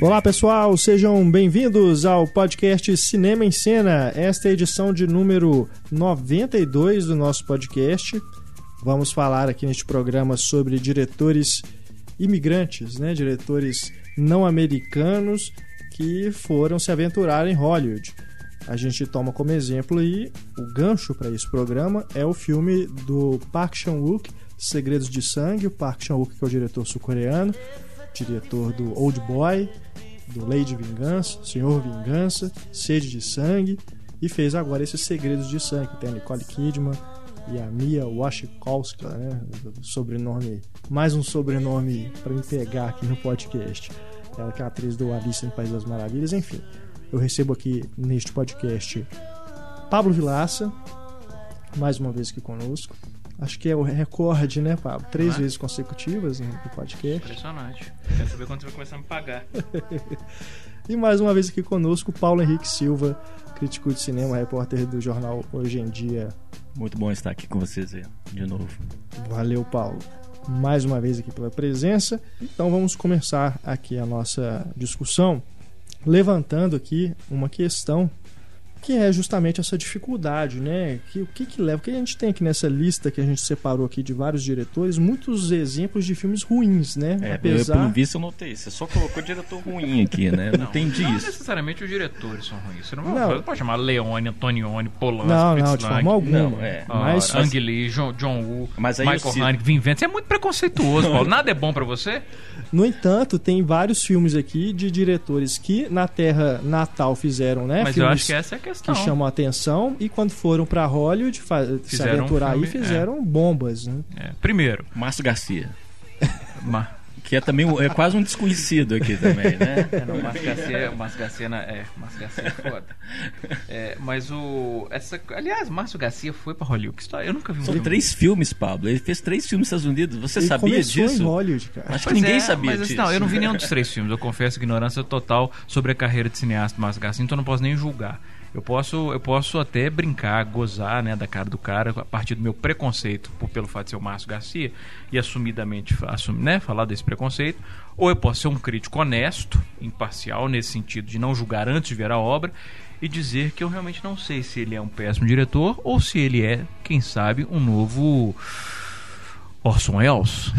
Olá pessoal, sejam bem-vindos ao podcast Cinema em Cena. Esta é a edição de número 92 do nosso podcast. Vamos falar aqui neste programa sobre diretores imigrantes, né? diretores não americanos que foram se aventurar em Hollywood. A gente toma como exemplo aí o gancho para esse programa é o filme do Park Chan-wook, Segredos de Sangue. O Park Chan-wook que é o diretor sul-coreano, diretor do Old Boy, do de Vingança, Senhor Vingança, Sede de Sangue e fez agora esses Segredos de Sangue, que tem a Nicole Kidman e a Mia Wasikowska, né? Sobrenome, mais um sobrenome para me pegar aqui no podcast. Ela que é atriz do Alice no País das Maravilhas, enfim. Eu recebo aqui neste podcast Pablo Vilaça, mais uma vez aqui conosco. Acho que é o recorde, né, Pablo? Três é? vezes consecutivas no podcast. Impressionante. Quero saber quando você vai começar a me pagar. e mais uma vez aqui conosco, Paulo Henrique Silva, crítico de cinema, repórter do jornal Hoje em Dia. Muito bom estar aqui com vocês de novo. Valeu, Paulo. Mais uma vez aqui pela presença. Então vamos começar aqui a nossa discussão levantando aqui uma questão que é justamente essa dificuldade, né? Que, o que, que leva? O que a gente tem aqui nessa lista que a gente separou aqui de vários diretores, muitos exemplos de filmes ruins, né? É, Apesar... eu, pelo visto eu notei. Você só colocou diretor ruim aqui, né? Não, não entendi não isso. Não necessariamente os diretores são ruins. Você não, não. Você pode chamar Leone, Antonioni, Polanski, Não, não, de forma alguma. Não, é. Uh, mas, Ang Lee, John, John Woo, mas Michael Haneke, Vin Vendors. Você é muito preconceituoso, Paulo. Nada é bom para você? No entanto, tem vários filmes aqui de diretores que na terra natal fizeram, né? Mas filmes eu acho que essa é a questão. Que chamam a atenção e quando foram para Hollywood se aventurar um filme, aí fizeram é. bombas, né? É. Primeiro, Márcio Garcia. Ma que é também é quase um desconhecido aqui também, né? É, não, o Márcio Garcia, Márcio Garcia, é, Márcio Garcia é foda. É, mas o essa, aliás, Márcio Garcia foi para Hollywood. Eu nunca vi um São filme. três filmes, Pablo. Ele fez três filmes nos Estados Unidos. Você Ele sabia começou disso? em Hollywood, cara. Acho que Pois ninguém é, sabia mas, disso. Não, eu não vi nenhum dos três filmes. Eu confesso ignorância total sobre a carreira de cineasta do Márcio Garcia, então eu não posso nem julgar. Eu posso, eu posso até brincar, gozar né, da cara do cara a partir do meu preconceito por, pelo fato de ser o Márcio Garcia e assumidamente assum, né, falar desse preconceito. Ou eu posso ser um crítico honesto, imparcial, nesse sentido de não julgar antes de ver a obra e dizer que eu realmente não sei se ele é um péssimo diretor ou se ele é, quem sabe, um novo Orson Welles.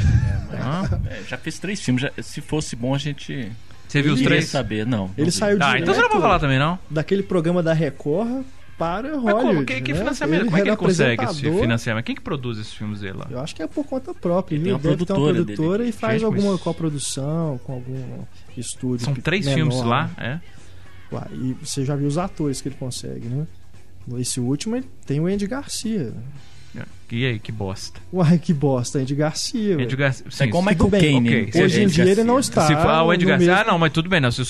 É, é, já fez três filmes. Já, se fosse bom, a gente. Você viu os três? saber, não. não Ele vi. saiu Ah, direto então você não vai falar também, não? daquele programa da Record para Mas Hollywood. como? Que, que né? financiamento? Ele como é que ele consegue esse financiamento? Quem que produz esses filmes dele lá? Eu acho que é por conta própria. Ele Ele, tem uma deve ter uma produtora produtora dele. e faz Gente, alguma mas- coprodução com algum estúdio. São três menor, filmes lá, né? é? Uai, E você já viu os atores que ele consegue, né? Esse último ele tem o Andy Garcia. E aí, que bosta. Uai, que bosta, Andy Garcia. Andy. Garcia. É Sim, igual se- Michael Caine. ok. hein? Hoje em dia ele não Garcia. está. se for, ah, o Andy Garcia. mesmo- Ah, não, mas tudo bem, não. se-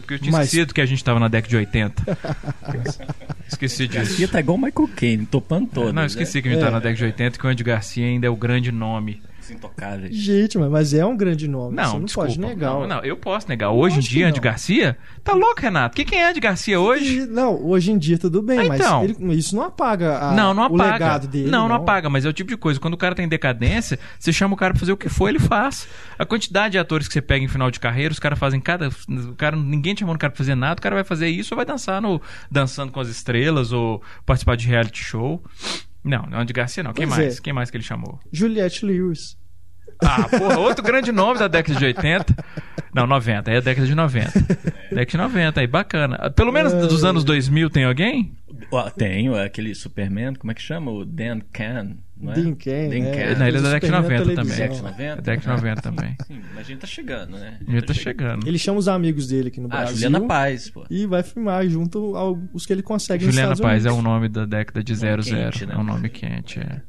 Porque eu tinha Mas- esquecido que a gente tava na década de 80. esqueci disso. Garcia tá igual Michael Caine, topando todas. não, eu esqueci que a gente É. tava na década de 80 e que o Andy Garcia ainda é o grande nome. Intocáveis. Gente, mas- mas é um grande nome. Não, você não desculpa. pode negar. Não, não, eu posso negar. Hoje em dia, Andy não. Garcia. Tá louco, Renato? O que, que é Andy Garcia hoje? E- Não, hoje em dia tudo bem, Ah, mas então. ele- isso não apaga a- não, não o apaga. legado dele. não, não, apaga, mas é o tipo de coisa. Quando o cara tá em decadência, você chama o cara pra fazer o que for, ele faz. A quantidade de atores que você pega em final de carreira, os caras fazem cada. O cara, ninguém te chamando o cara pra fazer nada, o cara vai fazer isso ou vai dançar no Dançando com as Estrelas ou participar de reality show. Não, não é de Garcia, não. Quem Pois mais? é. Quem mais que ele chamou? Juliette Lewis. Ah, porra, outro grande nome da década de 80. Não, 90, aí é a década de 90. Década de 90, aí bacana. Pelo menos dos anos 2000 tem alguém? Tenho aquele Superman, como é que chama? O Dan Can. Não é? Dean Cain, Dan é. Não, ele é da Superman década de 90 na também. Década de 90? É década de 90 também. Sim, mas a gente tá chegando, né? A gente tá chegando. Ele chama os amigos dele aqui no Ah, Brasil. Juliana Paz, pô. E vai filmar junto aos que ele consegue Juliana Paz é Unidos. um nome da década de 00. quente, né? É um nome quente, é.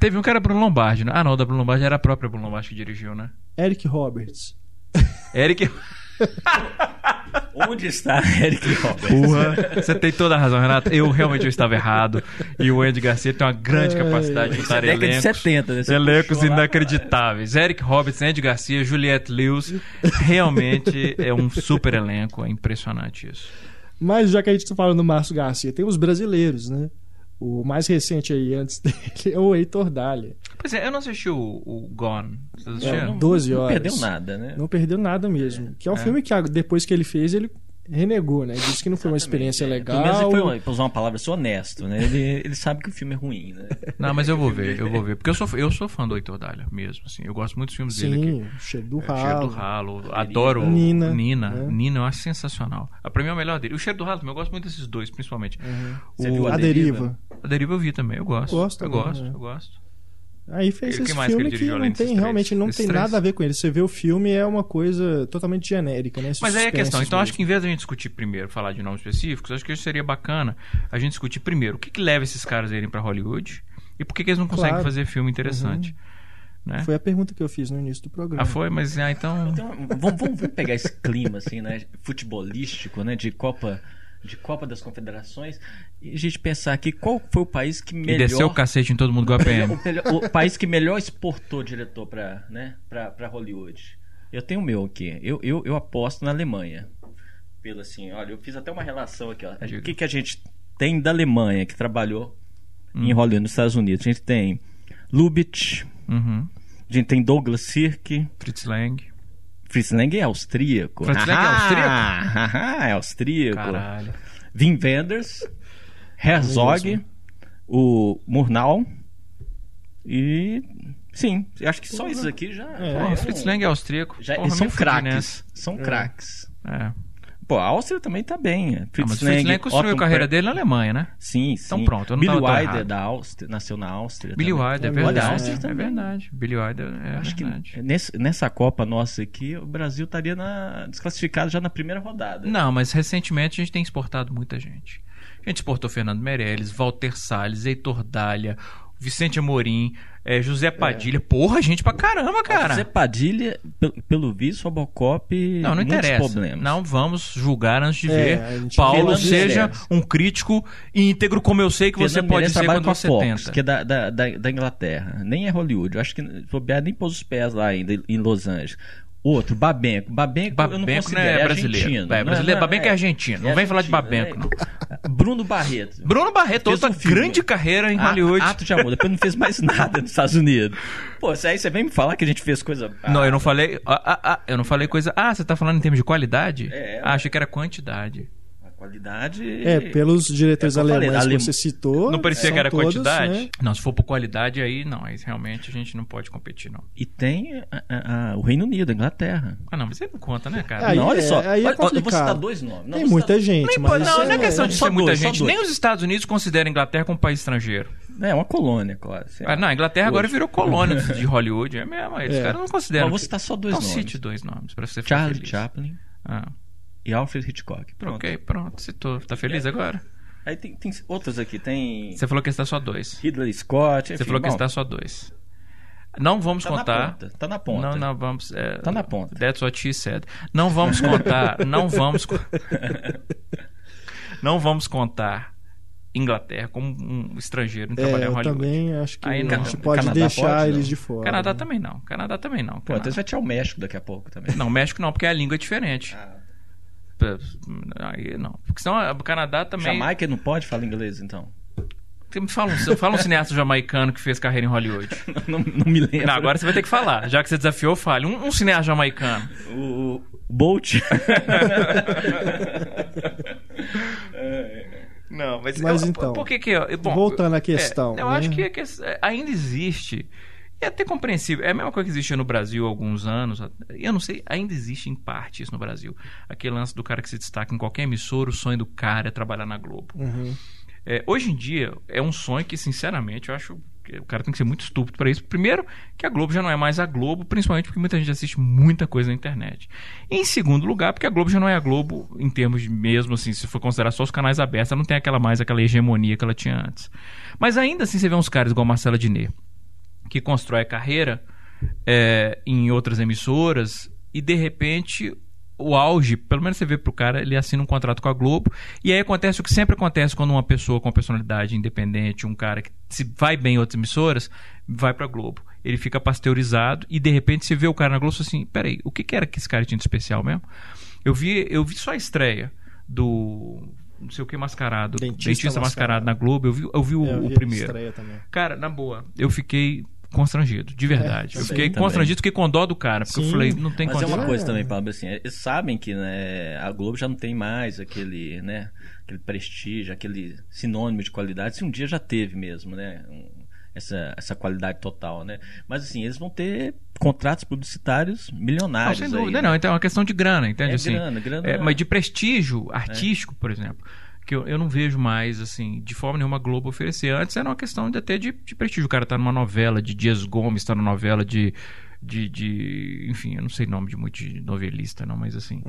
Teve um que era Bruno Lombardi, né? Ah, não, o da Bruno Lombardi era a própria Bruno Lombardi que dirigiu, né? Eric Roberts. Eric. Onde está Eric Roberts? Você tem toda a razão, Renato. Eu realmente eu estava errado. E o Andy Garcia tem uma grande capacidade de Isso é década de elencos. 70, né? Elencos lá, inacreditáveis. Eric Roberts, Andy Garcia, Juliette Lewis. Realmente é um super elenco. É impressionante isso. Mas já que a gente tá falando do Márcio Garcia, tem os brasileiros, né? O mais recente aí, antes dele, é o Heitor Dália. Pois é, eu não assisti o, o Gone. Vocês assistiram? É, 12 Não horas. perdeu nada, né? Não perdeu nada mesmo. Que é um filme que ah, depois que ele fez, ele renegou, né? Disse que não foi uma experiência é. legal. Pelo menos foi, pra usar uma palavra, sou honesto, né? Ele, ele sabe que o filme é ruim, né? Não, mas eu vou ver, eu vou ver. Porque eu sou, eu sou fã do Heitor Dália mesmo, assim. Eu gosto muito dos filmes dele aqui. Sim, o cheiro do É, o Cheiro do ralo. Ralo. Adoro Nina, Nina. né? Nina, eu acho sensacional. Ah, Pra mim é o melhor dele. O Cheiro do Ralo também, eu gosto muito desses dois, principalmente. Você O- viu A Deriva. A Deriva eu vi também, eu gosto. Gosto eu também, gosto, né? eu gosto. Aí fez E o que esse mais que filme ele que, dirigiu não tem realmente não tem três? nada a ver com ele. Você vê o filme é uma coisa totalmente genérica, né? Mas aí é a questão. Então, mesmo. acho que em vez de a gente discutir primeiro, falar de nomes específicos, acho que seria bacana a gente discutir primeiro o que, que leva esses caras a irem pra Hollywood e por que, que eles não conseguem Claro. Uhum. fazer filme interessante. Né? Foi a pergunta que eu fiz no início do programa. Ah, foi? Mas ah, então. Então, vamos, vamos- vamos pegar esse clima, assim, né? Futebolístico, né? De Copa, de Copa das Confederações. E a gente pensar aqui qual foi o país que E melhor... desceu o cacete em todo mundo igual a PM. o, melhor- o país que melhor exportou diretor pra, né, pra, pra Hollywood. Eu tenho o meu aqui. Eu, eu, eu aposto na Alemanha. Pelo assim, olha, eu fiz até uma relação aqui, ó. O que, que a gente tem da Alemanha que trabalhou Hum. em Hollywood, nos Estados Unidos? A gente tem Lubitsch, Uhum. a gente tem Douglas Sirk, Fritz Lang. Fritz Lang é austríaco. Fritz Lang é austríaco? é austríaco. Caralho. Wim Wenders, Herzog, Mesmo. o Murnau e sim, acho que só isso aqui já. É. já um- Lang é austríaco. já, Porra, são craques. São craques. É. Pô, a Áustria também tá bem. é. Ah, Fritz mas o Fritz Lang construiu a carreira dele na Alemanha, né? Sim, sim. Então pronto, eu não Billy Wilder da Áustria, nasceu na Áustria. Billy também. Wilder, é Olha, verdade. Áustria É também. verdade. Billy Wilder é Acho que verdade. nesse- nessa Copa nossa aqui, o Brasil estaria na, desclassificado já na primeira rodada. Não, mas recentemente a gente tem exportado muita gente. A gente exportou Fernando Meirelles, Walter Salles, Heitor Dália, Vicente Amorim, eh, José Padilha. Porra, gente pra caramba, cara. Zé Padilha, pelo, pelo visto, Robocop. Não, não interessa. problemas. Não vamos julgar antes de É, ver. Paulo seja Meirelles. um crítico íntegro, como eu sei que você pode ser quando você Fox, tenta. que é da, da, da, da Inglaterra. Nem é Hollywood. Eu acho que bobear nem pôs os pés lá ainda em Los Angeles. Outro, Babenco. Babenco, eu não Babenco considero. não é é brasileiro. argentino. É, brasileiro. Babenco é argentino. Não vem falar de Babenco, não. não. Bruno Barreto. Bruno Barreto, Fez outra um grande carreira em A- Hollywood. Ato de amor. Depois não fez mais nada nos Estados Unidos. Pô, aí você vem me falar que a gente fez coisa. Não, Ah, eu não falei. Ah, ah, ah, eu não falei coisa. Ah, você tá falando em termos de qualidade? É, ah, achei que era quantidade. Qualidade. É, pelos diretores É falei, alemães alem- que você citou. Não parecia que era todos, quantidade? né? Não, se for por qualidade aí, não. Aí realmente a gente não pode competir, não. E tem a- a- a- o Reino Unido, a Inglaterra. Ah, não, mas aí não conta, né, cara? Aí não, olha é- só. aí é Olha, eu vou complicado. citar dois nomes. Não, Tem muita citar- gente, Nem, mas. não, não é é- questão de ser muita dois, gente. Nem os Estados Unidos consideram a Inglaterra como país estrangeiro. É, uma colônia, claro. Ah, não, a Inglaterra agora Hoje. virou colônia de Hollywood. É mesmo. Aí Os É. caras não consideram. Mas vou que- citar só dois Então nomes. cite dois nomes pra você ficar Charlie feliz. Chaplin Ah, e Alfred Hitchcock. Pronto. ok, pronto. Citou. Tá feliz agora? Aí tem, tem outros aqui. Tem Você falou que está só dois. Ridley Scott. Você enfim, falou que bom, está só dois. Não vamos tá na contar. ponta. Tá na ponta. Não, não vamos. é, Tá na ponta. That's what she said. Não vamos contar. não vamos. não vamos contar Inglaterra como um estrangeiro em É, trabalhar em eu Hollywood. também acho que Aí a não. gente pode Canadá deixar pode, eles não? de fora. Canadá né? também não. Canadá também não. Pô, Canadá- então você vai tirar o México daqui a pouco também. Não, México não, porque a língua é diferente. Ah, Aí não. Porque senão o Canadá também. Jamaica não pode falar inglês, então. Fala um, fala um cineasta jamaicano que fez carreira em Hollywood. não, não me lembro. Não, agora você vai ter que falar. Já que você desafiou, fale. Um, um cineasta jamaicano. O, o Bolt. Não, mas, Mas eu- então, por que que eu- bom, voltando à é, questão, eu né? acho que, que ainda existe é até compreensível. É a mesma coisa que existia no Brasil há alguns anos. Eu não sei, ainda existe em parte isso no Brasil. Aquele lance do cara que se destaca em qualquer emissora, o sonho do cara é trabalhar na Globo. Uhum. É, hoje em dia, é um sonho que, sinceramente, eu acho que o cara tem que ser muito estúpido para isso. Primeiro, que a Globo já não é mais a Globo, principalmente porque muita gente assiste muita coisa na internet. E, em segundo lugar, porque a Globo já não é a Globo em termos de mesmo, assim, se for considerar só os canais abertos, ela não tem aquela mais aquela hegemonia que ela tinha antes. Mas ainda assim, você vê uns caras igual Marcela Diné, que constrói a carreira é, em outras emissoras e de repente o auge, pelo menos você vê pro cara, ele assina um contrato com a Globo e aí acontece o que sempre acontece quando uma pessoa com personalidade independente, um cara que se vai bem em outras emissoras, vai pra Globo. Ele fica pasteurizado e de repente você vê o cara na Globo e fala assim, peraí, o que, que era que esse cara tinha de especial mesmo? Eu vi, eu vi só a estreia do não sei o que mascarado. Dentista Dentista, mascarado. Mascarado. na Globo. Eu vi, eu vi o, É, eu o vi a primeiro. Cara, na boa, eu fiquei constrangido, de verdade. eu também, fiquei também. constrangido, fiquei com dó do cara, porque eu Sim. falei, não tem Mas é condição. uma É. coisa também, Pablo, assim, eles sabem que né, a Globo já não tem mais aquele, né, aquele prestígio, aquele sinônimo de qualidade, se um dia já teve mesmo, né, um- essa, essa qualidade total, né. Mas assim, eles vão ter contratos publicitários Não, milionários sem aí, dúvida, né? não. Então é uma questão de grana, entende? É assim, grana, grana. É, mas de prestígio artístico, por exemplo, que eu, eu não vejo mais, assim, de forma nenhuma a Globo oferecer. Antes era uma questão de, até de, de prestígio. O cara tá numa novela de Dias Gomes, tá numa novela de. De, de- enfim, eu não sei nome de muito de novelista, não, mas assim.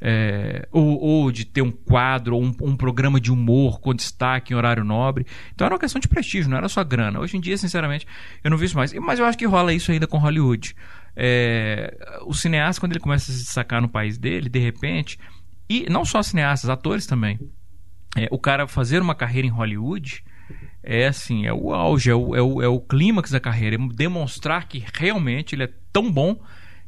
é, ou, ou de ter um quadro, ou um, um programa de humor com destaque em horário nobre. Então era uma questão de prestígio, não era só grana. Hoje em dia, sinceramente, eu não vi isso mais. Mas eu acho que rola isso ainda com Hollywood. É, o cineasta, quando ele começa a se destacar no país dele, de repente, e não só cineastas, atores também. É, o cara fazer uma carreira em Hollywood é assim, é o auge, é o, é o, é o clímax da carreira, é demonstrar que realmente ele é tão bom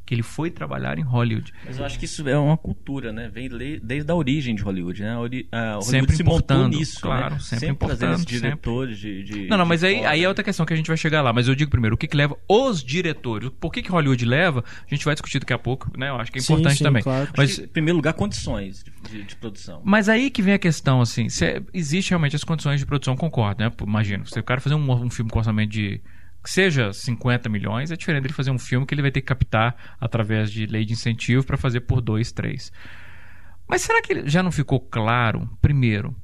que ele foi trabalhar em Hollywood. Mas eu acho que isso é uma cultura, né? Vem desde a origem de Hollywood, né? A, Hollywood Sempre se importando, nisso, claro, né? sempre trazendo importando, diretores de, de- Não, não, mas aí, aí é outra questão que a gente vai chegar lá. Mas eu digo primeiro, o que, que leva os diretores? Por que, que Hollywood leva? A gente vai discutir daqui a pouco, né? Eu acho que é Sim, importante sim, também. claro. Mas Em primeiro lugar, condições de, de- produção. Mas aí que vem a questão, assim, se existe realmente as condições de produção, concordo, né? Pô, Imagina, se o cara fazer um, um filme com orçamento de que seja 50 milhões, é diferente dele fazer um filme que ele vai ter que captar através de lei de incentivo para fazer por 2, 3. Mas será que já não ficou claro, primeiro,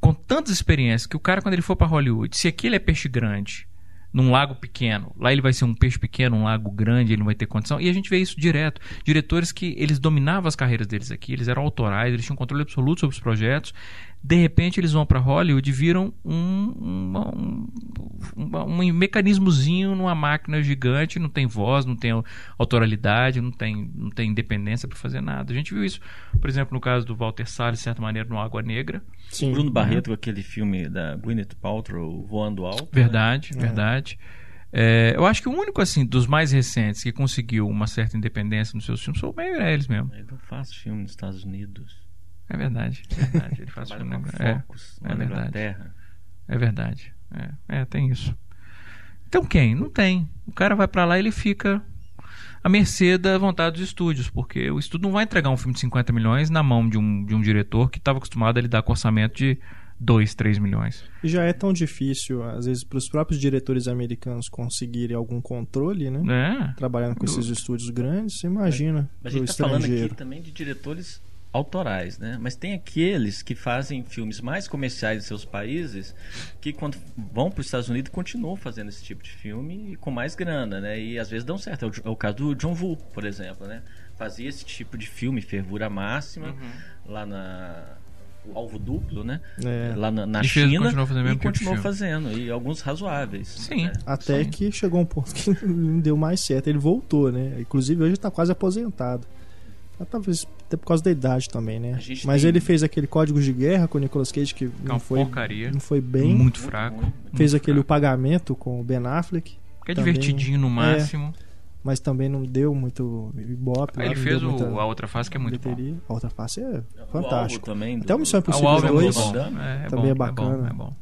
com tantas experiências, que o cara, quando ele for para Hollywood, se aqui ele é peixe grande, num lago pequeno, lá ele vai ser um peixe pequeno, um lago grande, ele não vai ter condição. E a gente vê isso direto. Diretores que eles dominavam as carreiras deles aqui, eles eram autorais, eles tinham controle absoluto sobre os projetos. De repente eles vão para Hollywood e viram um, uma- um, uma- um mecanismozinho numa máquina gigante, não tem voz, não tem autoralidade, não tem, não tem independência para fazer nada. A gente viu isso, por exemplo, no caso do Walter Salles, de certa maneira, no Água Negra. Sim. Bruno Barreto com aquele filme da Gwyneth Paltrow voando alto. Verdade, verdade. É, eu acho que o único, assim, dos mais recentes que conseguiu uma certa independência nos seus filmes foi o Meio Eles mesmo. Ele não faz filme nos Estados Unidos. É verdade, é verdade. Ele faz filme com. É, é na verdade. Inglaterra. é verdade. É, é, tem isso. Então quem? Não tem. O cara vai pra lá e ele fica à mercê da vontade dos estúdios, porque o estúdio não vai entregar um filme de 50 milhões na mão de um, de um diretor que estava acostumado a lidar com orçamento de 2, 3 milhões. E já é tão difícil, às vezes, para os próprios diretores americanos conseguirem algum controle, né? É. Trabalhando com esses estúdios grandes, você imagina. Mas a gente está falando aqui também de diretores autorais, né? Mas tem aqueles que fazem filmes mais comerciais em seus países que quando vão para os Estados Unidos continuam fazendo esse tipo de filme e com mais grana, né? E às vezes dão certo. É o, é o caso do John Woo, por exemplo, né? Fazia esse tipo de filme, fervura máxima, Uhum. lá na alvo duplo, né? É. Lá na, na E fez- China continuou fazendo e continuou fazendo e alguns razoáveis. Sim. né? Até Sim. que chegou um ponto que não deu mais certo. Ele voltou, né? Inclusive hoje tá quase aposentado. Mas Talvez até por causa da idade também, né? Mas tem- ele fez aquele Códigos de Guerra com o Nicolas Cage que É não uma foi, porcaria. não foi bem. Muito fraco. fez muito aquele O fraco. Pagamento com o Ben Affleck, Que é também- divertidinho no máximo. Mas também não deu muito ibope. Lá, ele não fez o- muita a outra fase que é muito bom. bilheteria. A outra face é O fantástico. também. Até o Missão Ah, Impossível o Alvo é muito 2. bom. Van Damme. É, é Também bom, é bacana. É bom, é bom.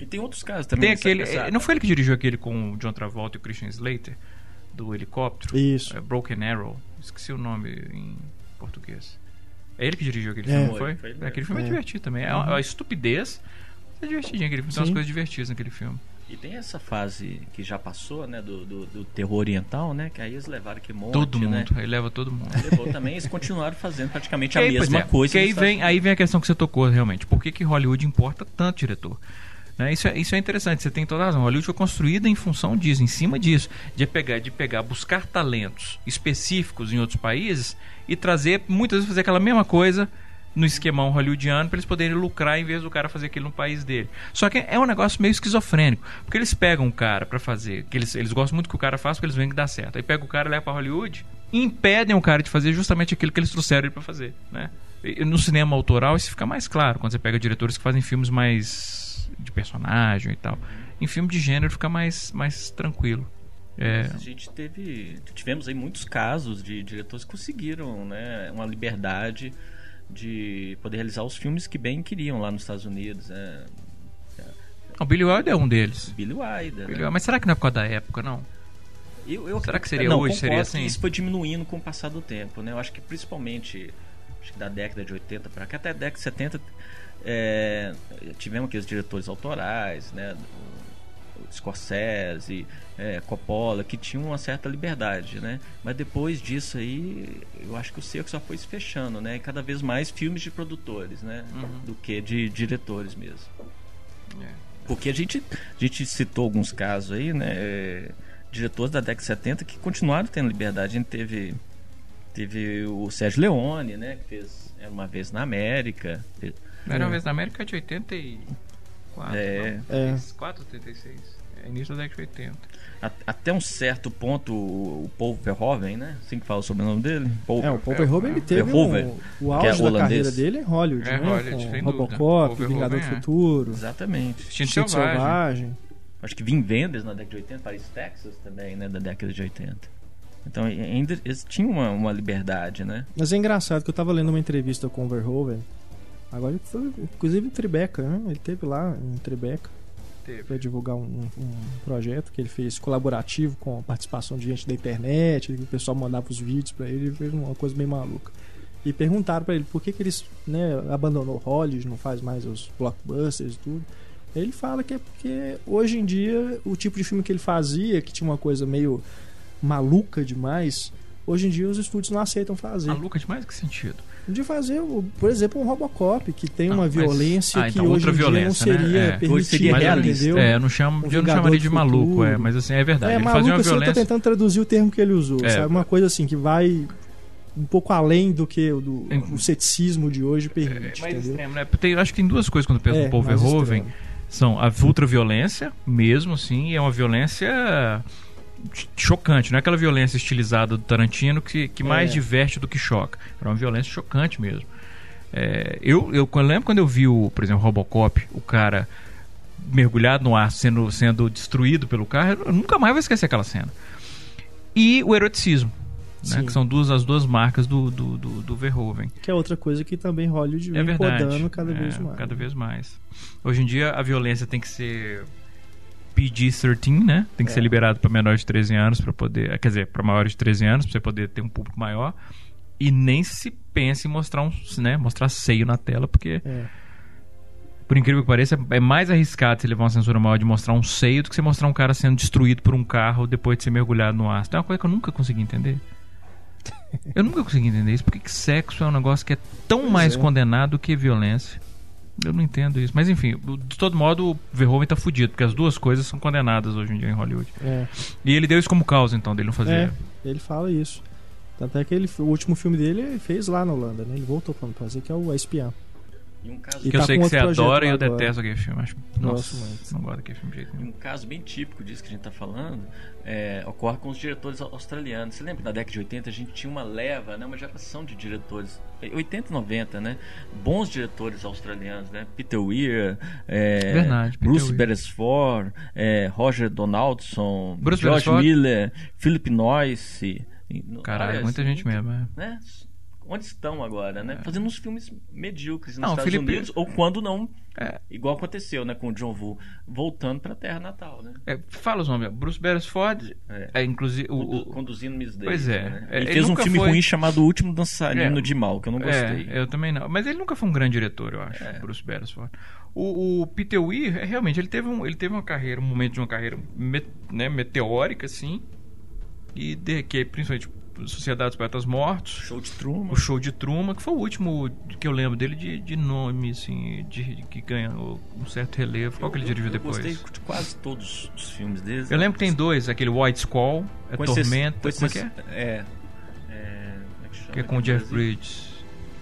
E tem outros casos também. Tem aquele. eh, Não foi ele que dirigiu aquele com o John Travolta e o Christian Slater? Do helicóptero? Isso. É, Broken Arrow. Esqueci o nome em português. É ele que dirigiu aquele É. filme, Foi, foi? foi ele É, aquele filme é, É. divertido também. É uma, é uma estupidez. mas É divertidinho aquele filme. Tem umas coisas divertidas naquele filme. E tem essa fase que já passou, né, do, do, do terror oriental, né, que aí eles levaram que monte, todo mundo. né? Ele leva todo mundo. Levou também, eles continuaram fazendo praticamente a aí, pois mesma é, coisa. Que aí vem, Estados aí vem a questão que você tocou realmente. Por que, que Hollywood importa tanto diretor? Né, Isso, é, isso é interessante, você tem toda a razão. Hollywood foi construída em função disso, em cima disso, de pegar, de pegar, buscar talentos específicos em outros países e trazer, muitas vezes, fazer aquela mesma coisa no esquemão hollywoodiano para eles poderem lucrar em vez do cara fazer aquilo no país dele. Só que é um negócio meio esquizofrênico, porque eles pegam um cara para fazer, que eles, eles gostam muito que o cara faça porque eles veem que dá certo. Aí pega o cara, leva para Hollywood e impedem o cara de fazer justamente aquilo que eles trouxeram ele para fazer, né? E No cinema autoral isso fica mais claro quando você pega diretores que fazem filmes mais de personagem e tal. Em filme de gênero fica mais mais tranquilo. É. A gente teve, tivemos aí muitos casos de diretores que conseguiram, né, uma liberdade de poder realizar os filmes que bem queriam lá nos Estados Unidos. Né? O Billy Wilder é um deles. Billy Wilder. Billy- né? Mas será que não é por causa da época, não? Eu, eu Será que seria não, hoje? Seria assim? Isso foi diminuindo com o passar do tempo, né? Eu acho que principalmente acho que da década de 80 para cá, até a década de 70, é, tivemos aqueles diretores autorais, né? Scorsese, é, Coppola, que tinham uma certa liberdade, né? Mas depois disso aí, eu acho que o cerco só foi se fechando, né? E cada vez mais filmes de produtores, né? Uhum. Do que de diretores mesmo. É. Porque a gente, a gente citou alguns casos aí, né? é, diretores da década de 70 que continuaram tendo liberdade. A gente teve, teve o Sérgio Leone, né? Que fez Era uma vez na América. Fez- Era uma É. vez na América de 84. É. não? É. 84, 86. É início da década de 80. a- até um certo ponto, o Paul Verhoeven, né? Assim que fala sobre o nome dele. Paul, É, o Paul Verhoeven ele teve Verhoeven, um, o é auge da holandês. carreira dele em Hollywood, É, né? Hollywood, Com. Robocop, Paul Vingador do é. Futuro, Exatamente. Instinto Selvagem. Selvagem. Acho que Vin Vendors na década de 80, Paris, Texas também, né? Da década de 80. Então ainda eles tinham uma, uma liberdade, né? Mas é engraçado que eu tava lendo uma entrevista com o Verhoeven. Agora ele foi, inclusive em Tribeca, né? Ele teve lá em Tribeca. Para divulgar um, um projeto que ele fez colaborativo com a participação de gente da internet, que o pessoal mandava os vídeos para ele, ele fez uma coisa bem maluca. E perguntaram para ele por que, que eles né, abandonou Hollywood, não faz mais os blockbusters e tudo. Ele fala que é porque hoje em dia o tipo de filme que ele fazia, que tinha uma coisa meio maluca demais, hoje em dia os estúdios não aceitam fazer. Maluca demais? Que sentido? De fazer, por exemplo, um Robocop, que tem Não, uma mas- violência ah, que então hoje outra em dia não violência, né? seria É. permitida, Hoje seria realista. entendeu? É, eu não, chamo, Um eu não chamaria de maluco, Futuro. é, mas assim, é verdade. É, ele maluco, fazia uma assim, eu tô violência. tentando traduzir o termo que ele usou, É. sabe? Uma coisa assim, que vai um pouco além do que o, do, Em- o ceticismo de hoje É, permite, mais entendeu? extremo, né? Tem, acho que tem duas coisas quando eu penso É, no Paul mais Verhoeven. extremo. São a ultraviolência, mesmo assim, e é uma violência chocante, não é aquela violência estilizada do Tarantino que, que mais É. diverte do que choca. Era uma violência chocante mesmo. É, eu, eu quando- lembro quando eu vi, o, por exemplo, Robocop, o cara mergulhado no ar sendo, sendo destruído pelo carro, eu nunca mais vou esquecer aquela cena. E o eroticismo, né, que são duas, as duas marcas do, do, do, do Verhoeven. Que é outra coisa que também Hollywood É vem verdade. podando cada É, vez mais. Cada vez mais. Hoje em dia a violência tem que ser PG-13, né? Tem que É. ser liberado para menores de 13 anos para poder, quer dizer, para maiores de 13 anos para você poder ter um público maior. E nem se pensa em mostrar um, né, mostrar seio na tela, porque É. por incrível que pareça, é mais arriscado você levar uma censura maior de mostrar um seio do que você mostrar um cara sendo destruído por um carro depois de ser mergulhado no ácido. É uma coisa que eu nunca consegui entender. Eu nunca consegui entender isso. Por que que sexo é um negócio que é tão Pois mais é. condenado que violência? Eu não entendo isso. Mas enfim, de todo modo, o Verhoeven tá fudido, porque as duas coisas são condenadas hoje em dia em Hollywood. É. E ele deu isso como causa, então, dele não fazer. É, ele fala isso. Tanto é que ele, o último filme dele ele fez lá na Holanda, né? Ele voltou pra fazer, que é o A Espiã. E um caso, E Que eu tá sei que você adora e eu agora. detesto aquele filme. Acho, nossa, muito. não gosto daquele filme de jeito nenhum. um caso bem típico disso que a gente está falando é, ocorre com os diretores australianos. Você lembra que na década de 80 a gente tinha uma leva, né, uma geração de diretores, 80 e 90, né? Bons diretores australianos, né? Peter Weir, é, Verdade, Bruce Weir. Beresford, é, Roger Donaldson, Bruce George Beresford? Miller, Philip Noyce. E, Caralho, muita gente mesmo. É. né? Onde estão agora, né? Fazendo uns filmes medíocres nos Não, Estados Felipe- Unidos, ou quando não, É. igual aconteceu, né, com o John Woo, voltando para a terra natal, né? É, fala os nomes. Bruce Beresford, É. é, inclusive. O, o- conduzindo Miss Daisy. Pois é. Né? É, Ele ele fez um filme foi- ruim chamado O Último Dançarino É. de Mal, que eu não gostei. É, eu também não. Mas ele nunca foi um grande diretor, eu acho, É. Bruce Beresford. O, o Peter Weir, é, realmente, ele teve, um, ele teve uma carreira, um momento de uma carreira me- né, meteórica, assim. E de, que principalmente Sociedade dos Poetas Mortos, Show de Truman. o show de Truman, que foi o último que eu lembro dele de, de nome, assim, de, de- que ganhou um certo relevo. Qual que ele Eu- dirigiu eu depois? gostei de quase todos os filmes dele. Eu lembro que tem dois, aquele White Squall, é Tormenta, com como é que é? É. é, como é que chama Que é com o Jeff? Bridges.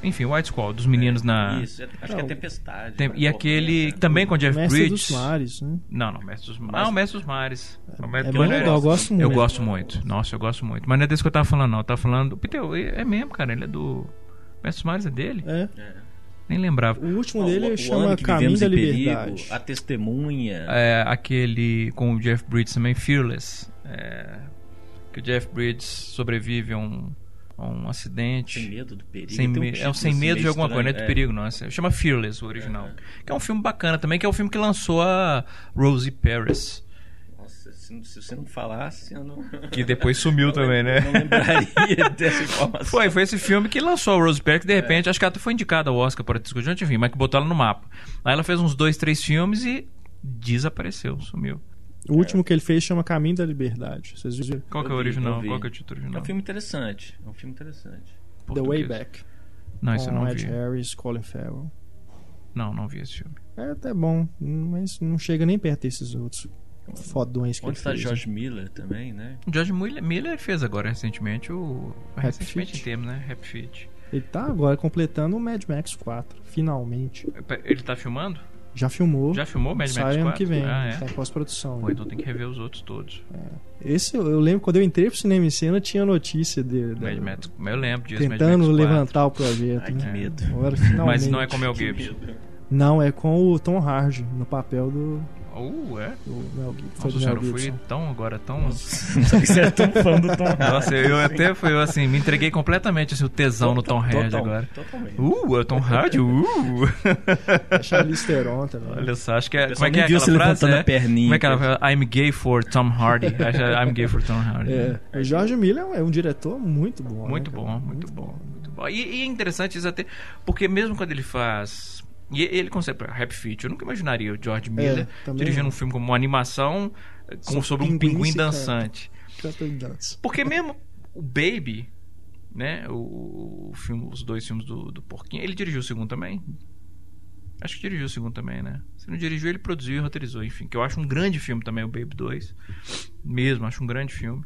Enfim, White Squall, dos meninos na... Isso, é- acho que é Tempestade. Tem- né? e aquele Tormenta. também com o Jeff Mestre Bridges. dos Mares, né? Não, não, Mestre dos Mares. Ah, o Mestre dos Mares. O Mestre É bem eu- legal, eu gosto muito. Eu gosto muito. Nossa, eu gosto muito. Mas não é desse que eu tava falando, não. Eu tava falando. O Peter, é mesmo, cara. Ele é do. Mestre dos Mares é dele? É. É. Nem lembrava. O último O- dele o chama Ano que Caminho Vivemos da em Perigo, Liberdade. A Testemunha. É, aquele com o Jeff Bridges também, Fearless. É, que o Jeff Bridges sobrevive a um, um acidente. Sem medo do perigo. Sem Tem um me- é o sem assim, medo de alguma coisa, não é estranho, do perigo, não. Esse- Chama Fearless, o original. Que é um filme bacana também, que é o filme que lançou a Rosie Paris. Nossa, se, não- se você não falasse, eu não. Que depois sumiu também, né? Não lembraria dessa informação. Foi, foi esse filme que lançou a Rose Perry, que de repente, acho que ela foi indicada ao Oscar para discutir, enfim, mas que botou ela no mapa. Aí ela fez uns dois, três filmes e desapareceu, sumiu. O último que ele fez chama Caminho da Liberdade. Vocês viram? Qual que é o original? Qual que é o título É original? um filme interessante. É um filme interessante. The Português. Way Back. Não, isso eu com não Ed vi. Harris, Colin Farrell. Não, não vi esse filme. É até bom, mas não chega nem perto desses outros fodões que Onde ele está fez. né? George Miller também, né? O George Miller, Miller fez agora recentemente o. Happy recentemente Feet. em termos, né? Happy Feet. Ele tá agora completando o Mad Max 4, finalmente. Ele tá filmando? Já filmou. Já filmou o Mad Max Sai 4? ano que vem, Ah, tá é. em pós-produção. Pô, então tem que rever os outros todos. Esse eu, eu lembro quando eu entrei pro cinema em cena tinha notícia dele. Mad Max, eu lembro disso, Mad Tentando Max 4. levantar o projeto. Ai, né? que medo. Agora, finalmente. Mas não é com o Mel Gibson. Não, é com o Tom Hardy no papel do, Uh, é? do Mel Gibson. Nossa, Mel eu fui tão agora, tão. Você era tão fã do Tom Hanks. Nossa, eu, até fui assim, me entreguei completamente assim, o tesão no Tom Hardy Total- agora. Totalmente. Uh, é o Tom Hardy, uh! É Charlize Theron também. Olha só, acho que é. O Como é que é aquela frase? levantando É? a perninha. Como é que ela fala? I'm gay for Tom Hardy. É I'm gay for Tom Hardy. É, o George Miller é um- é diretor muito bom. né, Muito bom, muito bom, muito bom. E, e é interessante isso até, porque mesmo quando ele faz. E ele consegue. Happy Feet, eu nunca imaginaria o George Miller também dirigindo um filme como uma animação com, Só sobre um pinguim dançante. Porque mesmo o Baby, né? O, o filme, os dois filmes do, do Porquinho, ele dirigiu o segundo também. Acho que dirigiu o segundo também, né? Se não dirigiu, ele produziu e roteirizou, enfim. Que eu acho um grande filme também, o Baby 2. Mesmo, acho um grande filme.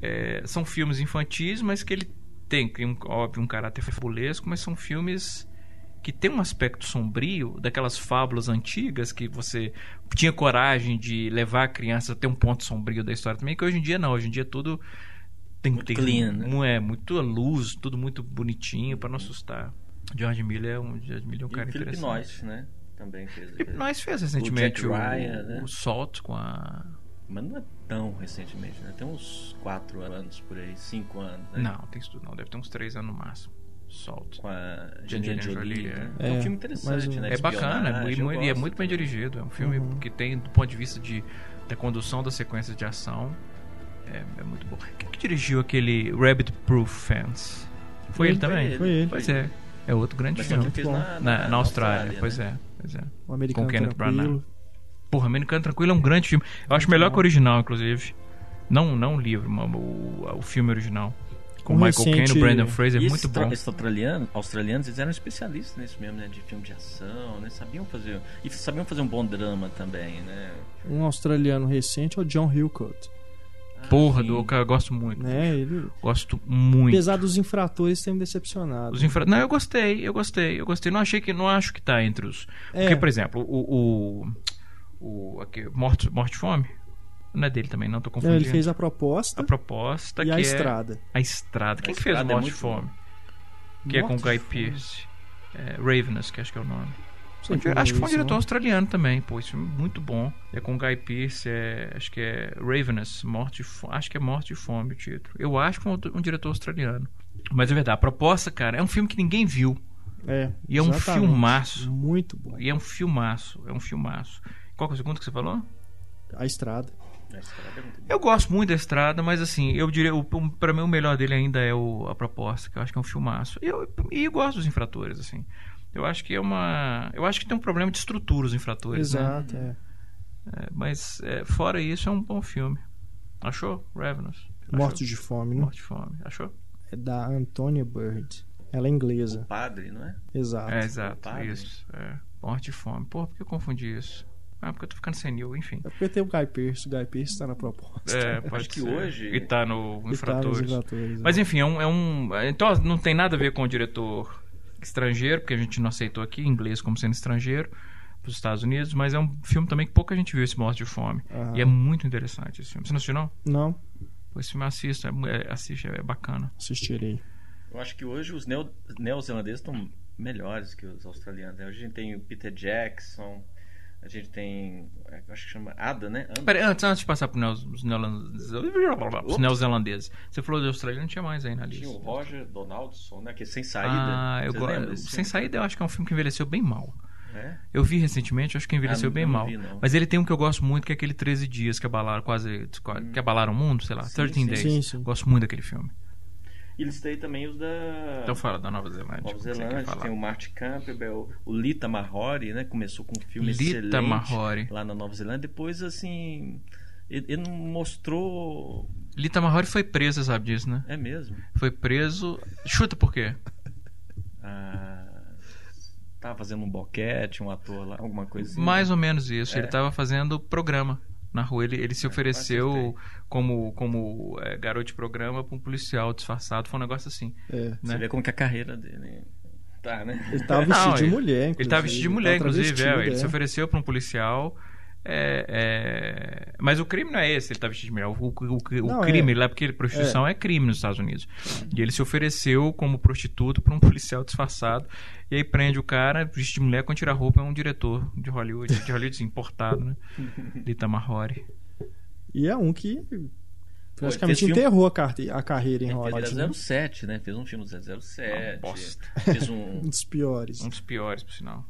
É, são filmes infantis, mas que ele tem, tem um, óbvio, um caráter fabulesco, mas são filmes que tem um aspecto sombrio daquelas fábulas antigas que você tinha coragem de levar a criança a ter um ponto sombrio da história também, que hoje em dia não, hoje em dia tudo tem Muito tem clean, né? é muito luz, tudo muito bonitinho para não assustar. George Miller é um, George Miller é um E cara o Felipe interessante. Noyce, né? Também fez. Felipe Noyce fez recentemente o, Ryan, né? o Salt com a Mas não é tão recentemente, né? Tem uns 4 anos por aí, 5 anos, né? Não, tem isso tudo não, deve ter uns três anos no máximo. Salt. Com a Angelina Jolie. Jolie, né? é. É, um É, filme interessante, mas, né? É bacana, é, espionagem, muito- e é muito bem também. dirigido. É um filme Uhum. que tem, do ponto de vista de, da condução das sequências de ação, é, é muito bom. Quem que dirigiu aquele Rabbit Proof Fence? Foi ele Foi também? ele, Foi ele. Pois é. É outro grande Mas filme. fez na, Na, na Austrália, pois né? é. Pois é. O americano Com Kenneth tranquilo. Branagh. Porra, Americano Tranquilo é um grande filme. Eu acho melhor que o original, inclusive. Não, não o livro, mas o, o filme original. Com Um Michael Caine e recente- o Brandon Fraser, E é muito bom. Esses australianos, australianos, eles eram especialistas nisso mesmo, né? De filme de ação, né? Sabiam fazer... E sabiam fazer um bom drama também, né? Um australiano recente é o John Hillcoat. Ah, Porra, sim. do cara, eu gosto muito. Né? Ele, Gosto muito. apesar dos infratores terem me decepcionado. Os infra... Não, eu gostei, eu gostei, eu gostei. Não achei que não acho que tá entre os. É. Porque, por exemplo, o. o, o aqui, Morte, Morte e Fome. Não é dele também, não, tô Não, confundindo. ele fez a proposta a proposta e que a é estrada. a estrada. Quem A fez Estrada é Morte e muito Fome? Que é com o Guy. Pearce. É, Ravenous, que acho que é o nome. Não sei acho que é foi um diretor não. australiano também, pô. Esse filme é muito bom. É com o Guy Pearce, é, acho que é Ravenous, Morte Fome. Acho que é Morte e Fome o título. Eu acho que foi um, um diretor australiano. Mas é verdade, a proposta, cara, é um filme que ninguém viu. É, E é um filmaço. Muito bom. E é um filmaço, é um filmaço. Qual que é o segundo que você falou? A estrada. É. Eu gosto muito da Estrada, mas assim, eu diria, o, o- pra mim o melhor dele ainda é o, a proposta, que eu acho que é um filmaço. E eu, e eu gosto dos infratores, assim. Eu acho que é uma. Eu acho que tem um problema de estrutura os infratores, né? Exato, é. É, mas é, fora isso, é um bom filme. Achou? Ravenous. Mortos de Fome, né? Morte de Fome. Achou? É da Antonia Bird. Ela é O inglesa. padre, não é? Exato. É, exato. Isso. É. Morte de Fome. Pô, por que eu confundi isso? Ah, porque eu tô ficando senil, enfim. É porque tem o Guy Pearce. O Guy Pearce tá na proposta. É, pode Acho que ser. hoje- E tá no tá nos Infratores. infratores, Mas enfim, é um, é um- Então não tem nada a ver com o diretor estrangeiro, porque a gente não aceitou aqui inglês como sendo estrangeiro para os Estados Unidos, mas é um filme também que pouca gente viu esse Morte de Fome. Aham. E é muito interessante esse filme. Você não assistiu, não? Não, Pô, Esse filme assista, é, é, assiste, é bacana. assistirei. Eu acho que hoje os neo, neozelandeses estão melhores que os australianos. né? Hoje a gente tem o Peter Jackson, A gente tem. é, Acho que chama Ada, né? Peraí, antes, antes de passar para os neozelandeses, você falou de Austrália, não tinha mais aí na lista. Tinha o Roger Donaldson, né? Que é sem saída. Ah, eu gosto. Sem filme? saída, eu acho que é um filme que envelheceu bem mal. É? Eu vi recentemente, acho que envelheceu Ah, bem eu não mal. vi, não. Mas ele tem um que eu gosto muito, que é aquele 13 dias que abalaram quase, que abalaram o mundo, sei lá, Sim, 13 sim. Days. Sim, sim. Gosto muito daquele filme. E eles têm também os da. Então fala da Nova Zelândia. Nova Zelândia, tem o Martin Campbell, o Lita Mahori, né? Começou com um filme Lita excelente Mahori. lá na Nova Zelândia. Depois, assim, ele, não mostrou. Lita Mahori foi preso, sabe disso, né? É mesmo. Foi preso. Chuta por quê? Ah, tava fazendo um boquete, um ator lá, alguma coisa assim. Mais ou menos isso. É. Ele estava fazendo programa na rua. Ele, ele se ofereceu acertei. como, como é, garoto de programa para um policial disfarçado. Foi um negócio assim. É. Você né? vê como que a carreira dele tá, né? Ele tava Não, vestido de ele- mulher, inclusive. Ele estava vestido de mulher, tava inclusive. é, ele é. se ofereceu para um policial. É, é, Mas o crime não é esse, ele tá vestido de mulher. O, o- o- o Não, crime é. lá, porque prostituição é. crime nos Estados Unidos. E ele se ofereceu como prostituto para um policial disfarçado. E aí prende o cara, vestido de mulher, quando tira a roupa, é um diretor de Hollywood. De Hollywood, assim, importado, né? Lita Mahori. E é um que praticamente enterrou a, carte- a carreira em Hollywood. fez né? 007, né? Fez um filme do 007. Uma bosta. Fez Um um. dos piores. Um dos piores, por sinal.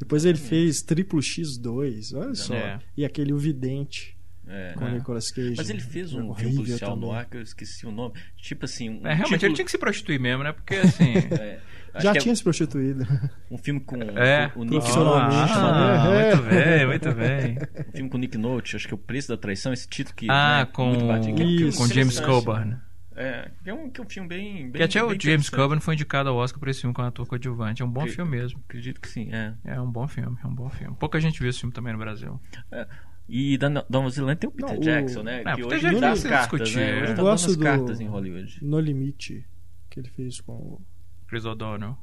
Depois ele fez Triplo X2, olha só. É. E aquele O Vidente é. com o Nicolas Cage. Mas ele fez um Horrível filme policial também. no ar que eu esqueci o nome. Tipo assim. Um É, realmente, tipo- ele tinha que se prostituir mesmo, né? Porque, assim... é, Já é tinha se prostituído. um filme com É, o, o Nick Nolte. Ah, né? muito bem, muito bem. Um filme com o Nick Nolte, acho que é o Preço da Traição, esse título que. Ah, né, com, é com James. Coburn. É, que é um, que é um filme bem. bem Que até o bem James interessante. Coburn foi indicado ao Oscar por esse filme com ator coadjuvante. É um bom Que- filme mesmo. Acredito que sim, é. É um bom filme, é um bom filme. Pouca gente viu esse filme também no Brasil. E da No- Nova Zelândia tem o Peter Não, o- Jackson, né? Ah, que Peter hoje Jackson dá não as se cartas, discutir, né? é. Hoje Eu tá dando gosto do- cartas em Hollywood. No Limite, que ele fez com o... Chris O'Donnell.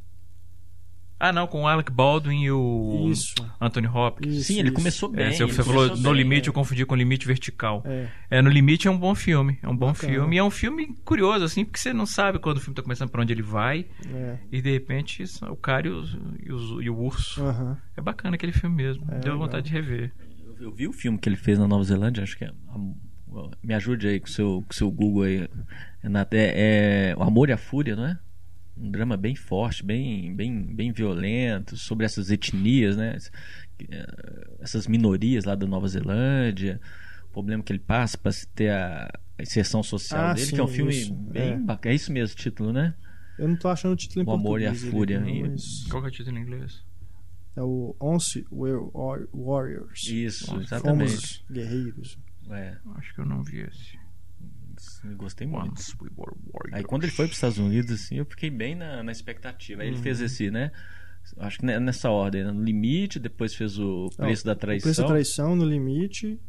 Ah, não, com o Alec Baldwin e o Isso. Anthony Hopkins. Isso, Sim, ele isso. começou bem. É, você falou No bem, Limite, né? eu confundi com Limite Vertical. É. É, No Limite é um bom filme. É um bom Bacana. filme. E é um filme curioso, assim, porque você não sabe quando o filme tá começando, pra onde ele vai. É. E de repente, o cara e, os- e os- e o urso. Aham. É bacana aquele filme mesmo. É, Deu legal. vontade de rever. Eu- Eu vi o filme que ele fez na Nova Zelândia, acho que é. Me ajude aí com o seu, com seu Google aí. É, é O Amor e a Fúria, não é? Um drama bem forte, bem, bem, bem violento, sobre essas etnias, né? Eh, Essas minorias lá da Nova Zelândia, o problema que ele passa para ter a inserção social Ah, dele, sim, que é um filme isso, bem é. bacana. É isso mesmo o título, né? Eu não tô achando o título em O Amor e a português Fúria, não, e- mas Qual que é o título em inglês? É o Once Warriors. Isso, exatamente. Fomos guerreiros. É, Acho que eu não vi esse. Eu gostei muito. Once We Were Warriors. Aí quando ele foi para os Estados Unidos, assim, eu fiquei bem na, na expectativa. Aí ele Uhum. fez esse, né? Acho que ne- nessa ordem, né? no limite, depois fez o preço da O traição. Preço da Traição, No Limite,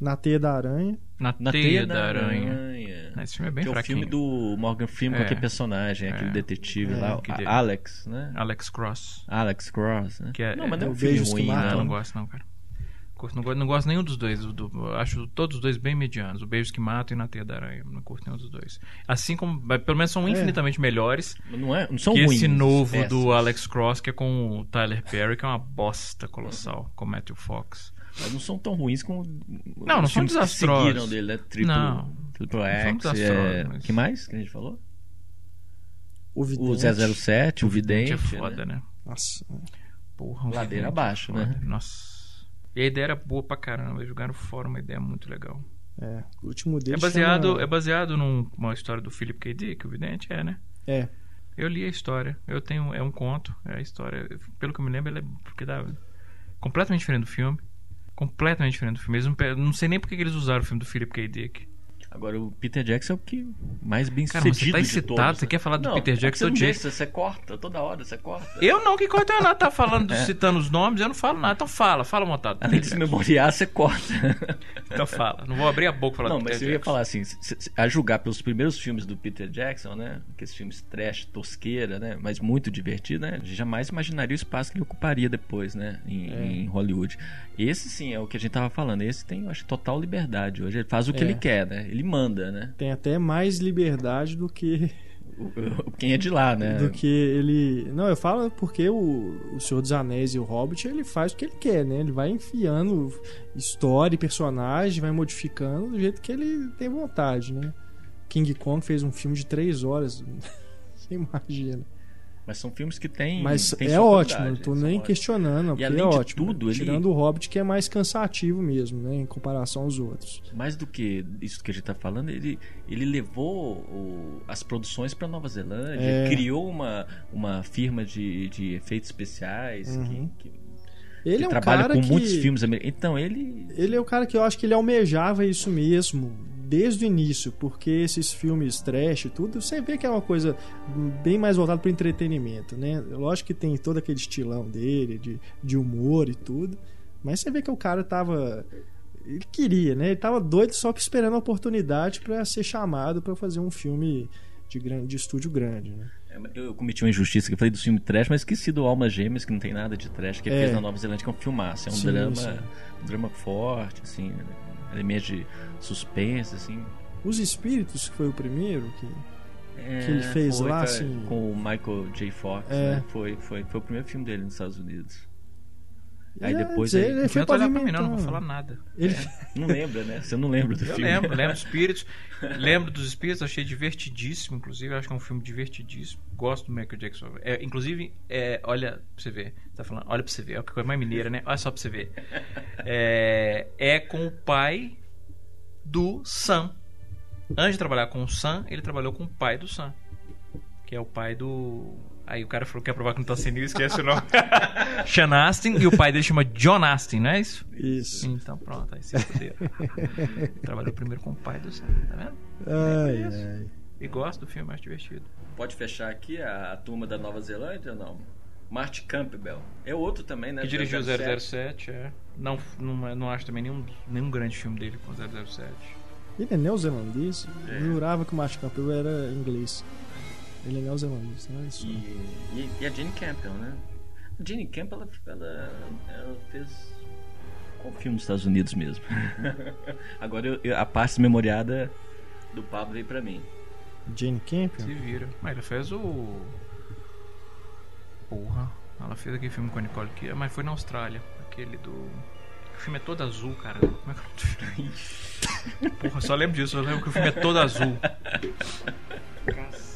Na Teia da Aranha. Na, Na Teia, da Aranha. Esse filme é bem que é o fraquinho. filme do Morgan Freeman É. com aquele personagem, aquele É. detetive É. lá, o Aquele- Alex, né? Alex Cross. Alex Cross, né? Que é- não, mas não é é um filme ruim, Ah, Matam. eu não. não gosto não, cara. Curto- Não gosto, não gosto nenhum dos dois. do- acho todos os dois bem medianos. O Beijos que Matam e Na Teia da Aranha. Não curto nenhum dos dois. Assim como, pelo menos são É. infinitamente melhores Não, é, não são que ruins. esse novo péssimos. do Alex Cross, que é com o Tyler Perry, que é uma bosta colossal, com o Matthew Fox. Mas não são tão ruins como Não, não são filmes que desastrosos. seguiram dele, né? Triplo, Não. Não são X, desastrosos, é... mas- que mais que a gente falou? O O Vidente. 007, o Vidente, é foda, né? né? Nossa. Porra, o Ladeira Vidente abaixo, é foda. né? Nossa. E a ideia era boa pra caramba. Jogaram fora uma ideia muito legal. É. O último dele É baseado, chama- é baseado numa história do Philip K. Dick, o Vidente, é, né? É. Eu li a história. Eu tenho. É um conto. É a história. Pelo que eu me lembro, ele é porque dá completamente diferente do filme. Completamente diferente do filme. Eles não, não sei nem porque que eles usaram o filme do Philip K. Dick. Agora o Peter Jackson é o que mais bem Cara, mas você sucedido tá excitado, todos, você né? quer falar do Não, Peter é Jackson, Você não eu deixa, você corta toda hora, você corta. Eu não, que o Renato tá falando, É. citando os nomes, eu não falo nada. Então fala, fala montado. Além de se memoriar, você corta. Então fala. Não vou abrir a boca falar Não, mas Peter eu ia Jackson. falar assim, a julgar pelos primeiros filmes do Peter Jackson, né? Aqueles filmes trash, tosqueira, né? Mas muito divertido, né? Jamais imaginaria o espaço que ele ocuparia depois, né? Em, É. em Hollywood. Esse sim é o que a gente tava falando. Esse tem, eu acho, total liberdade hoje. Ele faz o que É. ele quer, né? Ele manda, né? Tem até mais liberdade do que quem é de lá, né? do que ele. Não, eu falo porque o, o Senhor dos Anéis e o Hobbit ele faz o que ele quer, né? Ele vai enfiando história e personagem, vai modificando do jeito que ele tem vontade, né? King Kong fez um filme de três horas. Você imagina. Mas são filmes que tem. Mas tem é ótimo, não tô nem questionando, E porque além é de ótimo. tudo, ele- Tirando o Hobbit, que é mais cansativo mesmo, né? Em comparação aos outros. Mais do que isso que a gente tá falando, ele, ele levou o- as produções para Nova Zelândia, É. criou uma, uma firma de, de efeitos especiais Uhum. que, que- Ele é um trabalha cara com que... muitos filmes americanos. Então, ele. Ele é o cara que eu acho que ele almejava isso mesmo desde o início, porque esses filmes trash e tudo, você vê que é uma coisa bem mais voltada para entretenimento, né? Lógico que tem todo aquele estilão dele, de, de humor e tudo, mas você vê que o cara tava ele queria, né? Ele tava doido só que esperando a oportunidade para ser chamado para fazer um filme de grande de estúdio grande, né? Eu cometi uma injustiça que eu falei do filme trash, mas esqueci do Almas Gêmeas, que não tem nada de trash, que ele É. fez na Nova Zelândia, que é um filmaço. É um Sim, drama. sim. Um drama forte, assim, elementos de suspense, assim. Os Espíritos, que foi o primeiro, que É, Que ele fez lá, cara, assim- Com o Michael J. Fox, É. né? Foi, foi, foi o primeiro filme dele nos Estados Unidos. Aí É, depois dizer, ele- ele Não foi adianta olhar pra mim, não, não vou falar nada. Ele, Não lembra, né? Você não lembra do Eu filme. lembro, lembro dos espíritos. Lembro dos espíritos, achei divertidíssimo, inclusive. Acho que é um filme divertidíssimo. Gosto do Michael Jackson. É, inclusive, é, olha pra você ver. Tá falando, olha pra você ver. É a coisa mais mineira, né? Olha só pra você ver. É, é com o pai do Sam. Antes de trabalhar com o Sam, ele trabalhou com o pai do Sam. Que é o pai do. Aí o cara falou que ia provar que não tá senil, esquece o nome. Sean Astin, e o pai dele chama John Astin, não é isso? isso. Então pronto, aí se fuderam. Trabalhou primeiro com o pai do Sam, tá vendo? Ai, isso. ai. E gosto do filme, acho divertido. Pode fechar aqui a, a turma da Nova Zelândia ou não? Marty Campbell. É outro também, né? Que dirigiu 007. 007, é. Não, não, não acho também nenhum, nenhum grande filme dele com 007. Ele é neozelandês? É. Eu jurava que o Martin Campbell era inglês. Ele é neozelandês, não é isso? E, e, e a Jane Campbell, né? A Jane Campbell, ela, ela, ela fez. Qual filme dos Estados Unidos mesmo? Agora eu- eu- a parte memoriada do Pablo veio pra mim. Jane Campion? Se vira. Mas ele fez o. Porra. Ela fez aquele filme com a Nicole Kidman, mas foi na Austrália. Aquele do. O filme é todo azul, cara. Como é que é o nome do filme? Porra, eu só lembro disso. Eu lembro que o filme é todo azul. Caceta.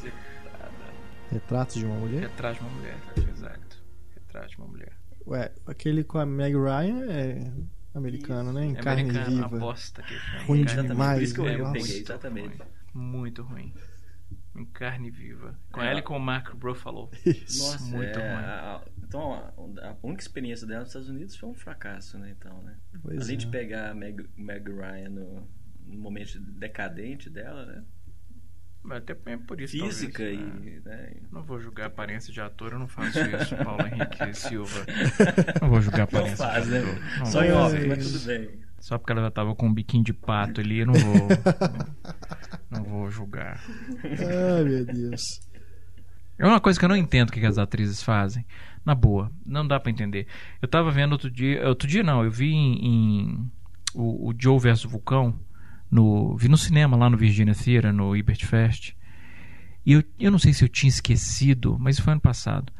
Retratos de uma mulher? Retrato de uma mulher, exato. Retrato de uma mulher. Ué, aquele com a Meg Ryan é americano, né? Em É carne americano, viva. aposta que Ruim Exatamente. demais, por isso que eu, né? eu peguei, exatamente. Muito ruim. Em carne viva. Com É. ela e com o Mark Ruffalo. Isso. Nossa, Muito é, ruim. a- a- então a, a única experiência dela nos Estados Unidos foi um fracasso, né? Então, né? Pois Além é. de pegar a Meg, Meg Ryan no, no momento decadente dela, né? Até é por isso. Física talvez, né? e. Né? Não vou julgar a aparência de ator, eu não faço isso, Paulo Henrique Silva. Não vou julgar a Não aparência faz, de né? ator. Não Só em off, mas tudo bem. Só porque ela já tava com um biquinho de pato ali, eu não vou. não, não vou julgar. Ai, meu Deus. É uma coisa que eu não entendo o que que as atrizes fazem. Na boa, não dá pra entender. Eu tava vendo outro dia. Outro dia não, eu vi em. em o, o Joe vs Vulcão. No, vi no cinema lá no Virginia Theater, no Ibert Fest. E eu, eu não sei se eu tinha esquecido, mas foi ano passado.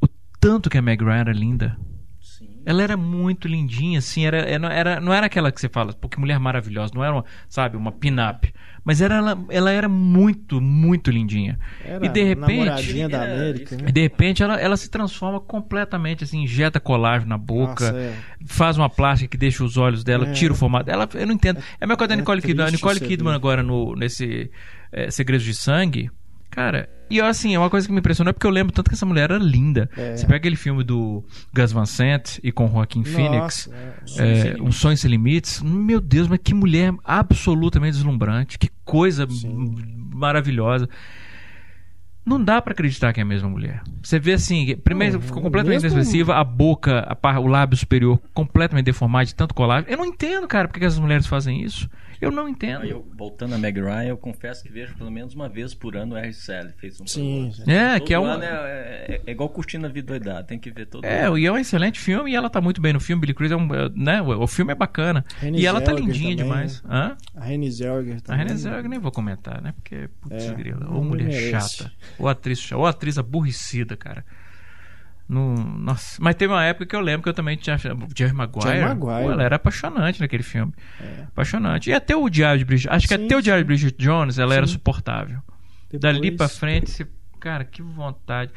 O tanto que a Meg Ryan era linda. Ela era muito lindinha, assim, era, era, era- não era aquela que você fala, pô, que mulher maravilhosa, não era, uma, sabe, uma pin-up. Mas era, ela, ela era muito, muito lindinha. Era E de repente- namoradinha da América, isso. né? E de repente ela, ela se transforma completamente, assim, injeta colágeno na boca, Nossa, é. faz uma plástica que deixa os olhos dela, É. tira o formato. Ela, eu não entendo. É a mesma coisa da É Nicole Kidman. A Nicole isso, Kidman é agora no, nesse é, Segredos de Sangue, cara, e assim, é uma coisa que me impressionou é porque eu lembro tanto que essa mulher era linda. É. Você pega aquele filme do Gus Van Sant e com Phoenix. Nossa, é. É, um Sonho Sem Limites. Meu Deus, mas que mulher absolutamente deslumbrante. Que coisa Sim. maravilhosa. Não dá pra acreditar que é a mesma mulher. Você vê assim, primeiro ficou completamente mesmo- expressiva, a boca, a par- o lábio superior completamente deformado de tanto colágeno. Eu não entendo, cara, por que que essas mulheres fazem isso. Eu não entendo. Aí eu, voltando a Meg Ryan, eu confesso que vejo pelo menos uma vez por ano o R. Sally fez um Sim. É, Todo que é um. é, é- é igual curtindo a vida doidada, tem que ver todo É, ano. e é um excelente filme e ela tá muito bem no filme. Billy Cruz é um. é, Né, o filme é bacana. Renée e ela tá Zellweger lindinha também, demais. Hã? A Renée Zellweger A também. Renée Zellweger nem vou comentar, né? Porque, putz, É, grila, ou mulher merece. chata, ou atriz chata, ou atriz aborrecida, cara. No, nossa, mas teve uma época que eu lembro que eu também tinha. Jerry Maguire. Jerry Maguire. Pô, ela era apaixonante naquele filme. É. Apaixonante. E até o Diário de Bridget. Acho que Sim, até o Diário de Bridget Jones ela era Sim. suportável. Depois- Dali pra frente, você, cara, que vontade.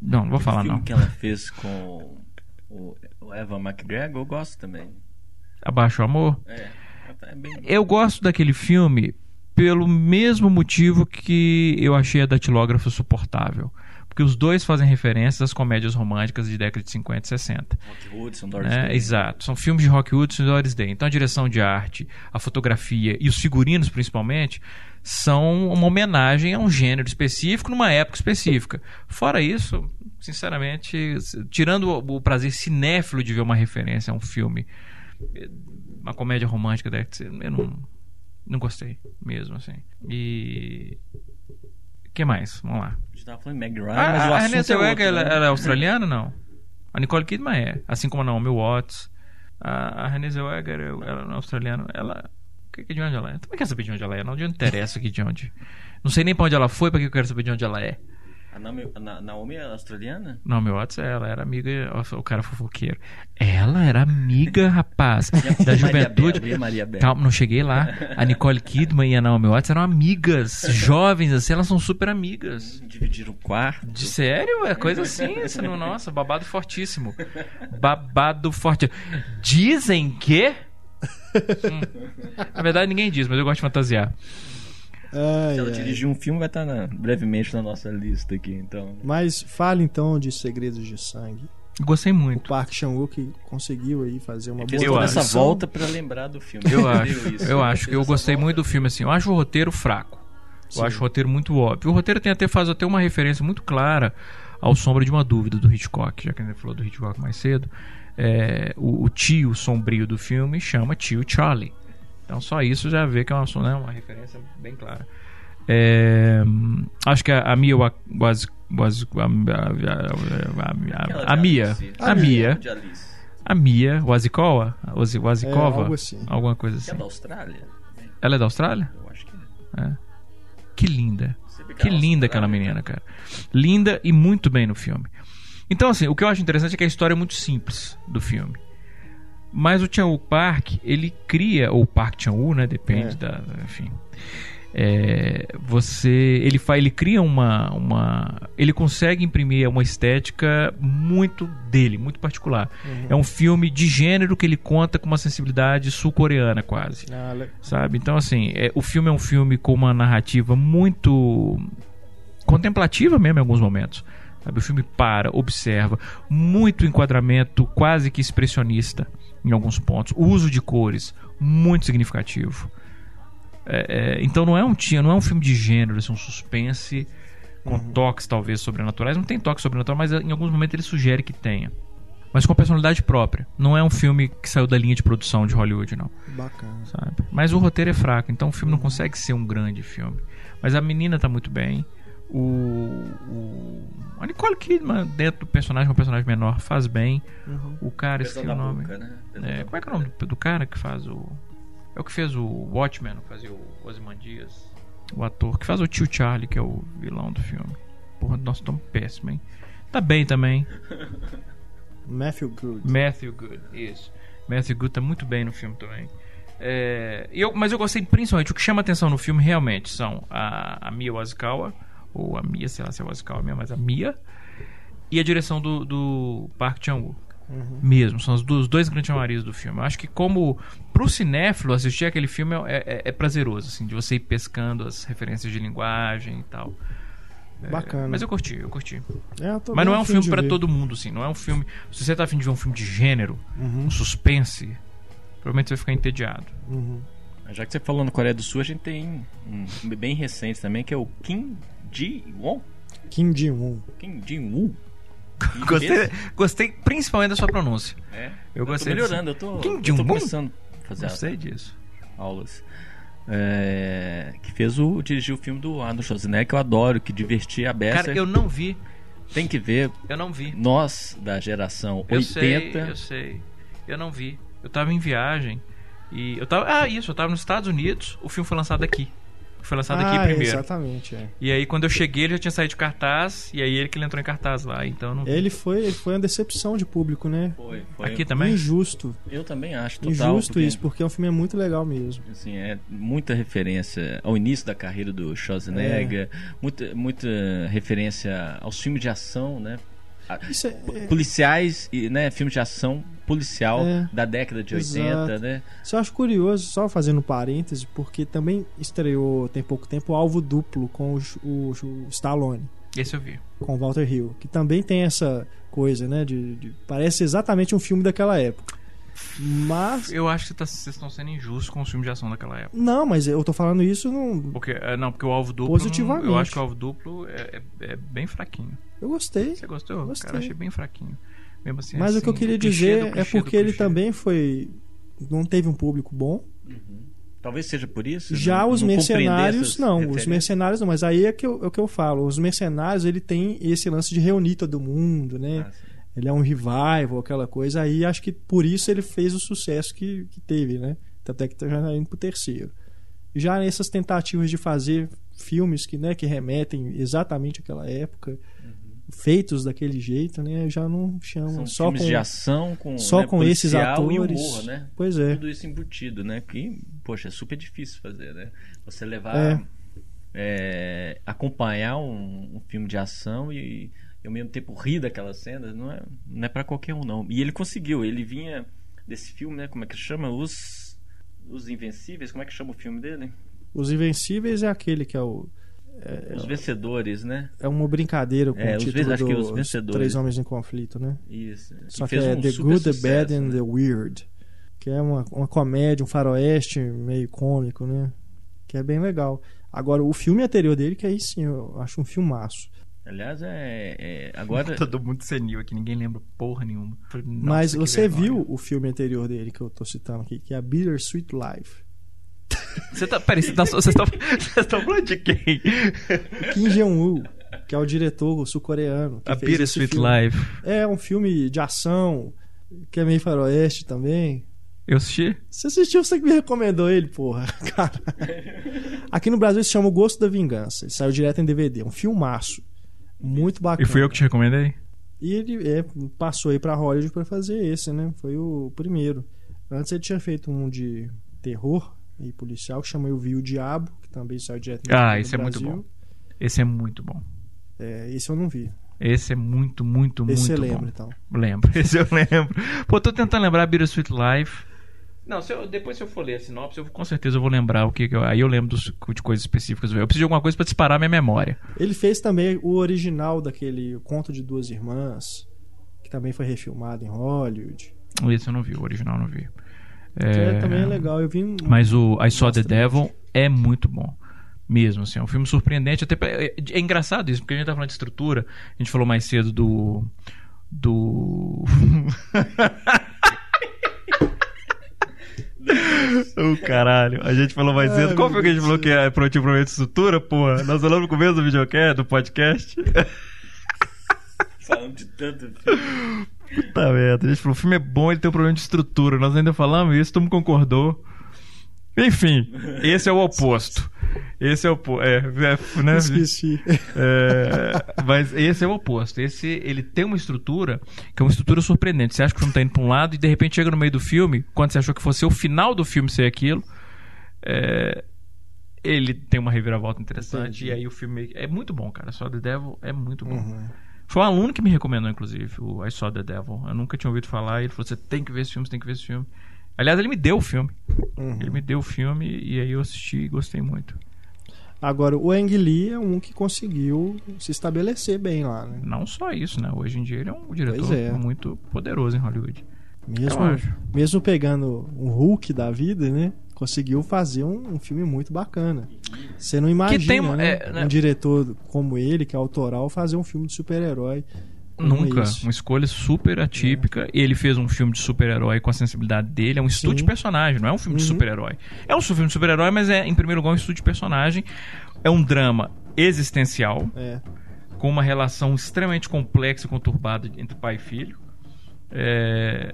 Não, não vou falar o filme não. que ela fez com o, o Evan McGregor, eu gosto também. Abaixo o amor. É, é bem... Eu gosto daquele filme pelo mesmo motivo que eu achei a datilógrafa suportável. Porque os dois fazem referências às comédias românticas de década de 50 e 60. Rock Hudson, Doris É, Day. exato. São filmes de Rock Hudson e Doris Day. Então a direção de arte, a fotografia e os figurinos, principalmente, são uma homenagem a um gênero específico numa época específica. Fora isso, sinceramente, tirando o prazer cinéfilo de ver uma referência a um filme, uma comédia romântica, deve ser- eu não, não gostei mesmo, assim. E. Que mais? Vamos lá. A gente tava falando Meg Ryan, Ah, mas o a Renée assunto é Zellweger, outro, ela, né? ela é australiana não? A Nicole Kidman é, assim como a Naomi Watts. A, a Renée Zellweger, eu- ela não é australiana. Ela... que- que- De onde ela é? Também quero saber de onde ela é. Não, de onde interessa aqui de onde. Não sei nem pra onde ela foi, pra que eu quero saber de onde ela é. A Naomi, a Na- Naomi é australiana? Naomi Watts, ela era amiga... O cara fofoqueiro. Ela era amiga, rapaz, da juventude. Bela, Maria Bela. Calma, não cheguei lá. A Nicole Kidman e a Naomi Watts eram amigas, jovens, assim, elas são super amigas. Dividiram o quarto. De sério? É coisa assim, isso não, nossa, babado fortíssimo. Babado forte. Dizem que. Hum. Na verdade, ninguém diz, mas eu gosto de fantasiar. Ai, Se ela ai. dirigir um filme, vai estar na- brevemente na nossa lista aqui, então. Mas fale então de Segredos de Sangue. Gostei O muito. Park Chan-wook conseguiu aí fazer uma boa toda acho. essa volta pra lembrar do filme. Eu acho, isso? eu acho. Fez Eu gostei volta. muito do filme, assim. Eu acho o roteiro fraco. Sim. Eu acho o roteiro muito óbvio. O roteiro tem até, faz até uma referência muito clara ao Sombra de uma Dúvida do Hitchcock, já que a gente falou do Hitchcock mais cedo. É, o, o tio sombrio do filme chama tio Charlie. Então só isso já vê que é uma, né, uma referência bem clara. É, acho que a, a Mia Wa- was, was, a, a- a- Aquela a Mia, a Mia, a Mia Wasikova, Wasi- Wasikova, É, algo assim. alguma coisa Que é assim. da Austrália? Ela é da Austrália? Eu acho que é. É. Que linda. Que é da linda aquela menina, cara. Linda e muito bem no filme. Então, assim, o que eu acho interessante é que a história é muito simples do filme. Mas o Chan Park, ele cria, ou Park Chan-woo, né? Depende É. da. Enfim. É, você ele faz ele cria uma uma ele consegue imprimir uma estética muito dele muito particular é um filme de gênero que ele conta com uma sensibilidade sul-coreana quase Ah, sabe? Então, assim, é, o filme é um filme com uma narrativa muito contemplativa mesmo em alguns momentos. Sabe? O filme para, observa, muito enquadramento quase que expressionista em alguns pontos. O uso de cores, muito significativo. É, é, então não é um tinha, não é um filme de gênero, é um suspense com toques talvez sobrenaturais. Não tem toque sobrenatural, mas em alguns momentos ele sugere que tenha. Mas com personalidade própria. Não é um filme que saiu da linha de produção de Hollywood, não bacana. sabe? Mas o roteiro é fraco, então o filme não consegue ser um grande filme. Mas a menina tá muito bem. O, o- a Nicole Kidman, dentro do personagem, um personagem menor, faz bem. Uhum. O cara, esqueci Pesão o nome. boca, né? É, como é que é o nome do, do cara que faz o. É o que fez o Watchmen, que fazia o Ozymandias. O ator que faz o tio Charlie, que é o vilão do filme. Porra, nossa, tão péssimo, hein? Tá bem também. Matthew Good. Matthew Good, isso. Matthew Good tá muito bem no filme também. É, eu, mas eu gostei principalmente, o que chama atenção no filme realmente são a, a Mia Wasikowska, ou a Mia, sei lá se é Wasikowska mesmo, mas a Mia, e a direção do, do Park Chan-wook. Mesmo, são os dois, os dois grandes chamariz do filme. Eu acho que como pro cinéfilo assistir aquele filme é, é- é prazeroso, assim, de você ir pescando as referências de linguagem e tal. É, Bacana. Mas eu curti, eu curti. É, eu Mas não é um filme ver. todo mundo, assim. Não é um filme. Se você tá afim de ver um filme de gênero, Uhum, um suspense, provavelmente você vai ficar entediado. uhum. Já que você falou no Coreia do Sul, a gente tem um bem recente também, que é o Kim Ji-won. Kim Ji-woon. Kim Ji-woo. Gostei, gostei principalmente da sua pronúncia. É. Eu gostei tô melhorando, eu tô, Kim eu tô começando a fazer Gostei disso. aulas. É, que fez o dirigiu o filme do Arnold Schwarzenegger que eu adoro, que divertia a beça. Cara, eu não vi. Tem que ver Eu não vi. nós da geração Eu 80. sei, eu sei. Eu não vi. Eu tava em viagem. E eu tava. Ah, isso, eu tava nos Estados Unidos, o filme foi lançado aqui. Foi lançado aqui Ah, primeiro. Exatamente, é. E aí quando eu cheguei, ele já tinha saído de cartaz, e aí ele que ele entrou em cartaz lá, então não. Ele foi, ele foi uma decepção de público, né? Foi, foi. Aqui também? Injusto. Eu também acho, total. Injusto porque, isso, porque o filme é muito legal mesmo. Assim, é muita referência ao início da carreira do Schwarzenegger, É. muita, muita referência aos filmes de ação, né? A- Isso é, p- Policiais, e, né? Filmes de ação policial É. da década de 80, Exato. né? Só acho curioso, só fazendo parêntese, porque também estreou tem pouco tempo o Alvo Duplo com o, o, o Stallone, Esse eu vi. com o Walter Hill, que também tem essa coisa, né? De, de- parece exatamente um filme daquela época. Mas. Eu acho que tá- vocês estão sendo injustos com os filmes de ação daquela época. Não, mas eu tô falando isso num. Porque, é, não, porque o alvo duplo. Positivamente. Eu acho que o alvo duplo é, é- é bem fraquinho. Eu gostei. Você gostou? Gostei. Cara, achei bem fraquinho. Mesmo assim, Mas o assim, que eu queria dizer é porque ele também foi. Não teve um público bom. Talvez seja por isso. Já não- os não mercenários, não. Os mercenários não. Mas aí é, que eu, é o que eu falo. Os mercenários, ele tem esse lance de reunir todo mundo, né? Ah. Ele é um revival, aquela coisa. Aí acho que por isso ele fez o sucesso que, que teve, né? Tanto é que tá já indo pro terceiro. Já nessas tentativas de fazer filmes que, né, que remetem exatamente àquela época, feitos daquele jeito, né? Já não chama. São Só filmes com, de ação com, só né, com esses atores. humor, né? Pois é. Tudo isso embutido, né? Que, poxa, é super difícil fazer, né? Você levar... É. é, acompanhar um, um filme de ação e, e ao mesmo tempo rir daquelas cenas não é, não é para qualquer um, não. E ele conseguiu. Ele vinha desse filme, né? Como é que chama? Os... Os Invencíveis, como é que chama o filme dele? Os Invencíveis é aquele que é o. Os Vencedores, né? É uma brincadeira com É, o os título ve- acho que os Vencedores. Três Homens em Conflito, né? Isso. Só que fez é um The Good, The sucesso, Bad and né? The Weird. Que é uma, uma comédia, um faroeste meio cômico, né? Que é bem legal. Agora, o filme anterior dele, que aí sim, eu acho um filmaço. Aliás, é, é- agora Todo mundo senil aqui, ninguém lembra porra nenhuma. Nossa, Mas você viu o filme anterior dele que eu tô citando aqui, que é a Bittersweet Life. Você tá. Peraí, você tá- vocês estão vocês estão falando de quem? Kim Jong-un, que é o diretor sul-coreano. A Bittersweet filme. Life. É um filme de ação, que é meio faroeste também. Eu assisti? Você assistiu, você que me recomendou ele, porra. Cara. Aqui no Brasil se chama O Gosto da Vingança. Ele saiu direto em DVD. Um filmaço. Muito bacana. E fui eu que te recomendei? E ele é, passou aí pra Hollywood pra fazer esse, né? Foi o primeiro. Antes ele tinha feito um de terror e policial que chama Eu Vi o Diabo, que também saiu direto Ah, esse é muito bom. Esse é muito bom. É, esse eu não vi. Esse é muito, muito, Esse você muito lembra, bom. então. Lembro, esse eu lembro. Pô, tô tentando lembrar Bittersweet Life. Não, se eu- depois se eu for ler a sinopse, eu, com certeza eu vou lembrar o que, que eu, Aí eu lembro dos- de coisas específicas. Eu preciso de alguma coisa pra disparar minha memória. Ele fez também o original daquele Conto de Duas Irmãs, que também foi refilmado em Hollywood. Esse eu não vi, o original eu não vi. Que é, também é legal. Eu vi um- Mas o I Saw the Devil é muito bom. Mesmo, assim, é um filme surpreendente. Até é, é engraçado isso, porque a gente tá falando de estrutura. A gente falou mais cedo do. Do. O caralho, a gente falou mais Ai, cedo. Qual foi que a gente falou que é pro problema de estrutura, porra? Nós falamos no começo do videocast, do podcast. falando de tanto filme. Puta merda, a gente falou, o filme é bom, ele tem um problema de estrutura. Nós ainda falamos isso, todo mundo concordou. Enfim, esse é o oposto. Esse é o oposto. É, é, né? Esqueci. É, mas esse é o oposto. Esse ele tem uma estrutura que é uma estrutura surpreendente. Você acha que o filme tá indo pra um lado e de repente chega no meio do filme, quando você achou que fosse o final do filme ser aquilo, é, ele tem uma reviravolta interessante Entendi. e aí o filme é muito bom, cara. Só The Devil é muito bom. Uhum. Foi um aluno que me recomendou, inclusive, o I Saw the Devil. Eu nunca tinha ouvido falar ele falou: você tem que ver esse filme, você tem que ver esse filme. Aliás, ele me deu o filme. Uhum. Ele me deu o filme e aí eu assisti e gostei muito. Agora, o Ang Lee é um que conseguiu se estabelecer bem lá, né? Não só isso, né? Hoje em dia ele é um diretor é. muito poderoso em Hollywood. Mesmo, mesmo pegando um Hulk da vida, né? Conseguiu fazer um, um filme muito bacana. Você não imagina tem né? é, né? um diretor como ele, que é autoral, fazer um filme de super-herói. Como Nunca. esse. Uma escolha super atípica. Ele fez um filme de super-herói com a sensibilidade dele. É um estudo Sim. de personagem, não é um filme de Uhum. super-herói. É um filme de super-herói, mas é, em primeiro lugar, um estudo de personagem. É um drama existencial, É. com uma relação extremamente complexa e conturbada entre pai e filho. É,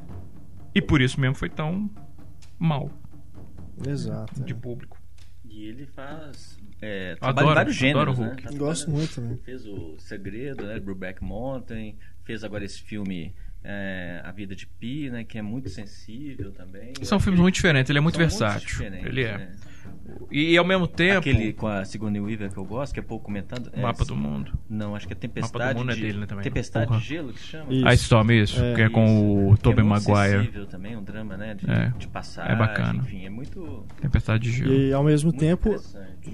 E por isso mesmo foi tão mal. Exato. de é. público. E ele faz. É, trabalha em adoro, vários adoro gêneros. o né? Hulk. Tá Gosto muito também. Fez o Segredo, né? Brubeck Mountain. Fez agora esse filme é, A Vida de Pi, né? Que é muito sensível também. São filmes muito diferentes, ele é muito versátil. Ele é. né? E, ao mesmo tempo, Aquele com a Sigourney Weaver que eu gosto, que é pouco comentado. é, Mapa do Mundo. Não, acho que é Mapa Tempestade do Mundo é de... dele, né, também, Tempestade porra. de Gelo, que chama? Isso. A Storm, isso, É. que é com o Isso. Tobey é Maguire. sensível também, um drama, né? De, É. de passagem, É bacana. enfim, é muito, Tempestade de Gelo. E ao mesmo muito tempo,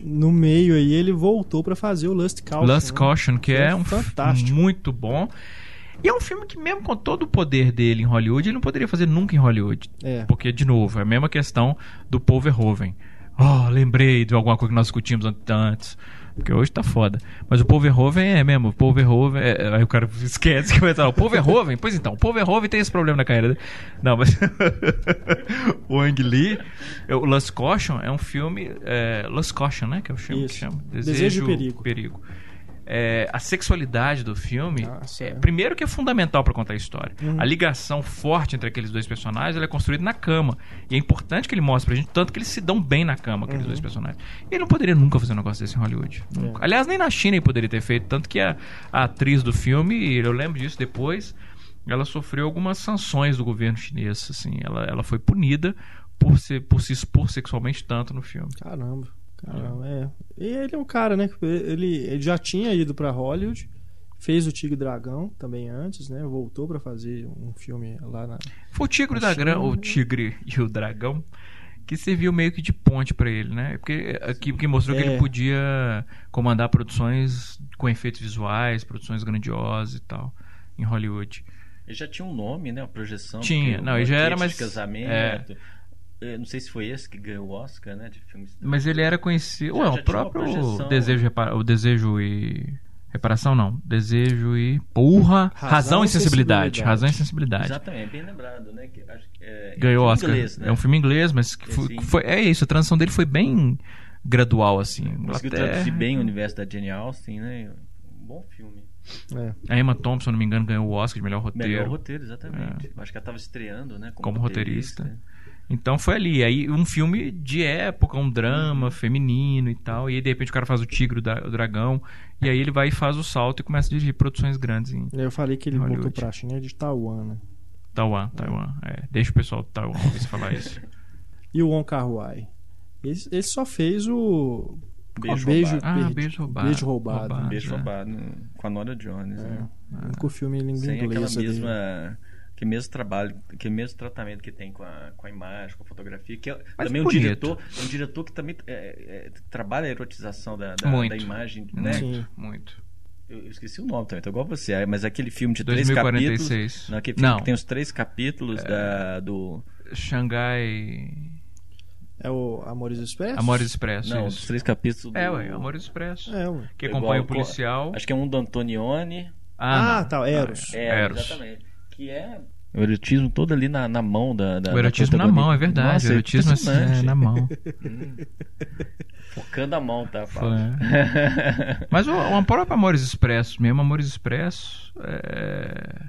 no meio aí, ele voltou pra fazer o Lust Caution. Lust né? Caution, que Que é, é um fantástico. filme muito bom. E é um filme que, mesmo com todo o poder dele em Hollywood, ele não poderia fazer nunca em Hollywood. É. Porque, de novo, é a mesma questão do Paul Verhoeven. Oh, lembrei de alguma coisa que nós discutimos an- antes. Porque hoje tá foda. Mas o Paul Verhoeven é mesmo. O Paul Verhoeven. É, é- aí o cara esquece que vai falar. O Paul Verhoeven? Pois então, o Paul Verhoeven tem esse problema na carreira dele. Não, mas. o Ang Lee. é, O Lust Caution é um filme. É, Lust Caution, né? Que é o filme que Isso. chama. Desejo e Perigo. É, a sexualidade do filme, Nossa, é, é. primeiro que é fundamental para contar a história. Uhum. A ligação forte entre aqueles dois personagens ela é construída na cama. E é importante que ele mostre pra gente tanto que eles se dão bem na cama, aqueles Uhum. dois personagens. E ele não poderia nunca fazer um negócio desse em Hollywood. Nunca. É. Aliás, nem na China ele poderia ter feito. Tanto que a, a atriz do filme, eu lembro disso depois, ela sofreu algumas sanções do governo chinês. Assim, ela, ela foi punida por, ser, por se expor sexualmente tanto no filme. Caramba. Caramba, é. E ele é um cara, né? que Ele, ele já tinha ido pra Hollywood, fez o Tigre e Dragão também antes, né? Voltou pra fazer um filme lá na. Foi o Tigre, da Gran, o Tigre e o Dragão que serviu meio que de ponte pra ele, né? Porque aqui que mostrou que É. ele podia comandar produções com efeitos visuais, produções grandiosas e tal em Hollywood. Ele já tinha um nome, né? A projeção. Tinha, não, ele já era mais- de casamento. Eu não sei se foi esse que ganhou o Oscar, né? De filmes. Mas ele era conhecido, Já- ué, já o próprio projeção. desejo, repara- o desejo e reparação não, desejo e porra, razão, Razão e sensibilidade, sensibilidade. razão e sensibilidade. Exatamente, bem lembrado, né? Que, acho que é, ganhou em Oscar. Inglês, né? É um filme inglês, mas que foi, foi- é isso, a transição dele foi bem gradual assim. Conseguiu Inglaterra- traduzir bem o universo da Jane Austen, né? Um bom filme. É. A Emma Thompson, se eu não me engano, ganhou o Oscar de melhor roteiro. Melhor roteiro, exatamente. Acho que ela estava estreando, né? Como, Como roteirista. Então foi ali. Aí um filme de época, um drama feminino e tal. E aí de repente o cara faz o Tigre, o Dra- o Dragão. E aí ele vai e faz o salto e começa a dirigir produções grandes em Eu falei que ele Hollywood. voltou pra China de Taiwan, né? Taiwan. Taiwan. É, deixa o pessoal do Taiwan falar isso. E o Wong Kar Wai? Ele, ele só fez o Beijo beijo, roubado. Ah, perdi- beijo roubado. Beijo roubado. Roubado. Beijo é. roubado né? com a Nora Jones, né? o único filme em língua Sem aquela inglesa dele. Que mesmo trabalho, que mesmo tratamento que tem com a, com a imagem, com a fotografia, que é Mas também um bonito. diretor, um diretor que também é, é, trabalha a erotização da, da, Muito. da imagem, Muito, né? Sim. muito. Eu, esqueci o nome também, tô igual você, é, mas aquele filme de três 2046. capítulos. Não, aquele filme Não. que tem os três capítulos da, do. Xangai. É o Amores Expresso? Amores Expresso. Não, isso. os três capítulos do. É, ué, Amores Expresso. É, ué. Que Igual acompanha o co- policial. Acho que é um do Antonioni. Ah, não. tá, Eros. É, Eros. exatamente. Que é. O erotismo todo ali na, na mão da. da O erotismo da na mão, é verdade. Nossa, o erotismo assim, impressionante. é na mão. Focando a mão, tá. Mas o, o próprio Amores Expresso, mesmo Amores Expresso, é,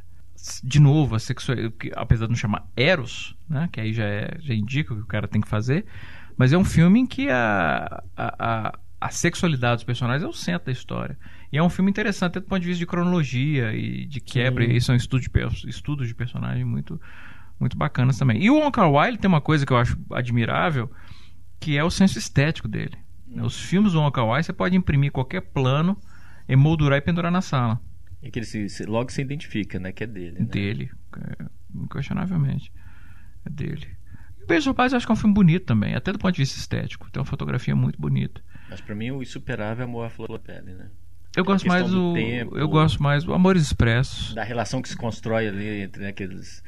de novo, a sexual, que, apesar de não chamar Eros, né, que aí já, é, já indica o que o cara tem que fazer, mas é um filme em que a, a, a, a sexualidade dos personagens é o centro da história. E é um filme interessante, até do ponto de vista de cronologia e de quebra, Sim. e são estudos de, estudos de personagem muito, muito bacanas também. E o Wong Kar Wai tem uma coisa que eu acho admirável, que é o senso estético dele. Hum. Os filmes do Wong Kar Wai você pode imprimir qualquer plano, emoldurar e pendurar na sala É que ele se, se- logo se identifica, né? Que é dele. Né? dele, é, inquestionavelmente. É dele. E o Beijo do Paz eu acho que é um filme bonito também, até do ponto de vista estético. Tem uma fotografia muito bonita. Mas pra mim o insuperável é Amor à Flor da Pele, né? Eu gosto mais do do, tempo. eu gosto mais do Amores Expressos. Da relação que se constrói ali entre né, aqueles.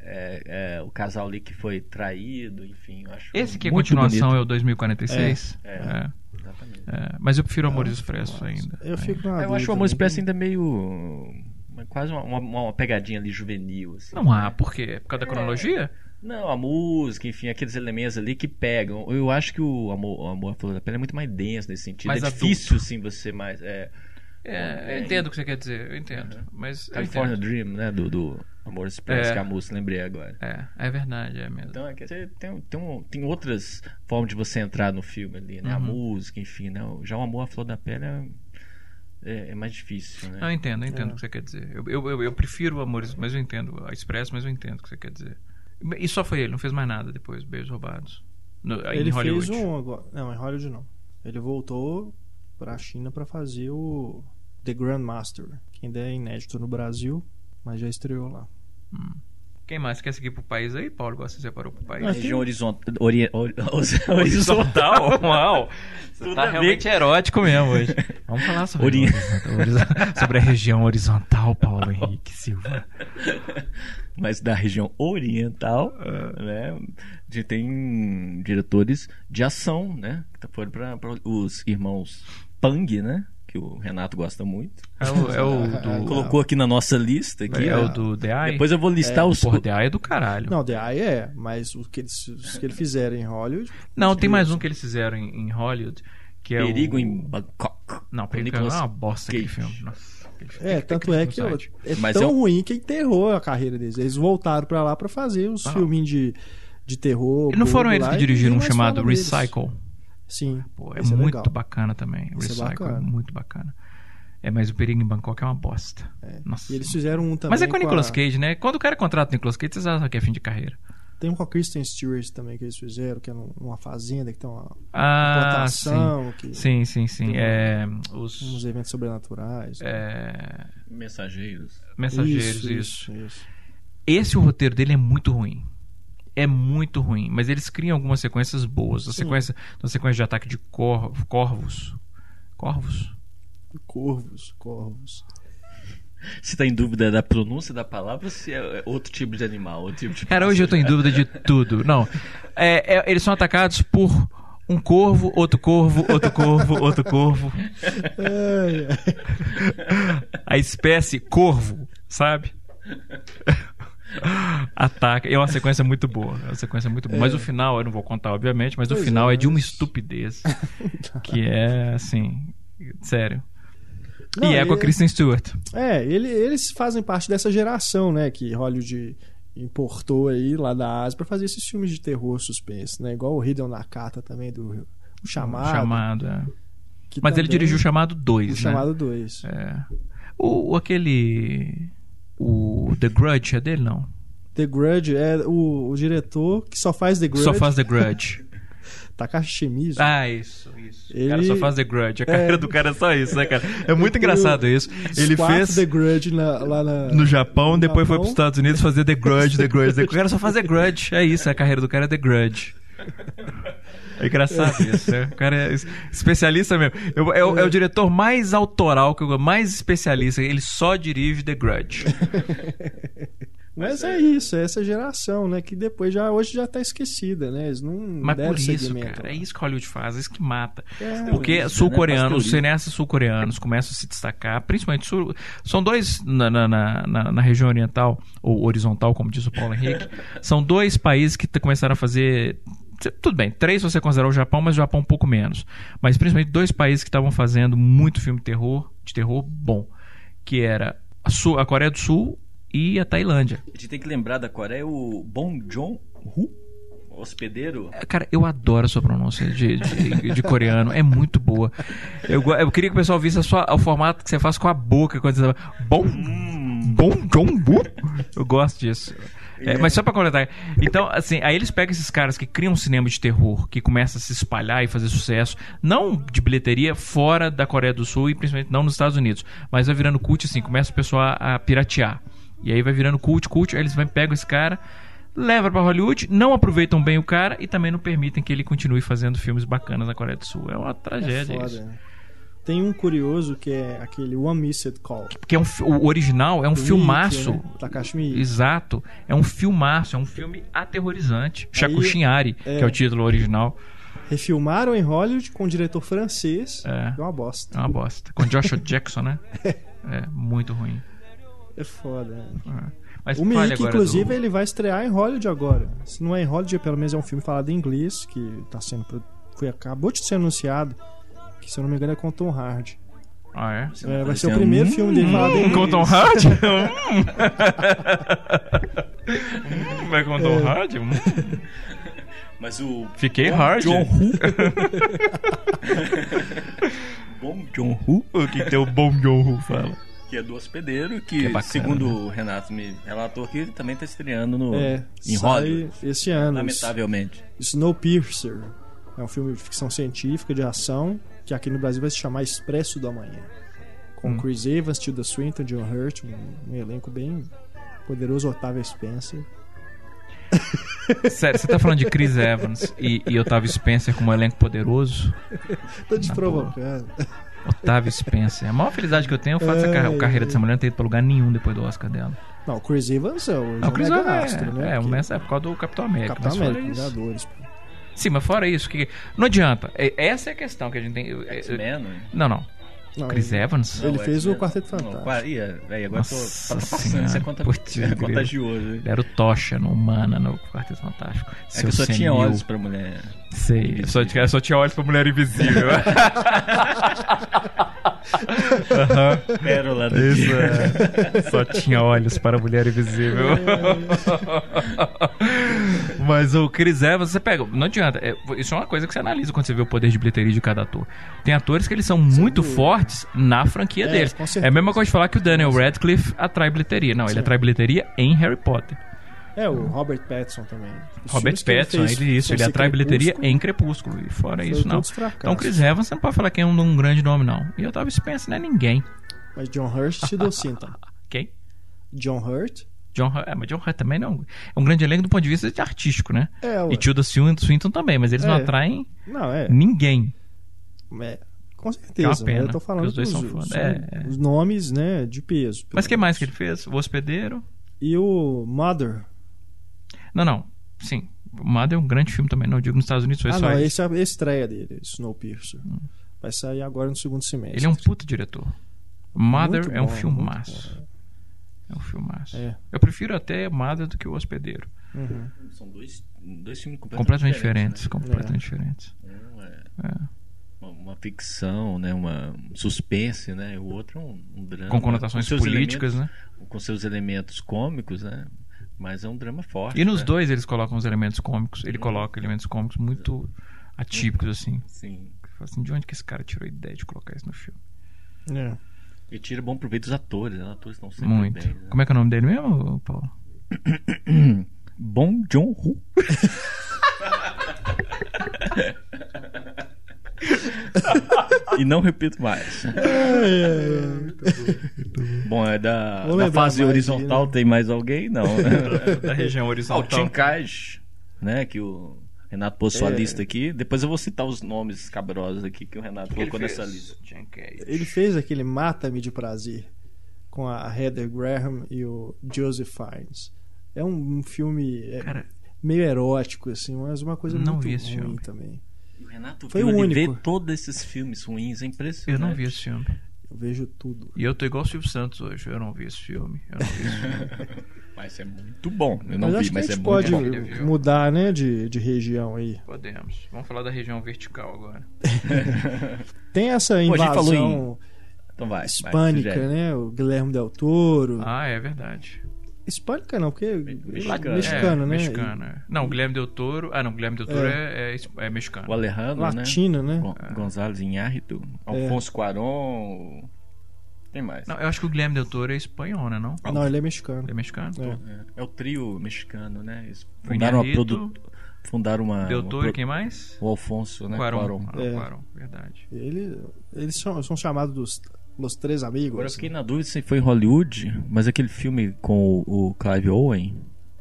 é, é, o casal ali que foi traído, enfim. Eu acho Esse que é continuação bonito. é o 2046. É, É, é. Exatamente. é. Mas eu prefiro Amores Expressos ainda. Eu fico na Eu acho o dúvida Amor também. Expresso ainda meio. Quase uma, uma, uma pegadinha ali juvenil. Assim, Não há, por quê? Por causa da cronologia? Não, a música, enfim, aqueles elementos ali que pegam. Eu acho que o Amor, o amor à Flor da Pele é muito mais denso nesse sentido. Mais é difícil, sim, você mais. É, É, eu entendo o que você quer dizer, eu entendo. Mas eu California entendo. Dream, né? Do, do Amor Expresso É. Camus, lembrei agora. É, é verdade, é mesmo. Então, é que você tem, tem, um- tem outras formas de você entrar no filme ali, né? A Uhum. música, enfim, né? Já o Amor à Flor da Pele é, é, é mais difícil, né? Não, eu entendo, eu entendo É. o que você quer dizer. Eu, eu, eu, eu prefiro Amores, mas eu entendo a Expresso, mas eu entendo o que você quer dizer. E só foi ele, não fez mais nada depois, Beijos Roubados. No, Ele em Hollywood. fez um agora. Não, em Hollywood não. Ele voltou pra China pra fazer o The Grandmaster, que ainda é inédito no Brasil, mas já estreou lá. Quem mais quer seguir pro país aí, Paulo? Igual você separou pro país? Região horizontal. Ori, ori, horizontal. Horizontal? Uau! Você Tudo tá realmente erótico mesmo hoje. Vamos falar sobre, Ori- sobre a região horizontal, Paulo Henrique Silva. mas da região oriental, né? A gente tem diretores de ação, né? Que foram para os irmãos Pang, né? Que o Renato gosta muito. É o, é o do. Colocou aqui na nossa lista aqui. é ó. o do The Eye? Depois eu vou listar os. Porra, The Eye é do caralho. Não, The Eye é, mas o que eles, os que eles fizeram em Hollywood. Não, tem mais um que eles fizeram em, em Hollywood, que é Perigo o... em Bangkok. Não, Perigo é uma bosta aquele filme. Nossa. É, tanto é que é Mas tão eu- ruim que enterrou a carreira deles. Eles voltaram pra lá pra fazer os Ah. filminhos de, de terror. E não foram eles lá, que dirigiram um chamado fala deles. Recycle? Sim. Pô, é esse muito bacana também. É Recycle, bacana. muito bacana. É, mas o Perigo em Bangkok é uma bosta. É. Nossa. E eles fizeram um também. Mas é com o a- Nicolas Cage, né? Quando o cara contrata o Nicolas Cage, você sabe que é fim de carreira. Tem um com a Kristen Stewart também que eles fizeram, que é num- numa fazenda que tem uma Ah, sim. plantação, que Sim, sim, sim. É, uns os eventos sobrenaturais. é, Mensageiros. mensageiros, isso, isso, isso. Esse o roteiro dele é muito ruim. É muito ruim, mas eles criam algumas sequências boas. A Sim. sequência, a sequência de ataque de cor, corvos. Corvos? Corvos, corvos. Você tá em dúvida da pronúncia da palavra ou se é outro tipo de animal? Outro tipo de Cara, hoje eu tô em dúvida de tudo. Não. É, é, eles são atacados por um corvo, outro corvo, outro corvo, outro corvo. A espécie corvo, sabe? Ataca. É uma sequência muito boa. É uma sequência muito boa. Mas o final, eu não vou contar, obviamente, mas o Pois final é, é, de uma mas- estupidez. que é assim. Sério. Não, e é com a Kristen Stewart. É, ele- eles fazem parte dessa geração, né? Que Hollywood importou aí lá da Ásia pra fazer esses filmes de terror suspense, né? Igual o Hideo Nakata também, do o Chamado. Chamado, é. Mas ele dirigiu o Chamado 2, o né? Chamado 2. É. O, o aquele. O The Grudge é dele, não? The Grudge é o, o diretor que só faz The Grudge. Só faz The Grudge. Takashi Shimizu. Ah, isso, isso. O Ele- cara só faz The Grudge. A carreira É. do cara é só isso, né, cara? É muito engraçado isso. Os Ele fez The Grudge na- lá na, no Japão, no depois foi Japão. pros Estados Unidos fazer The Grudge, The Grudge, The Grudge. O cara só faz The Grudge. É isso, a carreira do cara é The Grudge. É engraçado isso, né? O cara é es- especialista mesmo. Eu- é, o, é o diretor mais autoral, mais especialista. Ele só dirige The Grudge. Mas é isso, é essa geração, né? Que depois já hoje já tá esquecida, né? Eles não Mas por isso, cara, lá. é isso que Hollywood faz, é isso que mata. É, Porque né? sul-coreanos, os teoria. cineastas sul-coreanos começam a se destacar, principalmente sul, são dois na, na, na, na- região oriental, ou horizontal, como diz o Paulo Henrique, são dois países que começaram a fazer. Tudo bem, três você considerar o Japão, mas o Japão um pouco menos. Mas principalmente dois países que estavam fazendo muito filme de terror, de terror bom, que era a, Sul- a Coreia do Sul e a Tailândia. A gente tem que lembrar da Coreia o Bong Joon-ho, hospedeiro. Cara, eu adoro a sua pronúncia de, de, de coreano. É muito boa. Eu, eu queria que o pessoal visse a sua, o formato que você faz com a boca quando você fala. Bom. Bom Jong-bu. Eu gosto disso. É, mas só pra completar. Então, assim, aí eles pegam esses caras que criam um cinema de terror, que começa a se espalhar e fazer sucesso, não de bilheteria fora da Coreia do Sul e principalmente não nos Estados Unidos, mas vai virando cult, assim, começa o pessoal a piratear. E aí vai virando cult, cult, aí eles vão, pegam esse cara, levam pra Hollywood, não aproveitam bem o cara e também não permitem que ele continue fazendo filmes bacanas na Coreia do Sul. É uma É tragédia foda, isso. né? Tem um curioso que é aquele One Missed Call. Porque é um, o original é um Do filmaço. Mickey, né? Takashi Miike. Exato. É um filmaço, é um filme aterrorizante. Shakushinari, é. que é o título original. Refilmaram em Hollywood com um diretor francês. É. É uma bosta. É uma bosta. Com Joshua Jackson, né? É, muito ruim. É foda. né? É. Mas O Mickey, agora inclusive, do... ele vai estrear em Hollywood agora. Se não é em Hollywood, pelo menos é um filme falado em inglês, que tá sendo. pro- Foi, acabou de ser anunciado. Que se eu não me engano é com Tom Hardy. Ah, é? É, vai ser o primeiro hum, filme dele falado em Com o Tom inglês. Hardy? Hum, Vai com Tom Hardy? Hum. Mas o. Fiquei Bom hard. John Woo. Bom John Woo, O que que tem o bom John Woo fala? Que é do hospedeiro, que, Que é segundo o Renato me relatou aqui, ele também tá estreando no, É, em Hollywood. esse ano. Lamentavelmente. Snowpiercer. É um filme de ficção científica, de ação, que aqui no Brasil vai se chamar Expresso do Amanhã. Com Hum. Chris Evans, Tilda Swinton, John Hurt, um, um elenco bem poderoso, Otávio Spencer. Sério, você tá falando de Chris Evans e, e Otávio Spencer como um elenco poderoso? Tô te Tá provocando. Otávio Spencer. A maior felicidade que eu tenho é o fato de a Ai, carreira dessa mulher não ter ido pra lugar nenhum depois do Oscar dela. Não, o Chris Evans é o Não, o Chris Mega Evans Astro, é, né? é, o Porque- Messi é por causa do Capitão América. Capitão mas fora América, isso. Vingadores. pô. Sim, mas fora isso, que não adianta. É- Essa é a questão que a gente tem. é- é- X-Men, né? Não, não. Não, Chris Evans? Ele Não, fez o Quarteto Não, Fantástico. qua- Ih, velho, agora tô, Nossa passando. Senhora, é, conta, é contagioso. hein? Ele era o Tocha no Humana, no Quarteto Fantástico. É que eu só tinha olhos pra mulher. Sei, eu só, tinha- eu só tinha olhos pra mulher invisível. Aham. Pérola do Isso dia. é. Só tinha olhos para a mulher invisível. Mas o Chris Evans, você pega. Não adianta. é, isso é uma coisa que você analisa quando você vê o poder de bilheteria de cada ator. Tem atores que eles são muito dúvida. fortes na franquia É, deles. É a mesma coisa de falar que o Daniel Radcliffe atrai bilheteria. Não, ele atrai bilheteria em Harry Potter. É, o Robert Pattinson também. Os Robert ele Pattinson, fez ele, isso, ele atrai bilheteria em Crepúsculo. E fora isso, não. Então, Chris Evans, você não pode falar que é um, um grande nome, não. E eu tava Spencer, não é ninguém. Mas John Hurt deu Sinton. Quem? John Hurt? John Hurt, é, mas John Hurt também não. É um grande elenco do ponto de vista de artístico, né? É, ué. E Tilda Swinton, também, mas eles não É. atraem Não, é. ninguém. é com É certeza. pena, né? Eu tô falando os dois são É, é. os nomes, né, de peso. Mas o que mais que ele fez? O Hospedeiro? E o Mother. Não, não. Sim. Mother é um grande filme também. Não digo nos Estados Unidos foi Ah, só não, isso. esse é a estreia dele, Snowpiercer. Vai sair agora no segundo semestre. Ele é um puta diretor. Mother Muito é um bom, filmaço. É um filmaço. É. Eu prefiro até Mother do que o Hospedeiro. Uhum. São dois, dois filmes completamente, Completamente diferentes. né? Completamente diferentes. Um é É. uma, uma ficção, né? Uma um suspense, né? O outro é um, um drama. Com conotações seus políticas, né? Com seus elementos cômicos, né? Mas é um drama forte. E nos né? dois eles colocam os elementos cômicos. Ele coloca elementos cômicos muito atípicos, assim. Sim. Assim, de onde que esse cara tirou a ideia de colocar isso no filme? É. E tira bom proveito dos atores, né? Os atores estão sempre Muito. bem. né? Como é que é o nome dele mesmo, Paulo? Bom John Woo. e não repito mais. Bom, é da, Vou da lembrar fase mais horizontal, aí, né? tem mais alguém? Não. da região Ah, o horizontal. Tim Kaj, né? Que o Renato pôs sua É. lista aqui. Depois eu vou citar os nomes cabrosos aqui que o Renato colocou nessa lista. Ele fez aquele Mata-me de Prazer com a Heather Graham e o Joseph Fiennes. É um, um filme é, Cara, meio erótico, assim, mas uma coisa Não muito vi esse ruim filme. também. O Renato Foi viu, o ele vê único. todos esses filmes ruins, é impressionante. eu não vi esse filme. Eu vejo tudo. E eu tô igual o Silvio Santos hoje. Eu não vi esse filme. Eu não vi esse filme. Mas é muito bom. Eu não mas vi, acho que mas a é gente muito pode bom. Mudar, né, de, de região aí. Podemos. Vamos falar da região vertical agora. Tem essa Pô, a gente falou invasão Então vai. vai, hispânica, sugere. né? O Guilherme Del Toro. Ah, é verdade. Hispânica não, porque mexicano. mexicano, é, né? Mexicano, é. Não, o Guilherme Del Toro. Ah, não, o Guilherme Del Toro é, é, é mexicano. O Alejandro, né? Latino, né? Gon Gonzalez Inhárritu. Alfonso Cuarón. Tem mais. Não, eu acho que o Guilherme Del Toro é espanhol, né? Não? Não, ele é mexicano. Ele é mexicano? É. É, é o trio mexicano, né? Eles fundaram uma Inharrito, produ... Fundaram uma. Del uma Toro e pro- quem mais? O Alfonso, né? Cuarón. Cuarón. Ah, É. Cuarón, verdade. Ele, eles são, são chamados dos Los Três Amigos. Agora eu fiquei na dúvida se foi em Hollywood, mas aquele filme com o, o Clive Owen,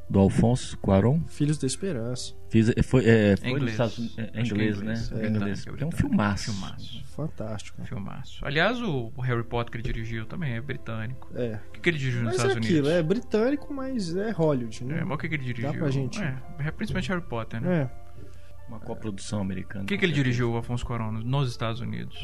do Alfonso Cuarón, Filhos da Esperança. fiz, foi, é, foi inglês. nos Estados Unidos. É, é é inglês, inglês. né? É É inglês. É um filmaço. Filmaço. Fantástico. Filmaço. Aliás, o o Harry Potter que ele dirigiu também é britânico. É. O que, que ele dirigiu nos Mas é Estados aquilo, Unidos? é britânico, mas é Hollywood, né? É, mas o que, que ele dirigiu? pra gente. É, é principalmente Harry Potter, né? É. Uma coprodução americana. O que, que ele dirigiu, o Afonso Cuarón, nos Estados Unidos?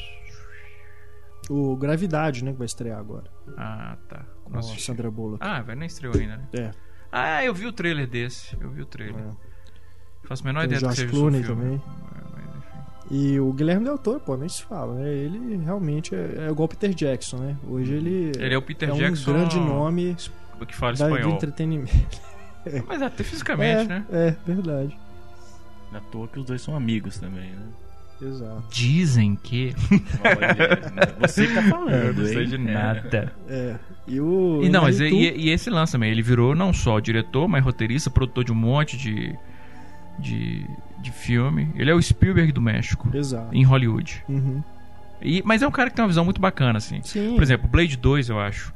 O Gravidade, né? Que vai estrear agora. Ah, tá. Com a. Sandra Bullock. Ah, velho, nem estreou ainda, né? É. Ah, eu vi o trailer desse. Eu vi o trailer. é. Faço a menor Tem ideia o do que George seja o Clooney filme. também. É, mas, enfim. E o Guilherme Del Toro, pô, nem se fala, né? Ele realmente é, é igual o Peter Jackson, né? Hoje ele, Ele é o Peter é Jackson um grande nome que fala da, espanhol. entretenimento. Mas até fisicamente, é, né? É, verdade. Na toa que os dois são amigos também, né? Exato. Dizem que. Olha, você que tá falando, Eu não sei hein? de É. nada. É. E o. E não, mas e, e esse lance também, ele virou não só diretor, mas roteirista, produtor de um monte de, de, de filme. Ele é o Spielberg do México, Exato. em Hollywood. Uhum. E, mas é um cara que tem uma visão muito bacana, assim. Sim. Por exemplo, Blade 2, eu acho.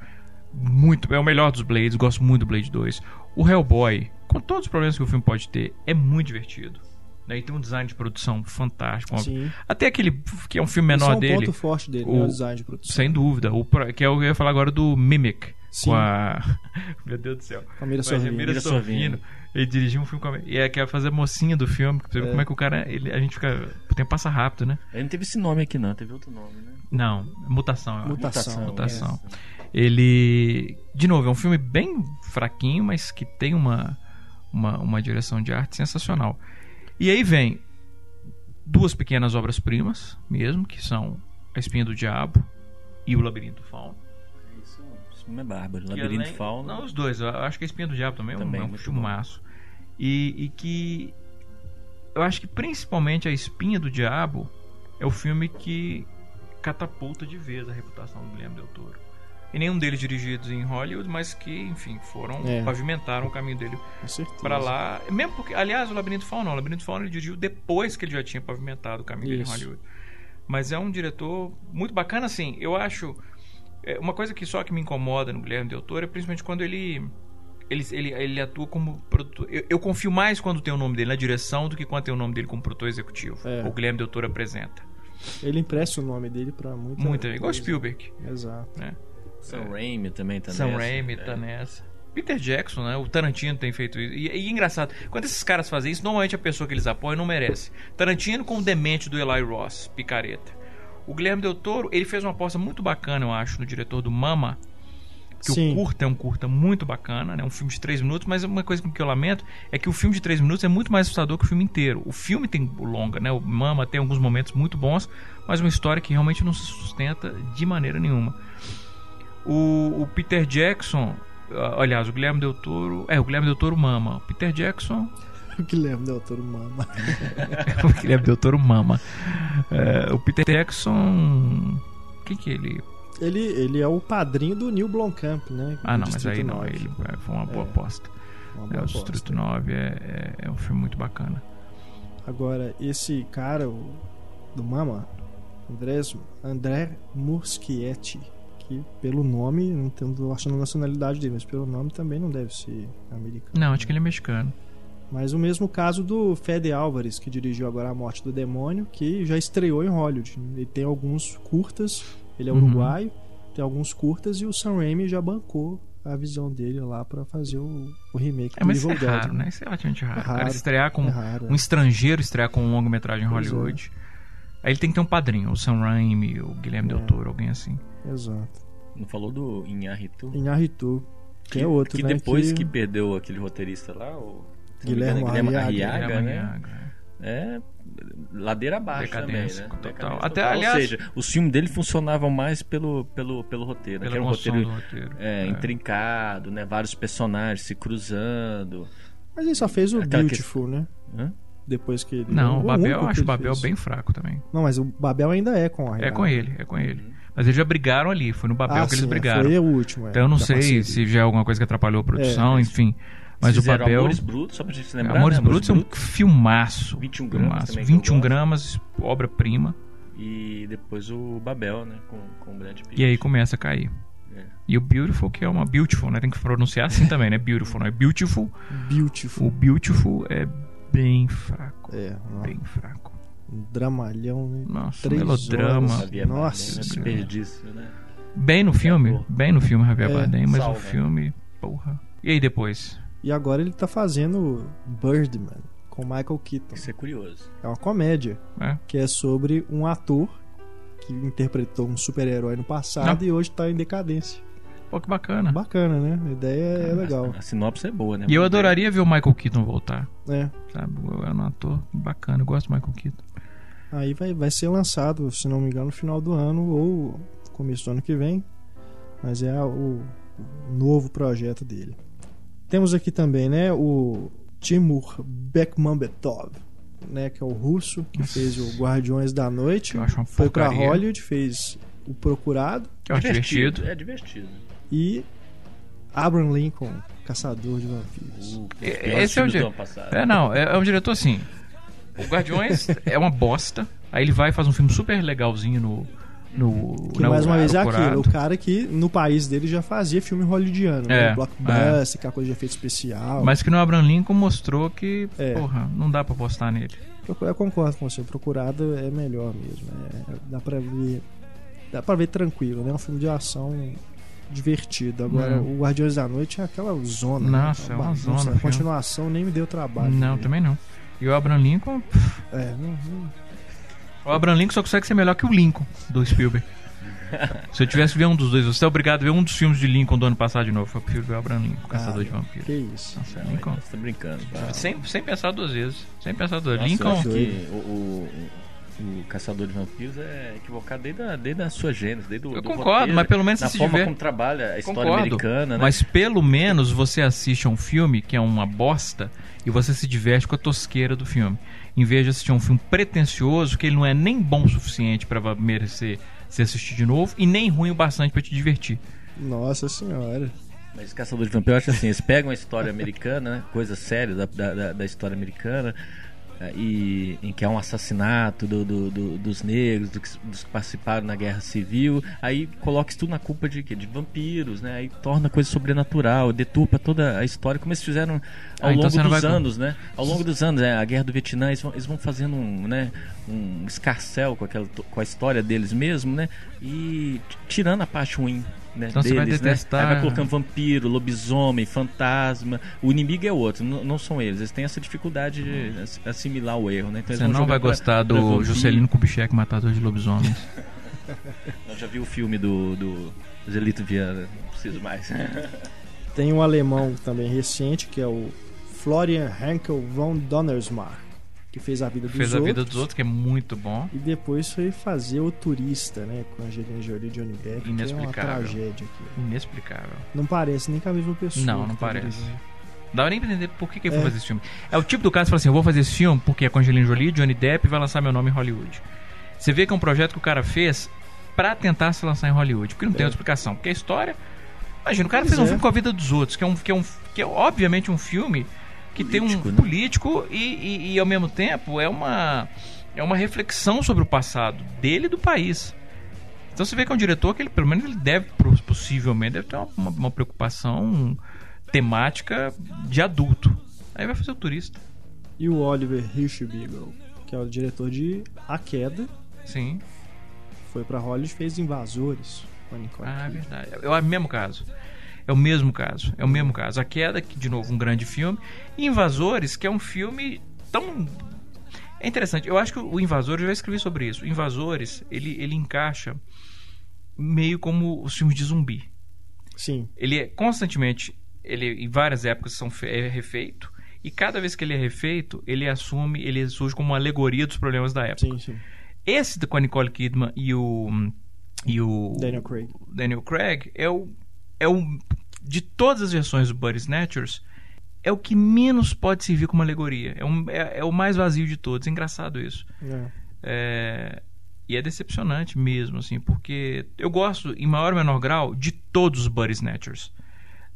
Muito, é o melhor dos Blades, gosto muito do Blade 2. O Hellboy, com todos os problemas que o filme pode ter, é muito divertido. Né? E tem um design de produção fantástico. Sim. Até aquele que é um filme Esse menor é um dele. ponto forte dele, o- né? O design de produção. Sem dúvida. O, que é o que eu ia falar agora do Mimic. Sim. Com a. Meu Deus do céu. Com a Mira Sorvino. Mira Mira Sorvino. Sorvino. Ele dirigiu um filme com a... E é que é fazer a mocinha do filme. Pra você ver É. como é que o cara. Ele, a gente fica. O tempo passa rápido, né? Ele não teve esse nome aqui, não. Teve outro nome, né? Não, mutação. eu acho. Mutação. Mutação. isso. Ele. De novo, é um filme bem fraquinho, mas que tem uma, uma, uma direção de arte sensacional. E aí vem duas pequenas obras-primas, mesmo, que são A Espinha do Diabo e O Labirinto Fauno. Isso, esse filme é bárbaro. Labirinto além- Fauno. Não, os dois. Eu acho que A Espinha do Diabo também, é um- Também, é um muito filmaço. E, e que. Eu acho que principalmente A Espinha do Diabo é o filme que catapulta de vez a reputação do Guilherme Del Toro. E nenhum deles dirigidos em Hollywood, mas que, enfim, foram. É. pavimentaram o caminho dele pra lá. Mesmo porque, aliás, o Labirinto Fauno não. O Labirinto Fauno ele dirigiu depois que ele já tinha pavimentado o caminho dele em Isso. Hollywood. Mas é um diretor muito bacana, assim. Eu acho. é, Uma coisa que só que me incomoda no Guilherme Del Toro é principalmente quando ele. Ele, ele, ele atua como produtor. Eu, eu confio mais quando tem o nome dele na direção do que quando tem o nome dele como produtor executivo. É. O Guilherme Del Toro apresenta. Ele empresta o nome dele pra muita. Muito, igual. Spielberg. Exato. Né? Sam Raimi também tá Sam nessa. Raimi É. tá nessa. Peter Jackson, né? O Tarantino tem feito isso. E, e é engraçado, quando esses caras fazem isso, normalmente a pessoa que eles apoiam não merece. Tarantino com o demente do Eli Ross, picareta. O Guilherme Del Toro, ele fez uma aposta muito bacana, eu acho, no diretor do Mama. Que Sim. o curta é um curta muito bacana, né? Um filme de três minutos, mas uma coisa que eu lamento é que o filme de três minutos é muito mais assustador que o filme inteiro. O filme tem longa, né? O Mama tem alguns momentos muito bons, mas uma história que realmente não se sustenta de maneira nenhuma. O, o Peter Jackson, aliás, o Guilherme Del Toro, é, o Guilherme Del Toro mama. O Peter Jackson, O Guilherme Del Toro mama. o Guilherme Del Toro mama. É, o Peter Jackson, quem que ele? Ele, ele é o padrinho do Neil Blomkamp, né? Ah, não, mas aí não, 9. ele é, foi uma boa É. aposta. Uma É, boa o aposta. Distrito 9 é, é, é um filme muito bacana. Agora, esse cara, o, do Mama, Andrés, André Muschietti, que pelo nome, não tô achando a nacionalidade dele, mas pelo nome também não deve ser americano. Não, acho que ele é mexicano. Mas o mesmo caso do Fede Álvares, que dirigiu agora A Morte do Demônio, que já estreou em Hollywood. Ele tem alguns curtas, ele é Uhum. uruguaio, tem alguns curtas e o Sam Raimi já bancou a visão dele lá pra fazer o, o remake É, do mas isso Evil é Dead. raro, né? Isso é relativamente raro. É O cara raro. estrear com É raro, um estrangeiro estrear com um longa-metragem em Pois é. Aí ele tem que ter um padrinho, o Sam Raimi, o Guilherme É. Del Toro, alguém assim. Exato. Não falou do Inharritu? Inharritu, que, é outro, que né? depois que... que perdeu aquele roteirista lá, o Guilherme Guilherme Arriaga. Arriaga, Guilherme né? Arriaga. É ladeira abaixo Decadência também, né? total. Decadência Até, total. aliás- Ou seja, os filmes dele funcionavam mais pelo, pelo, pelo roteiro. né? Pela Que era um roteiro roteiro. é, intrincado, né? Vários personagens se cruzando. Mas ele só fez o Aquela Beautiful, né? Hã? Depois que ele. Não, o Babel, único eu acho o Babel fez. bem fraco também. Não, mas o Babel ainda é com o É com ele, é com ele. Mas eles já brigaram ali, foi no Babel Ah, que eles sim, brigaram. Foi o último. é, Então eu não sei parceria. se já é alguma coisa que atrapalhou a produção, É, enfim. Mas o Babel. Amores Brutos, só pra gente se lembrar. Amores né? Brutos é um filmaço. 21 gramas filmaço. também que eu 21 gosto. gramas, obra-prima. E depois o Babel, né? Com, com o Brad Pitt. E aí começa a cair. É. E o Beautiful, que é uma Beautiful, né? Tem que pronunciar assim também, né? Beautiful, não é Beautiful. Beautiful. O Beautiful é bem fraco. É, ó, Bem fraco. um dramalhão, né? Nossa, Três melodrama. horas. Javier Nossa né? Desperdício, né? Bem no filme, bem no filme Javier É, Bardem, mas salva. o filme, porra. E aí depois? E agora ele tá fazendo Birdman com Michael Keaton. Isso é curioso. É uma comédia É? que é sobre um ator que interpretou um super-herói no passado Não. e hoje tá em decadência. Pô, que bacana. Bacana, né? A ideia é legal. A sinopse é boa, né? E eu adoraria ver o Michael Keaton voltar, É. sabe? É um ator bacana, eu gosto do Michael Keaton. Aí vai, vai ser lançado, se não me engano, no final do ano ou começo do ano que vem. Mas é o, o novo projeto dele. Temos aqui também, né, o Timur Bekmambetov, né, que é o russo que Nossa. fez o Guardiões da Noite. Eu acho uma Foi pra porcaria. Hollywood, fez o Procurado Que eu acho divertido. É divertido. E Abraham Lincoln, Caçador de Vampiros. Uh, É- esse é o do ano passado. É, não, é, é um diretor assim. O Guardiões é uma bosta. Aí ele vai e faz um filme super legalzinho no. no Que na- mais uma vez é aquilo, o cara que no país dele já fazia filme hollywoodiano, É, né? blockbuster, aquela coisa de efeito especial. Mas que no Abraham Lincoln mostrou que, É. porra, não dá pra apostar nele. Eu, eu concordo com você, o Procurado é melhor mesmo. é- dá pra ver. Dá pra ver tranquilo, né? É um filme de ação divertido. Agora, É. o Guardiões da Noite é aquela zona. Nossa, né? é uma bagunça. zona, A continuação nem me deu trabalho. Não, também não. E o Abraham Lincoln. É, não, não- O Abraham Lincoln só consegue ser melhor que o Lincoln do Spielberg. Se eu tivesse que ver um dos dois, você é obrigado a ver um dos filmes de Lincoln do ano passado de novo. Eu prefiro ver o Abraham Lincoln, Caçador Ah, de Vampiros. Que isso. Nossa, Não, Lincoln. Você tá brincando. Sem, sem pensar duas vezes. Sem pensar duas vezes. eu acho Lincoln. que o, o, o Caçador de Vampiros é equivocado desde a, desde a sua gênese, desde o Eu do concordo, roteiro, mas pelo menos na você se forma diver- como trabalha a história Concordo. americana, né? Mas pelo menos você assiste a um filme que é uma bosta e você se diverte com a tosqueira do filme. Em vez de assistir a um filme pretencioso, que ele não é nem bom o suficiente pra merecer ser assistido de novo e nem ruim o bastante pra te divertir. Nossa senhora. Mas Caçador de Vampiros, eu acho assim, eles pegam a história americana, né, coisas sérias da, da, da- história americana, e, em que há um assassinato do- do- do- dos negros, dos que participaram na guerra civil, aí coloca isso tudo na culpa de, quê? de vampiros, né? Aí torna coisa sobrenatural, deturpa toda a história, como eles fizeram ao Ah, então longo não dos anos, né? Ao longo dos anos, né? a guerra do Vietnã, eles vão, eles vão fazendo um, né? um escarcel com, aquela, com a história deles mesmo, né? E tirando a parte ruim né, Então você vai deles, né? detestar- Aí vai colocando vampiro, lobisomem, fantasma. O inimigo é outro, n- não são eles. Eles têm essa dificuldade de ass- assimilar o erro, né? Então Você não vai pra- gostar pra do vampiro. Juscelino Kubitschek, matador de lobisomens. Eu já vi o filme do, do Zelito Viana, não preciso mais. Tem um alemão também recente, que é o Florian Henkel von Donnersmarck, que fez a vida dos Fez a outros. vida dos outros, que é muito bom. E depois foi fazer o turista, né? Com Angelina Jolie e Johnny Depp. Que é uma Inexplicável. tragédia aqui. Inexplicável. Não parece nem com a mesma pessoa. Não, não que tá parece. Não dava nem pra entender por que, que ele foi É. fazer esse filme. É o tipo do caso que fala assim: eu vou fazer esse filme porque é com Angelina Jolie, Johnny Depp e vai lançar meu nome em Hollywood. Você vê que é um projeto que o cara fez pra tentar se lançar em Hollywood. Porque não tem É. outra explicação. Porque a história. Imagina, o cara Pois fez um é. filme com a vida dos outros, que é, um, que é, um, que é obviamente um filme que tem Político, um né? político e, e, e, ao mesmo tempo é uma, é uma reflexão sobre o passado dele e do país. Então você vê que é um diretor que ele, pelo menos, ele deve, possivelmente, deve ter uma, uma- preocupação temática de adulto. Aí vai fazer o turista. E o Oliver Hirschbiegel, que é o diretor de A Queda, Sim. foi pra Hollywood e fez Invasores. com a Nicole Ah, é verdade. É o mesmo caso. É o mesmo caso. É o mesmo caso. A Queda, que de novo um grande filme. E Invasores, que é um filme tão. É interessante. Eu acho que o Invasores, eu já escrevi sobre isso. O Invasores, ele, ele encaixa meio como os filmes de zumbi. Sim, Ele é constantemente, ele em várias épocas são é refeito. E cada vez que ele é refeito, ele assume, ele surge como uma alegoria dos problemas da época. sim, sim. Esse com a Nicole Kidman e o e o Daniel Craig. Daniel Craig é o é o de todas as versões do Buddy Snatchers é o que menos pode servir como alegoria. É, um, é, é o mais vazio de todos. É engraçado isso. É. É, e é decepcionante mesmo, assim, porque eu gosto, em maior ou menor grau, de todos os Buddy Snatchers.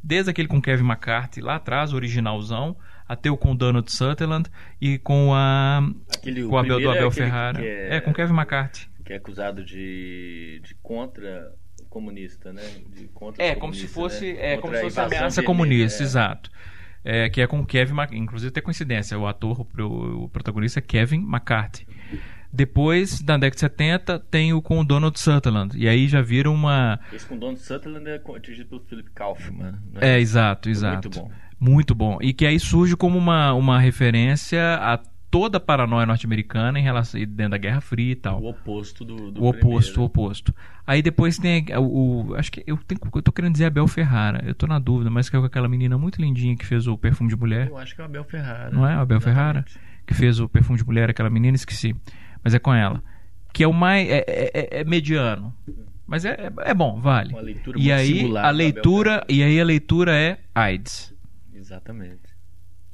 Desde aquele com Kevin McCarthy lá atrás, o originalzão, até o com Donald Sutherland e com a Aquele, com o Abel, do é Abel Ferrara. que É, com Kevin McCarthy. que é acusado de, de contra comunista, né? De contra É, como se fosse, né? é, como se a fosse invasão ameaça vermelha, comunista, é. exato. É, que é com o Kevin Mac... Inclusive tem coincidência, o ator, o, o protagonista é Kevin McCarthy. Depois, na década de 70, tem o com o Donald Sutherland. E aí já vira uma. Esse com Donald Sutherland é dirigido pelo Philip Kaufman. né? É, exato, exato. Muito bom. Muito bom. E que aí surge como uma, uma referência a toda a paranoia norte-americana em relação dentro da Guerra Fria e tal. O oposto do, do o oposto, o primeiro. oposto. Aí depois tem o, o- acho que eu tenho, eu tô querendo dizer Abel Ferrara. Eu tô na dúvida, mas que é com aquela menina muito lindinha que fez o Perfume de Mulher, Eu acho que é o Abel Ferrara. não é? O Abel Ferrara que fez o Perfume de Mulher, aquela menina, esqueci. mas é com ela. Que é o mais. É, é- é mediano. Mas é, é, é bom, vale. Uma leitura E muito aí singular a leitura. E aí a leitura é AIDS. Exatamente.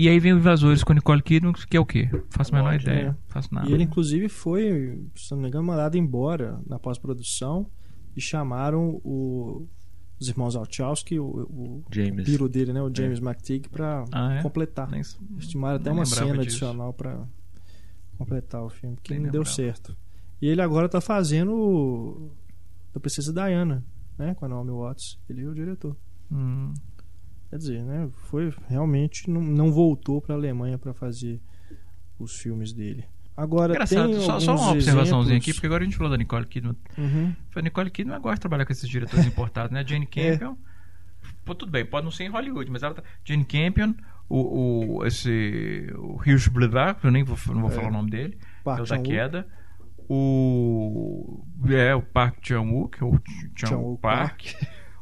E aí vem o Invasores com Nicole Kidman, que é o quê? Faço a menor Ótimo, ideia. né? Faço nada. E ele, inclusive, foi, se não me engano, mandado embora na pós-produção e chamaram o- os irmãos Wachowski, o, o James. piro dele, né, o James McTeague, para Ah, é? completar. Nem- Estimaram até uma cena disso. adicional para completar o filme, que Nem não deu lembrava. certo. E ele agora tá fazendo o- da Princesa Diana, né, com a Naomi Watts. Ele é o diretor. Hum. Quer dizer, né, foi realmente não, não voltou para a Alemanha para fazer os filmes dele. Agora Engraçado, tem só, só uma observaçãozinha aqui, exemplos- porque agora a gente falou da Nicole Kidman. Uhum. A Nicole Kidman gosta de trabalhar com esses diretores importados, né? Jane É. Campion. Pô, tudo bem, pode não ser em Hollywood, mas ela tá. Jane Campion, o, o, esse. O Blebar, eu nem vou, não vou É. falar o nome dele, Park é o da queda. O. É, o Park Chan-wook, Chan Chan-wook Park.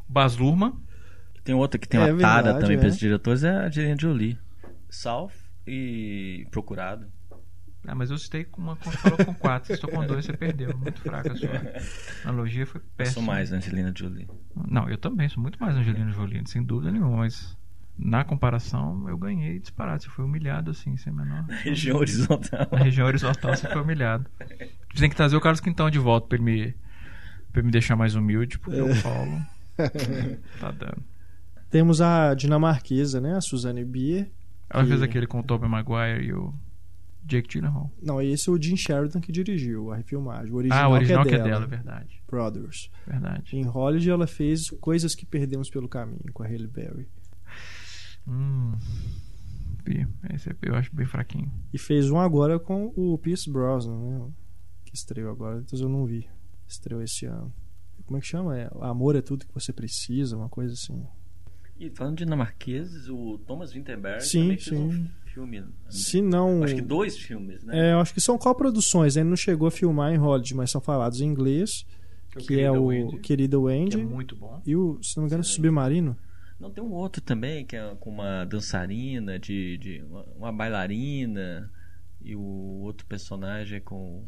O Baz Luhrmann. Tem outra que tem É uma tara verdade, também é. pra esses diretores, é a Angelina Jolie. South e Procurado. Ah, mas eu citei com uma quando falou com quatro. Você estou com dois, você perdeu. Muito fraca a sua analogia, foi Eu péssima. sou mais Angelina Jolie. Não, eu também sou muito mais Angelina Jolie, sem dúvida nenhuma, mas na comparação eu ganhei disparado. Você foi humilhado assim, sem menor. Região horizontal. Na região horizontal você foi humilhado. Você tem que trazer o Carlos Quintão de volta pra ele me, pra ele me deixar mais humilde, porque o Paulo tá dando. Temos a dinamarquesa, né, a Suzanne Bier. Ela Que- fez aquele com o Tobey Maguire e o Jake Gyllenhaal. Não, esse é o Jim Sheridan que dirigiu a refilmagem. O original, Ah, o original que é dela, é verdade. Brothers. Verdade. Em Hollywood ela fez Coisas que Perdemos pelo Caminho com a Halle Berry. Hum. Esse eu acho bem fraquinho. E fez um agora com o Pierce Brosnan, né? Que estreou agora, então eu não vi. Estreou esse ano. Como é que chama? É, Amor é tudo que você precisa, uma coisa assim. E falando de dinamarqueses, o Thomas Winterberg Sim, também fez um sim. filme. Se não. Acho que dois filmes, né? É, eu acho que são coproduções, né? Ele não chegou a filmar em Hollywood, mas são falados em inglês, que é o Querida que Wendy é muito bom. e o, se não me engano, Excelente. Submarino. Não, tem um outro também, que é com uma dançarina, de, de uma, uma bailarina, e o outro personagem é com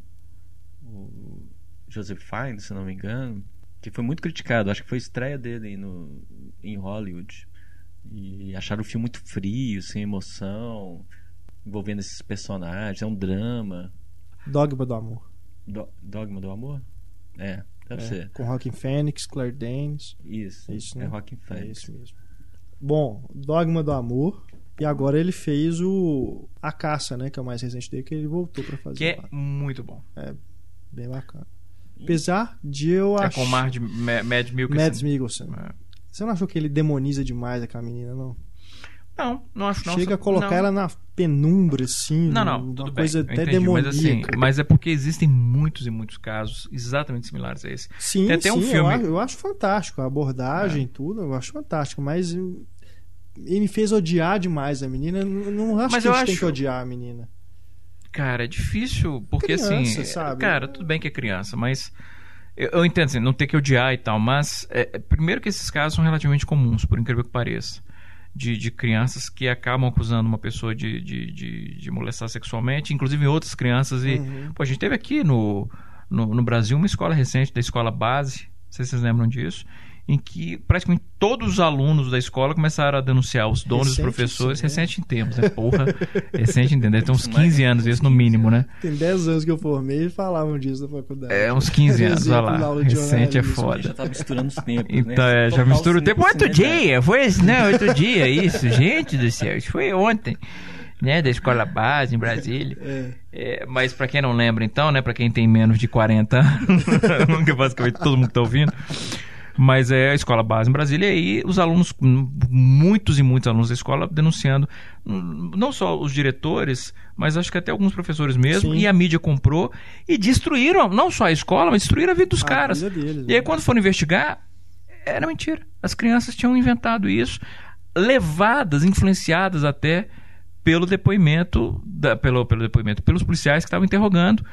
o Joseph Fiennes, se não me engano, que foi muito criticado. Acho que foi a estreia dele no, em Hollywood. E acharam o filme muito frio, sem emoção, envolvendo esses personagens. É um drama. Dogma do Amor. Do- Dogma do Amor? É, deve É, ser. com Rockin' Phoenix, Claire Danes. Isso, É isso, né? é Rockin' É Phoenix. esse mesmo. Bom, Dogma do Amor. E agora ele fez o A Caça, né? Que é o mais recente dele, que ele voltou pra fazer. Que é muito bom. Bem bacana. Apesar de eu É achar. com o Mar de Ma- Mad Mikkelsen. Mads Mikkelsen. É. Você não achou que ele demoniza demais aquela menina, não? Não, não acho não. Chega a colocar não. ela na penumbra, assim. Não, não, uma coisa bem. eu até entendi, mas demoníaca. assim, mas é porque existem muitos e muitos casos exatamente similares a esse. Sim, Tem até sim, um eu filme- acho- Eu, acho fantástico. A abordagem, tudo, eu acho fantástico. Mas ele me fez odiar demais a menina. Eu Não, não acho Mas que eu a gente tem acho- que odiar a menina. Cara, é difícil, porque Criança, assim. sabe? Cara, tudo bem que é criança, mas. Eu, eu entendo assim, não ter que odiar e tal, mas. é, é, primeiro que esses casos são relativamente comuns, por incrível que pareça. De, de crianças que acabam acusando uma pessoa de, de, de, de molestar sexualmente, inclusive outras crianças. E, Uhum. pô, a gente teve aqui no, no, no Brasil uma escola recente da escola base, não sei se vocês lembram disso, em que praticamente todos os alunos da escola começaram a denunciar os donos dos Recente professores, isso, né? recente em tempos, né? Porra, recente em tempos, deve ter uns Isso mais 15 anos isso no mínimo, né? Tem 10 anos que eu formei e falavam disso na faculdade. É, uns 15 anos, olha lá. Recente é foda. Já tá misturando os tempos, Então, né? é, já mistura o tempo. Outro cinema- dia, foi esse, não, outro dia, isso, gente do céu, isso foi ontem, né, da escola base em Brasília. É. É, mas pra quem não lembra, então, né, pra quem tem menos de 40 anos, que basicamente todo mundo tá ouvindo, mas é a escola base em Brasília e aí os alunos, hum, muitos e muitos alunos da escola denunciando, hum, não só os diretores, mas acho que até alguns professores mesmo, Sim. e a mídia comprou e destruíram, não só a escola, mas destruíram a vida dos A caras. vida deles, E aí quando foram investigar, era mentira. As crianças tinham inventado isso, levadas, influenciadas até pelo depoimento, da- pelo, pelo depoimento, pelos policiais que estavam interrogando.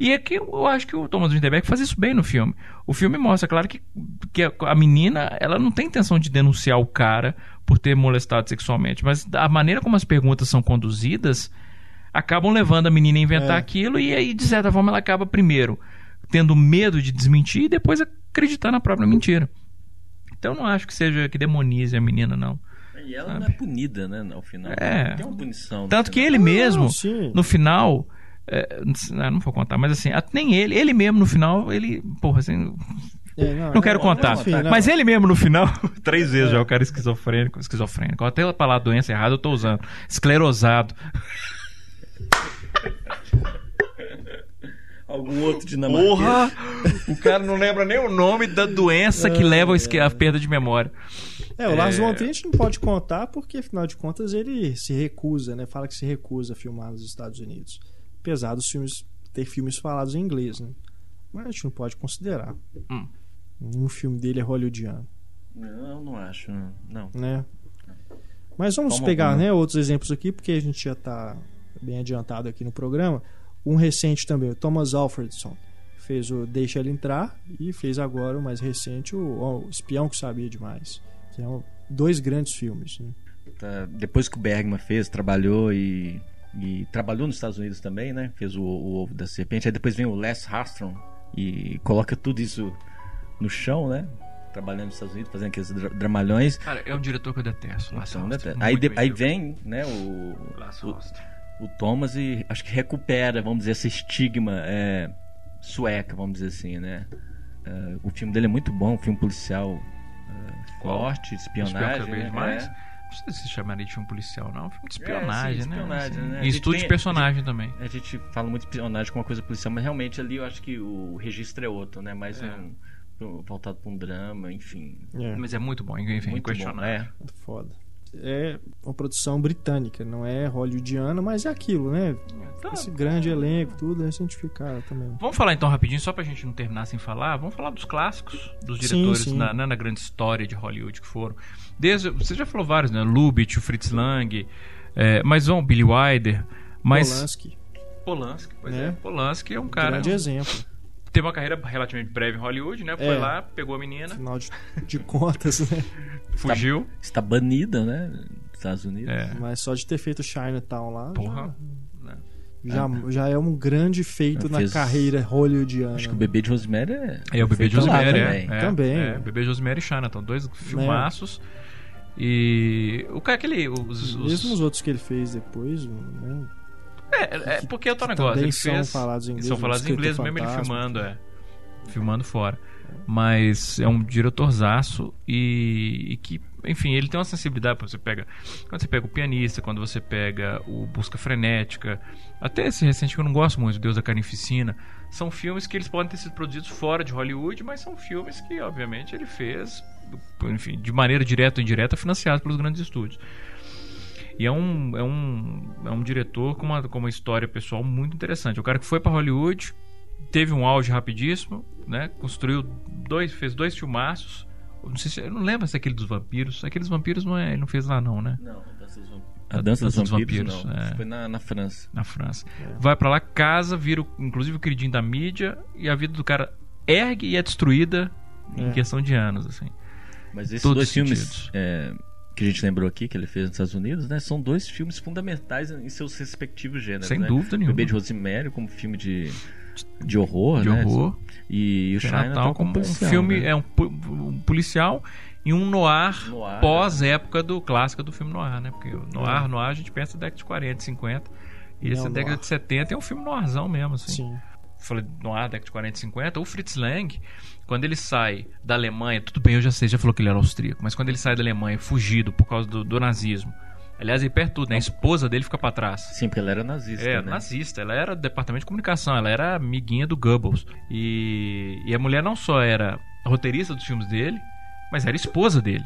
E aqui eu acho que o Thomas Winterberg faz isso bem no filme. O filme mostra, claro, que, que a- menina ela não tem intenção de denunciar o cara por ter molestado sexualmente, mas a maneira como as perguntas são conduzidas, acabam levando a menina a inventar É. aquilo e aí, de certa forma, ela acaba primeiro tendo medo de desmentir e depois acreditar na própria mentira. Então eu não acho que seja que demonize a menina, não. E ela não é punida, né, ao final. É. Tem uma punição. no Tanto que final. ele mesmo, Não, no final. É, não, não vou contar, mas assim, nem ele, ele mesmo no final, ele. Porra, assim, É, não quero é, contar. enfim, não. Mas ele mesmo no final, três vezes já o cara esquizofrênico, esquizofrênico. Até a palavra doença errada eu tô usando. Esclerosado. Algum outro dinamarquês. Porra! O cara não lembra nem o nome da doença que leva à perda de memória. É, o Lars É. von Trier a gente não pode contar porque, afinal de contas, ele se recusa, né? Fala que se recusa a filmar nos Estados Unidos. Apesar dos filmes ter filmes falados em inglês, né? Mas a gente não pode considerar. Hum. Nenhum filme dele é hollywoodiano, Não, não acho. Não. né? Mas vamos pegar alguma. né, outros exemplos aqui, porque a gente já está bem adiantado aqui no programa. Um recente também, o Thomas Alfredson. Fez o Deixa Ele Entrar e fez agora o mais recente, o, o Espião que Sabia Demais. Que são dois grandes filmes. Né? Tá, depois que o Bergman fez, trabalhou e, e trabalhou nos Estados Unidos também, né? Fez o, o Ovo da Serpente. Aí depois vem o Les Hastron e coloca tudo isso no chão, né? Trabalhando nos Estados Unidos, fazendo aqueles dra- dramalhões. Cara, é um diretor que eu detesto. Então, Hastert, aí, de- aí vem né, o, o, o Thomas e acho que recupera, vamos dizer, esse estigma é, sueca, vamos dizer assim, né? É, o filme dele é muito bom, um filme policial Qual? forte, espionagem. Espião vejo né? mais? É. Não sei se chamaria de filme policial, não. É um filme de É, sim, espionagem, né? espionagem, Assim, né? E gente estudo tem- de personagem também. A gente fala muito de espionagem como uma coisa policial, mas realmente ali eu acho que o registro é outro, né? Mais É. um, um- voltado para um drama, enfim. É, Mas é muito bom, enfim, muito bom, questionável. é. muito foda. É uma produção britânica, não é hollywoodiana, mas é aquilo, né? Tá. Esse grande elenco, tudo, a gente fica também. Vamos falar então rapidinho, só pra gente não terminar sem falar, vamos falar dos clássicos dos Sim, diretores sim. Na, né, na grande história de Hollywood que foram. Desde, você já falou vários, né? Lubitsch, o Fritz Lang, é, mas vão, Billy Wilder, mas Polanski, Polanski, pois Né? é. Polanski é um cara grande exemplo. Teve uma carreira relativamente breve em Hollywood, né? Foi É. lá, pegou a menina, Afinal de, de contas, né? fugiu. Está banida, né? Dos Estados Unidos. É. Mas só de ter feito Chinatown lá, Porra. né? já, já, já é um grande feito Já na fez- carreira hollywoodiana. Acho que o bebê de Rosemary é. É o Bebê de Rosemary, também. é. é. Também. É, Bebê de Rosemary e Chinatown, dois filmaços. E o cara aquele os, os- Mesmo os outros que ele fez depois, né? É, é porque é o tal negócio, ele são fez falados em inglês, são falados em inglês mesmo ele filmando, é. Filmando fora. Mas é um diretorzaço e, e que, enfim, ele tem uma sensibilidade. Você pega, quando você pega o pianista, quando você pega o Busca Frenética, até esse recente que eu não gosto muito, Deus da Carnificina, são filmes que eles podem ter sido produzidos fora de Hollywood, mas são filmes que, obviamente, ele fez, enfim, de maneira direta ou indireta, financiados pelos grandes estúdios. E é um, é um, é um diretor com uma, com uma história pessoal muito interessante. O cara que foi para Hollywood, teve um auge rapidíssimo, né? Construiu dois, fez dois filmaços. Não sei se, eu não lembro se é aquele dos vampiros. Aqueles vampiros não é, ele não fez lá não, né? Não, a Dança dos Vampiros. A Dança dos Dança dos Vampiros, Vampiros, não. é. Isso Foi na, na França. Na França. É. Vai pra lá, casa, vira o- inclusive o queridinho da mídia e a vida do cara ergue e é destruída em É. questão de anos, assim. Mas esses Todos dois os filmes é, que a gente lembrou aqui, que ele fez nos Estados Unidos, né? São dois filmes fundamentais em seus respectivos gêneros. Sem né? dúvida nenhuma. Bebê de Rosemary como filme de, de horror, De né? horror. E o Chinatown Chinatown como um filme, né? é um, um policial e um noir, Noir, pós-época do clássico do filme noir, né? Porque o noir, noir a gente pensa década de 40, 50. E esse Neo-noir. década de 70 é um filme noirzão mesmo, assim. Sim. Falei noir, década de 40 e 50. O Fritz Lang, quando ele sai da Alemanha, tudo bem, eu já sei, já falou que ele era austríaco, mas quando ele sai da Alemanha fugido por causa do, do nazismo, aliás, ele perde tudo, né? A esposa dele fica pra trás. Sim, porque ela era nazista, É, né? nazista. Ela era do departamento de comunicação, ela era amiguinha do Goebbels. E, e a mulher não só era roteirista dos filmes dele, mas era esposa dele.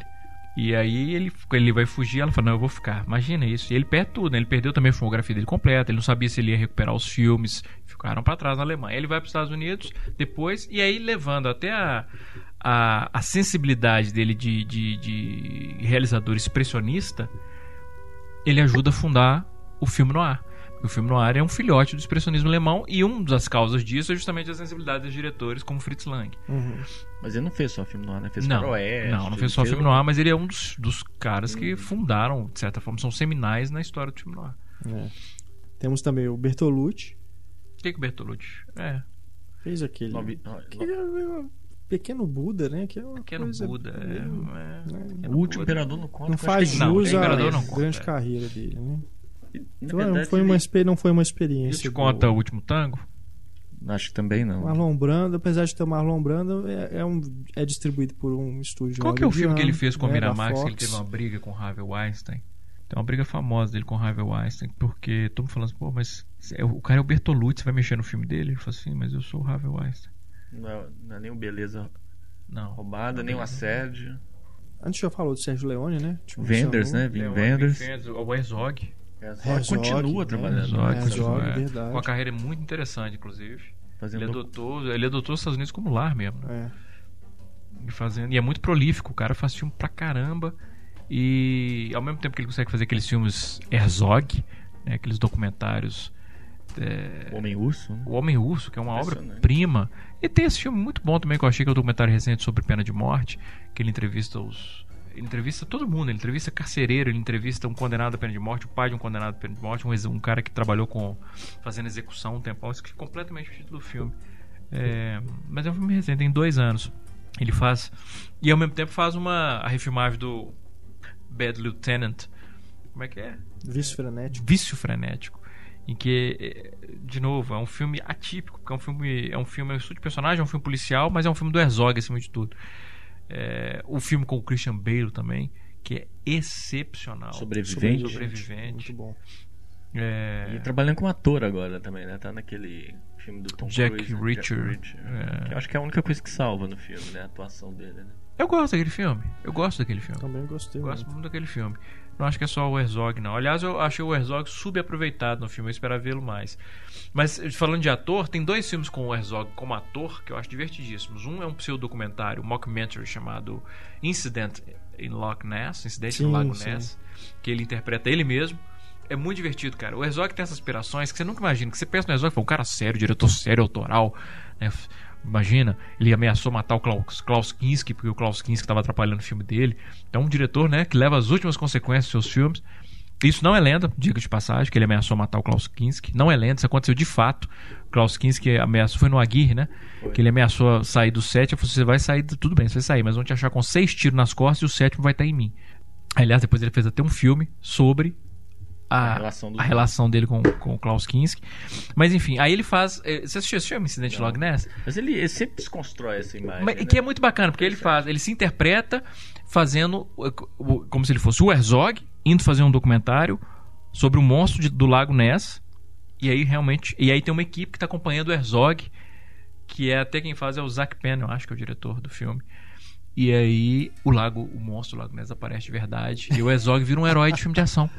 E aí ele, ele vai fugir, ela fala, não, eu vou ficar. Imagina isso. E ele perde tudo, né? Ele perdeu também a filmografia dele completa, ele não sabia se ele ia recuperar os filmes, ficaram pra trás na Alemanha. Ele vai para os Estados Unidos depois, e aí levando até a, a, a sensibilidade dele de, de, de realizador expressionista, ele ajuda a fundar o filme noir. O filme noir é um filhote do expressionismo alemão e uma das causas disso é justamente a sensibilidade dos diretores como Fritz Lang. Uhum. Mas ele não fez só filme noir, né? Fez não, faroeste. não, não fez só filme um- noir, mas ele é um dos, dos caras que fundaram, de certa forma, são seminais na história do filme noir. É. Temos também o Bertolucci. O que, que o Bertolucci? É. Fez aquele. Que é um Pequeno Buda, né? Que é uma Pequeno coisa Buda. É, meio- é. né? O último imperador não conta. Não faz jus o à grande é. carreira dele, né? Então, verdade, foi uma, ele- não foi uma Isso experiência. te boa. conta o último tango? Acho que também não. Marlon Brando, apesar de ter o Marlon Brando, é, é um, é distribuído por um estúdio. Qual que é o filme que ele fez com a né, Miramax? que Ele teve uma briga com o Harvey Weinstein. Tem uma briga famosa dele com o Harvey Weinstein, porque todo mundo falando assim, pô, mas é- o cara é o Bertolucci, você vai mexer no filme dele? Ele falou assim, mas eu sou o Harvey Weinstein. Não é, não é nem o Beleza Não. Roubada, nem o Assédio. Antes já falou do Sérgio Leone, né? Tipo, Venders, né? Vim Venders. O Herzog. Herzog, continua né? trabalhando. Herzog, Herzog, é. verdade. Com uma carreira muito interessante, inclusive. Fazendo Ele adotou, ele adotou os Estados Unidos como lar mesmo. né? É. E, fazendo, e é muito prolífico, o cara faz filme pra caramba. E ao mesmo tempo que ele consegue fazer aqueles filmes Herzog, né, aqueles documentários. é, O Homem Urso. né? O Homem Urso, que é uma obra-prima. E tem esse filme muito bom também, que eu achei que é o documentário recente sobre pena de morte, que ele entrevista os. Ele entrevista todo mundo, ele entrevista carcereiro, ele entrevista um condenado à pena de morte, o pai de um condenado à pena de morte, um, um cara que trabalhou com fazendo execução um tempão, isso que é completamente o título do filme. É, mas é um filme recente, tem dois anos. Ele faz. E ao mesmo tempo faz uma a refilmagem do Bad Lieutenant. Como é que é? Vício frenético. Vício Frenético. Em que, eh, de novo, é um filme atípico, porque é um filme, é um filme, é um estudo de personagem, é um filme policial, mas é um filme do Herzog acima de tudo. É, o filme com o Christian Bale também, que é excepcional. Sobrevivente. Sobrevivente. Muito bom. É, E trabalhando como ator agora também, né? Tá naquele filme do Tom Jack Cruise. né? Reacher. Reacher. É. Que eu acho que é a única coisa que salva no filme, né? A atuação dele, né? Eu gosto daquele filme. Eu gosto daquele filme. Também gostei. Eu gosto muito. muito daquele filme. Não acho que é só o Herzog, não. Aliás, eu achei o Herzog subaproveitado no filme. Eu esperava vê-lo mais. Mas, falando de ator, tem dois filmes com o Herzog como ator que eu acho divertidíssimos. Um é um pseudocumentário, um mockumentary chamado Incident in Loch Ness Incidente no Sim, Lago sim. Ness que ele interpreta ele mesmo. É muito divertido, cara. O Herzog tem essas aspirações que você nunca imagina. Que você pensa no Herzog, foi um cara sério, diretor sério, autoral. Né? Imagina, ele ameaçou matar o Klaus, Klaus Kinski, porque o Klaus Kinski estava atrapalhando o filme dele. Então, um diretor né, que leva as últimas consequências dos seus filmes. Isso não é lenda, diga de passagem, que ele ameaçou matar o Klaus Kinski. Não é lenda, isso aconteceu de fato. O Klaus Kinski ameaçou, foi no Aguirre, né? Que ele ameaçou sair do set. Eu falei, você vai sair, tudo bem, você vai sair, mas vão te achar com seis tiros nas costas e o sétimo vai estar em mim. Aliás, depois ele fez até um filme sobre a, A relação a relação dele com, com o Klaus Kinski. Mas enfim, aí ele faz. eh, Você assistiu esse filme, Incidente Não. Log Ness? Mas ele, ele sempre desconstrói essa imagem. Mas, né? Que é muito bacana, porque ele faz, ele se interpreta fazendo o- o- como se ele fosse o Herzog, indo fazer um documentário sobre o monstro de- do Lago Ness. E aí realmente. E aí tem uma equipe que está acompanhando o Herzog, que é até quem faz é o Zack Penn, eu acho que é o diretor do filme. E aí o lago, o monstro do Lago Ness aparece de verdade. E o Herzog vira um herói de filme de ação.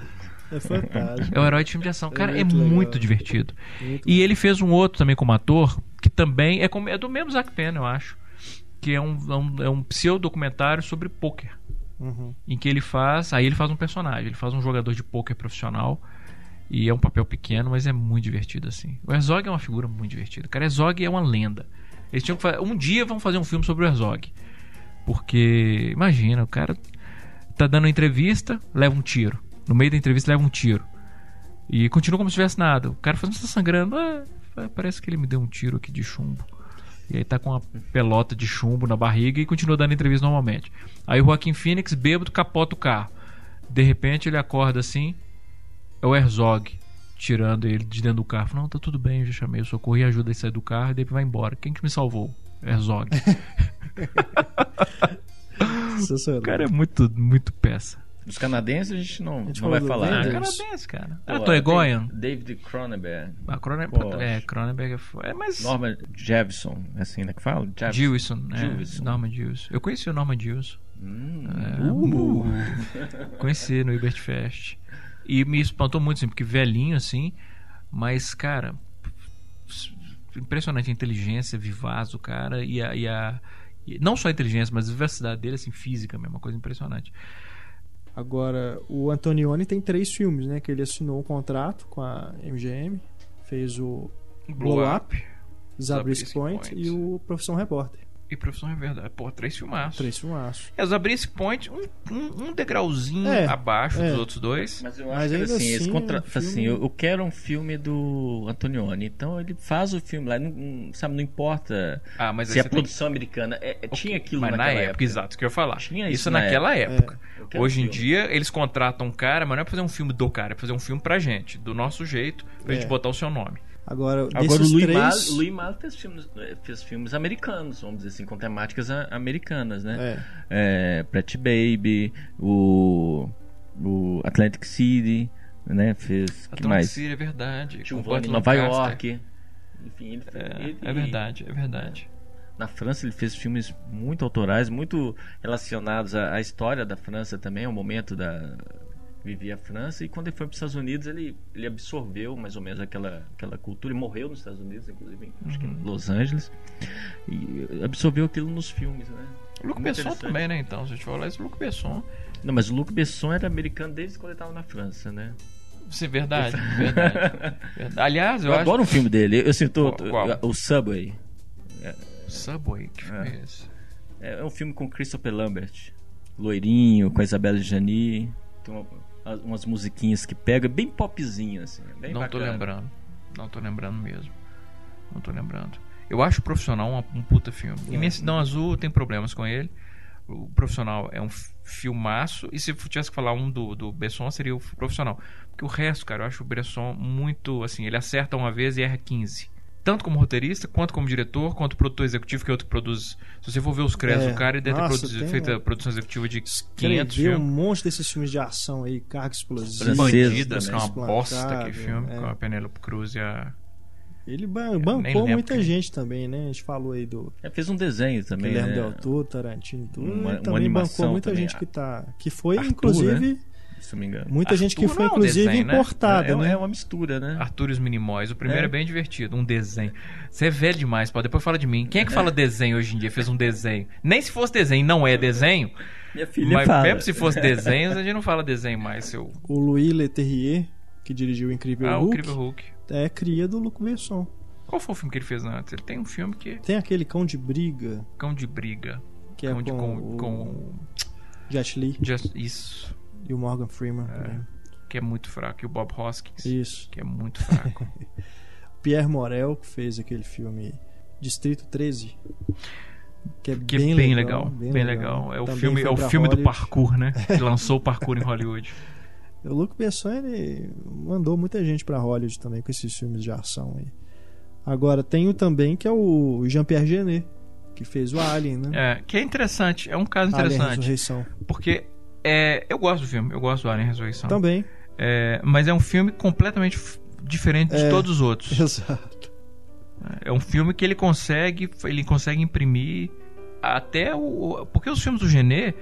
É fantástico. É um herói de filme de ação. É Cara, é muito muito, legal. divertido. Muito E ele fez um outro também como ator, que também é, como- é do mesmo Zack Penn, eu acho. Que é um, é um, é um pseudocumentário sobre pôquer. Uhum. Em que ele faz. Aí ele faz um personagem, ele faz um jogador de pôquer profissional. E é um papel pequeno, mas é muito divertido assim. O Herzog é uma figura muito divertida. Cara, Herzog é uma lenda. Eles tinham que fa- Um dia vão fazer um filme sobre o Herzog. Porque, imagina, o cara tá dando uma entrevista, leva um tiro. No meio da entrevista, leva um tiro. E continua como se tivesse nada. O cara você tá sangrando. Ah, parece que ele me deu um tiro aqui de chumbo. E aí tá com uma pelota de chumbo na barriga e continua dando entrevista normalmente. Aí o Joaquim Phoenix, bêbado, capota o carro. De repente ele acorda assim, é o Herzog tirando ele de dentro do carro. Fala, Não, tá tudo bem, eu já chamei o socorro e ajuda a sair do carro e daí vai embora. Quem que me salvou? Herzog. O cara é muito, muito peça. Dos canadenses a gente não, gente não vai falar. Ah, canadense, cara. Pô, Ah, Tony tem Goyan. David Cronenberg. Ah, Cronenberg, é, Cronenberg é é, mas Norman Jefferson, é assim, né? Que fala? Jefferson. Gilson, é. Norman Gilson. Eu conheci o Norman Gilson. Hum, É, uh. Conheci no Ibert Fest. E me espantou muito, assim, porque velhinho, assim, mas, cara, impressionante a inteligência, vivaz do cara e a. E a não só a inteligência, mas a vivacidade dele, assim, física mesmo, uma coisa impressionante. Agora, o Antonioni tem três filmes, né? Que ele assinou um contrato com a MGM, fez o Blow Up, Zabriskie Zabriskie Point, Point. e o Profissão Repórter. E Profissão é verdade. Pô, três filmaços. Três filmaços. Eu abri esse point um, um, um degrauzinho É, abaixo é. dos outros dois. Mas eu Mas acho que ainda assim, eles assim, contra... é um filme- assim eu, eu quero um filme do Antonioni. Então ele faz o filme lá, não, sabe, não importa Ah, mas se aí é você tem- produção americana. É, é- tinha aquilo mas na naquela época, exato, que eu ia falar. Tinha isso isso na naquela época. Quero Hoje em um dia, eles contratam um cara, mas não é pra fazer um filme do cara, é pra fazer um filme pra gente, do nosso jeito, pra É. gente botar o seu nome. Agora, Agora o Louis três... O Louis fez, filmes, fez filmes americanos, vamos dizer assim, com temáticas a- americanas, né? É. É, Pretty Baby, o, o Atlantic City, né? Fez que Atlantic mais? City é verdade. com Giovanni, Nova. York. Enfim, ele, É, ele- é verdade, é verdade. Na França ele fez filmes muito autorais, muito relacionados à, à história da França também, ao momento da vivia a França e quando ele foi para os Estados Unidos ele, ele absorveu mais ou menos aquela, aquela cultura e morreu nos Estados Unidos, inclusive acho que em Los Angeles e absorveu aquilo nos filmes, né? Luc Muito Besson também, né? Então, se a gente falar isso, Luc Besson. Não, mas o Luc Besson era americano desde quando ele estava na França, né? Isso é verdade, verdade, verdade. Aliás, eu, Eu, acho. adoro um filme dele. Eu sinto qual? o Subway. Subway, que filme é, É. esse? É um filme com Christopher Lambert. Loirinho, com a Isabelle Jani. Tem uma- umas musiquinhas que pega, bem popzinho, assim. Bem Não tô bacana. lembrando. Não tô lembrando mesmo. Não tô lembrando. Eu acho o Profissional um, um puta filme. É. Imensidão Azul tem problemas com ele. O Profissional é um filmaço. E se eu tivesse que falar um do, do Besson, seria o Profissional. Porque o resto, cara, eu acho o Besson muito. Assim, ele acerta uma vez e erra 15. Tanto como roteirista, quanto como diretor, quanto produtor executivo, que é outro que produz. Se você for ver os créditos É. do cara, ele deve ter Nossa, produzido- tem feito a produção executiva de 500 Escreveu um filmes. monte desses filmes de ação aí, carga explosiva. Bandidas, que é uma bosta aquele Esplacável, filme, é. com a Penélope Cruz e a. Ele ban- bancou lembro muita quem. gente também, né? A gente falou aí do É, fez um desenho também, Guilherme né? Del Toro, Tarantino e tudo. Uma- Ele uma também animação bancou muita também, gente que tá. Que foi, Arthur, inclusive, Se não me engano. muita gente que Arthur foi, é um inclusive, desenho, né? importada, é, né? é uma mistura, né? Arthur e os Minimóis. O primeiro é. É. bem divertido, um desenho. Você é velho demais, pô. Depois fala de mim. Quem é que fala desenho hoje em dia? Fez um desenho. Nem se fosse desenho, não é desenho. Minha filha mas fala. mesmo se fosse desenho, a gente não fala desenho mais, seu. O Louis Leterrier, que dirigiu o Incrível Ah, o Hulk, Incrível Hulk. é cria do Luc Besson. Qual foi o filme que ele fez antes? Ele tem um filme que é Tem aquele Cão de Briga, Cão de Briga. que é Cão de- com, com, o com- Jet Li Just- isso. E o Morgan Freeman. também. Que é muito fraco. E o Bob Hoskins. Isso. Que é muito fraco. Pierre Morel, que fez aquele filme Distrito 13. Que é Que bem, é bem legal, legal. Bem legal. É o Também filme, é o filme do parkour, né? Que lançou o parkour em Hollywood. O Luc Besson, ele mandou muita gente pra Hollywood também com esses filmes de ação aí. Agora, tem o também que é o Jean-Pierre Genet, que fez o Alien, né? É, que é interessante. É um caso Alien interessante. Ressurreição. Porque é, eu gosto do filme, eu gosto do Alien Ressurreição. Também. É, mas é um filme completamente diferente de É. todos os outros. Exato. É um filme que ele consegue, ele consegue imprimir até o. Porque os filmes do Genê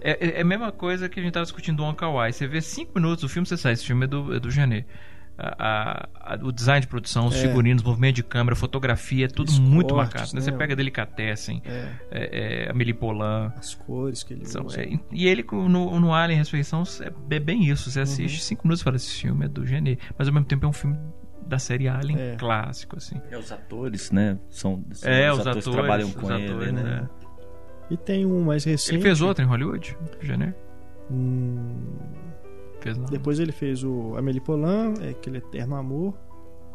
é, é- é a mesma coisa que a gente estava discutindo do Wong Kar-wai. Você vê cinco minutos do filme, você sai. Esse filme é do, é do Genê. A- a- a- o design de produção, os É. figurinos, o movimento de câmera, fotografia, é tudo muito marcado. né? Você né? pega Delicatessen, É, é, é, Amélie Poulain, as cores que ele são- usa. é, e ele no, no Alien Ressurreição é bem isso. Você assiste Uhum. cinco minutos e fala: esse filme é do Genê. Mas ao mesmo tempo é um filme da série Alien É. clássico, assim. É, os atores, né? São, são É, os, os atores, que atores, trabalham os com atores, ele, né? né? E tem um mais recente. Ele fez outro em Hollywood? Genê? Hum, Fez não. depois ele fez o Amélie Poulain, é aquele Eterno Amor.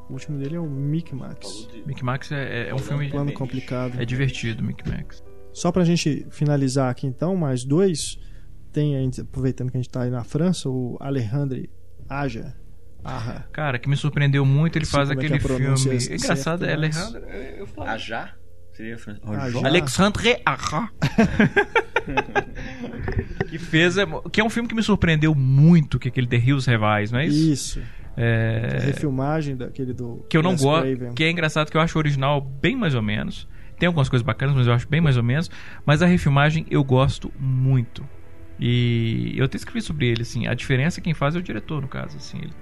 O último dele é o Mickey Max. Mickey Max é, é um filme. Plano complicado. É divertido, Mickey Max. Só pra gente finalizar aqui então, mais dois. Tem, a gente- aproveitando que a gente tá aí na França, o Alejandro Aja. Cara, que me surpreendeu muito, ele Sei faz é que aquele é filme. É engraçado, é mas- Alejandro. Eu. Ajá? Seria fran- Ajá. Alexandre Aja. que fez. é- Que é um filme que me surpreendeu muito, que é aquele The Hills Revise, não é isso? Isso. É, Refilmagem daquele do. que eu não gosto. Que é engraçado que eu acho o original bem mais ou menos. Tem algumas coisas bacanas, mas eu acho bem mais ou menos. Mas a refilmagem eu gosto muito. E eu até escrevi sobre ele, assim. A diferença quem faz é o diretor, no caso, assim. Ele,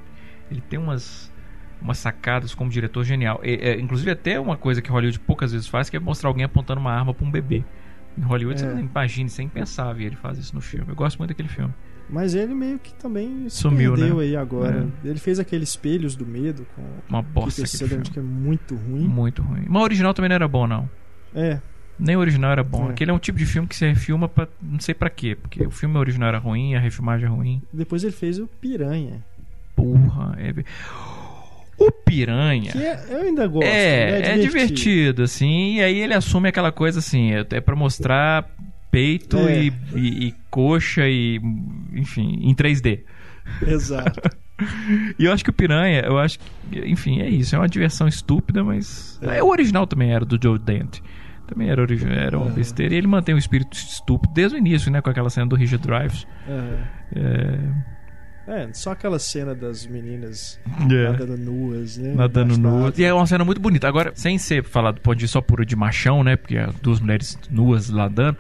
ele tem umas, umas sacadas como diretor genial. É, é, inclusive até uma coisa que Hollywood poucas vezes faz, que é mostrar alguém apontando uma arma pra um bebê. Em Hollywood, É. você não imagina, isso é impensável. Ele faz isso no filme. Eu gosto muito daquele filme. Mas ele meio que também se Sumiu, perdeu né? aí agora. Ele fez aquele Espelhos do Medo com Uma bosta Sutherland, filme. que é muito ruim. Muito ruim. Mas o original também não era bom, não. É, Nem o original era bom. É. Aquele é um tipo de filme que você refilma pra não sei pra quê. Porque o filme original era ruim, a refilmagem é ruim. Depois ele fez o Piranha. Porra, é... O Piranha. Que é- eu ainda gosto. É, né? é divertido, assim, e aí ele assume aquela coisa assim, é, é para mostrar peito É. e, e- e coxa e, enfim, em 3D. Exato. E eu acho que o Piranha, eu acho que, enfim, é isso, é uma diversão estúpida, mas É. é, o original também era do Joe Dante. Também era, origi- era uma É. besteira. E ele mantém o espírito estúpido desde o início, né? Com aquela cena do Richard Drives. Aham. É, É, só aquela cena das meninas É. nadando nuas, né? nadando nuas. E é uma cena muito bonita. Agora, sem ser falar do ponto de vista só puro de machão, né? Porque é duas mulheres nuas nadando.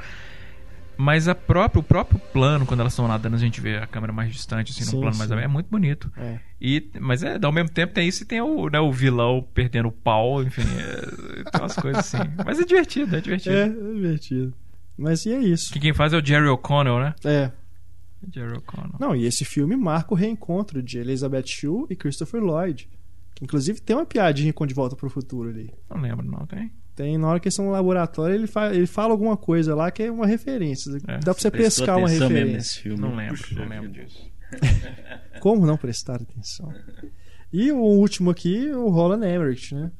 Mas a própria, o próprio plano, quando elas estão nadando, a gente vê a câmera mais distante, assim, Sim, num plano mais sim. aberto. É muito bonito. É. E, mas é, ao mesmo tempo tem isso e tem o, né, o vilão perdendo o pau, enfim, é, tem umas coisas assim. Mas é divertido, é divertido. É, é divertido. Mas e é isso. Que quem faz é o Jerry O'Connell, né? É. Jerry O'Connell. Não, e esse filme marca o reencontro de Elizabeth Shue e Christopher Lloyd. Que inclusive tem uma piadinha com De Volta pro Futuro ali. Não lembro, não, tem? Tem, na hora que eles estão no laboratório, ele, fa ele fala alguma coisa lá que é uma referência. É. Dá pra você pescar uma referência. nesse filme. Não lembro, Puxa não lembro disso. Como não prestar atenção? E o último aqui, o Roland Emmerich, né?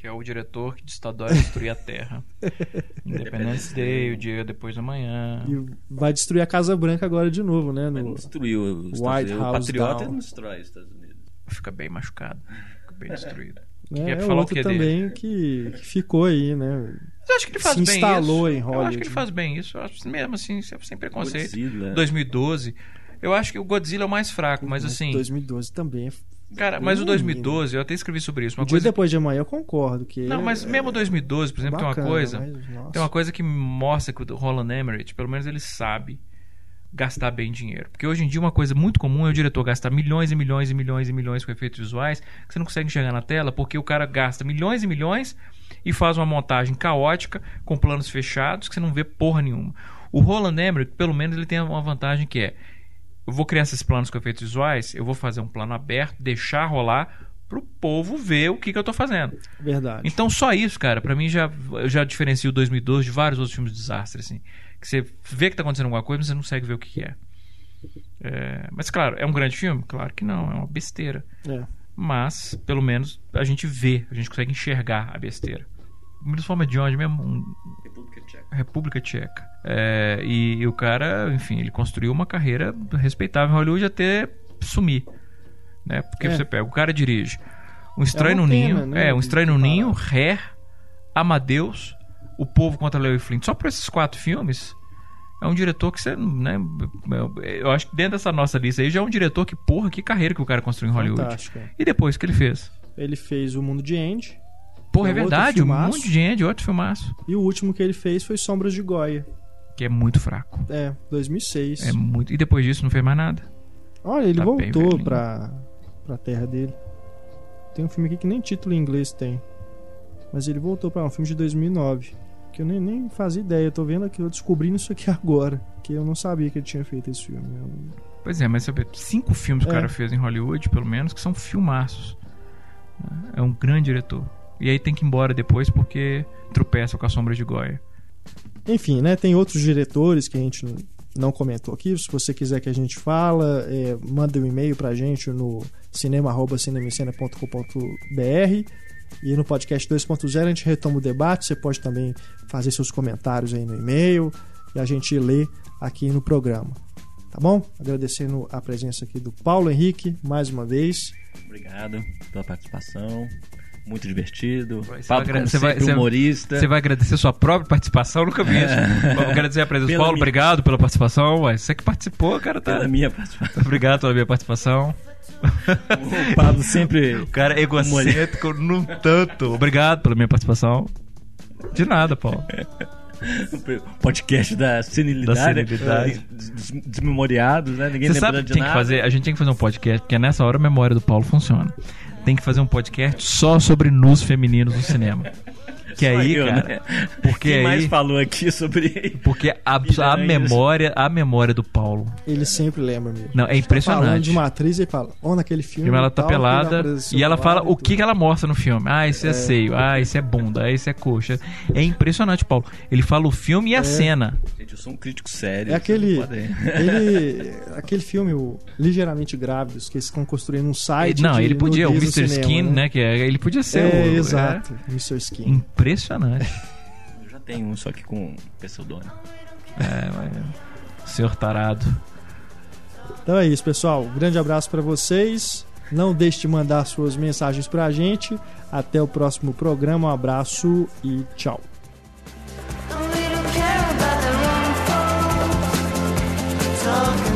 Que é o diretor que adora destruir a Terra. Independence Day, o dia depois da manhã. E vai destruir a Casa Branca agora de novo, né? No... não destruiu os White Unidos. O House Patriota Down. não destrói os Estados Unidos. Fica bem machucado. Fica bem destruído. Quer É falar o que também que, que ficou aí, né? Mas eu acho que ele faz Se bem instalou isso. em Eu acho Hollywood. que ele faz bem isso. Mesmo assim, sem preconceito. Godzilla. 2012. Eu acho que o Godzilla é o mais fraco, mas assim. 2012 também. é Cara, mas o Hum, 2012, eu até escrevi sobre isso. O Uma coisa. depois de amanhã eu concordo. Que Não, mas é- mesmo 2012, por exemplo, tem bacana, uma coisa. mas. Tem uma coisa que mostra que o Roland Emmerich, pelo menos ele sabe gastar bem dinheiro. Porque hoje em dia uma coisa muito comum é o diretor gastar milhões e milhões e milhões e milhões com efeitos visuais que você não consegue enxergar na tela porque o cara gasta milhões e milhões e faz uma montagem caótica com planos fechados que você não vê porra nenhuma. O Roland Emmerich, pelo menos, ele tem uma vantagem que é eu vou criar esses planos com efeitos visuais, eu vou fazer um plano aberto, deixar rolar pro povo ver o que, que eu tô fazendo. Verdade. Então só isso, cara, pra mim já eu já diferencio o 2012 de vários outros filmes de desastre assim, que você vê que tá acontecendo alguma coisa, mas você não consegue ver o que, que é. É, Mas claro, é um grande filme? Claro que não, é uma besteira. É. Mas pelo menos a gente vê, a gente consegue enxergar a besteira. O Milos Forma de onde mesmo? Um- República Tcheca. República Tcheca. É, e, e o cara, enfim, ele construiu uma carreira respeitável em Hollywood até sumir. Né? Porque É. você pega, o cara dirige Um Estranho uma no pena, Ninho, né, é, Um Estranho no. Ninho, Ré, Amadeus, O Povo contra Leo e Flint. Só por esses quatro filmes, é um diretor que você, né, eu acho que dentro dessa nossa lista aí já é um diretor que, porra, que carreira que o cara construiu em Hollywood. É. E depois, o que ele fez? Ele fez O Mundo de Andy. Porra, é, É verdade, filmaço. monte de gente, outro filmaço. E o último que ele fez foi Sombras de Goya. Que é muito fraco. É, 2006. É muito. E depois disso não fez mais nada. Olha, ele Tá voltou pra, pra terra dele. Tem um filme aqui que nem título em inglês tem. Mas ele voltou pra um filme de 2009. Que eu nem, nem fazia ideia. Eu tô vendo aqui, eu descobrindo isso aqui agora. Que eu não sabia que ele tinha feito esse filme. Eu- Pois é, mas você vê, cinco filmes que o É. cara fez em Hollywood, pelo menos, que são filmaços. É um grande diretor. E aí tem que ir embora depois porque tropeça com a sombra de Goya. Enfim, né? Tem outros diretores que a gente não comentou aqui. Se você quiser que a gente fala, é, manda um e-mail pra gente no cinema.cinemicena.com.br e no podcast 2.0 a gente retoma o debate. Você pode também fazer seus comentários aí no e-mail e a gente lê aqui no programa. Tá bom? Agradecendo a presença aqui do Paulo Henrique mais uma vez. Obrigado pela participação. Muito divertido. Vai, você Papo, vai você vai- humorista. Você vai agradecer sua própria participação? Nunca vi isso. Vou agradecer a presença. Pela Paulo, minha- obrigado pela participação. Ué, você que participou, cara, tá. Pela minha participação. Obrigado pela minha participação. O Pablo sempre. O cara é egocêntrico num tanto. Obrigado pela minha participação. De nada, Paulo. podcast da senilidade. Da senilidade. Des- Desmemoriados, né? Ninguém sabe que de tem que nada. fazer? A gente tem que fazer um podcast, porque nessa hora a memória do Paulo funciona. Tem que fazer um podcast só sobre nus femininos no cinema. Porque aí, eu, cara, né? porque Quem aí, mais falou aqui sobre. porque a, a memória, a memória do Paulo. Ele sempre lembra mesmo. Não, é Falando impressionante. de uma atriz e fala, ó, naquele filme. Primeiro ela tá tal, ele pelada e ela fala o que, que ela mostra no filme. Ah, isso é, seio, ah, isso é bunda, ah, isso é coxa. É impressionante, Paulo. Ele fala o filme e a cena. Gente, eu sou um crítico sério. É aquele, ele, aquele filme, o Ligeiramente Grávidos, que eles estão construindo um site. Não, de ele podia, o Mr. Skin, né? né? Que é, ele podia ser É, o. exato, Mr. é Skin. impressionante. Impressionante. Eu já tenho um, só que com pseudônimo. É, mas... Senhor tarado. Então é isso, pessoal. Um grande abraço para vocês. Não deixe de mandar suas mensagens para a gente. Até o próximo programa. Um abraço e tchau. talk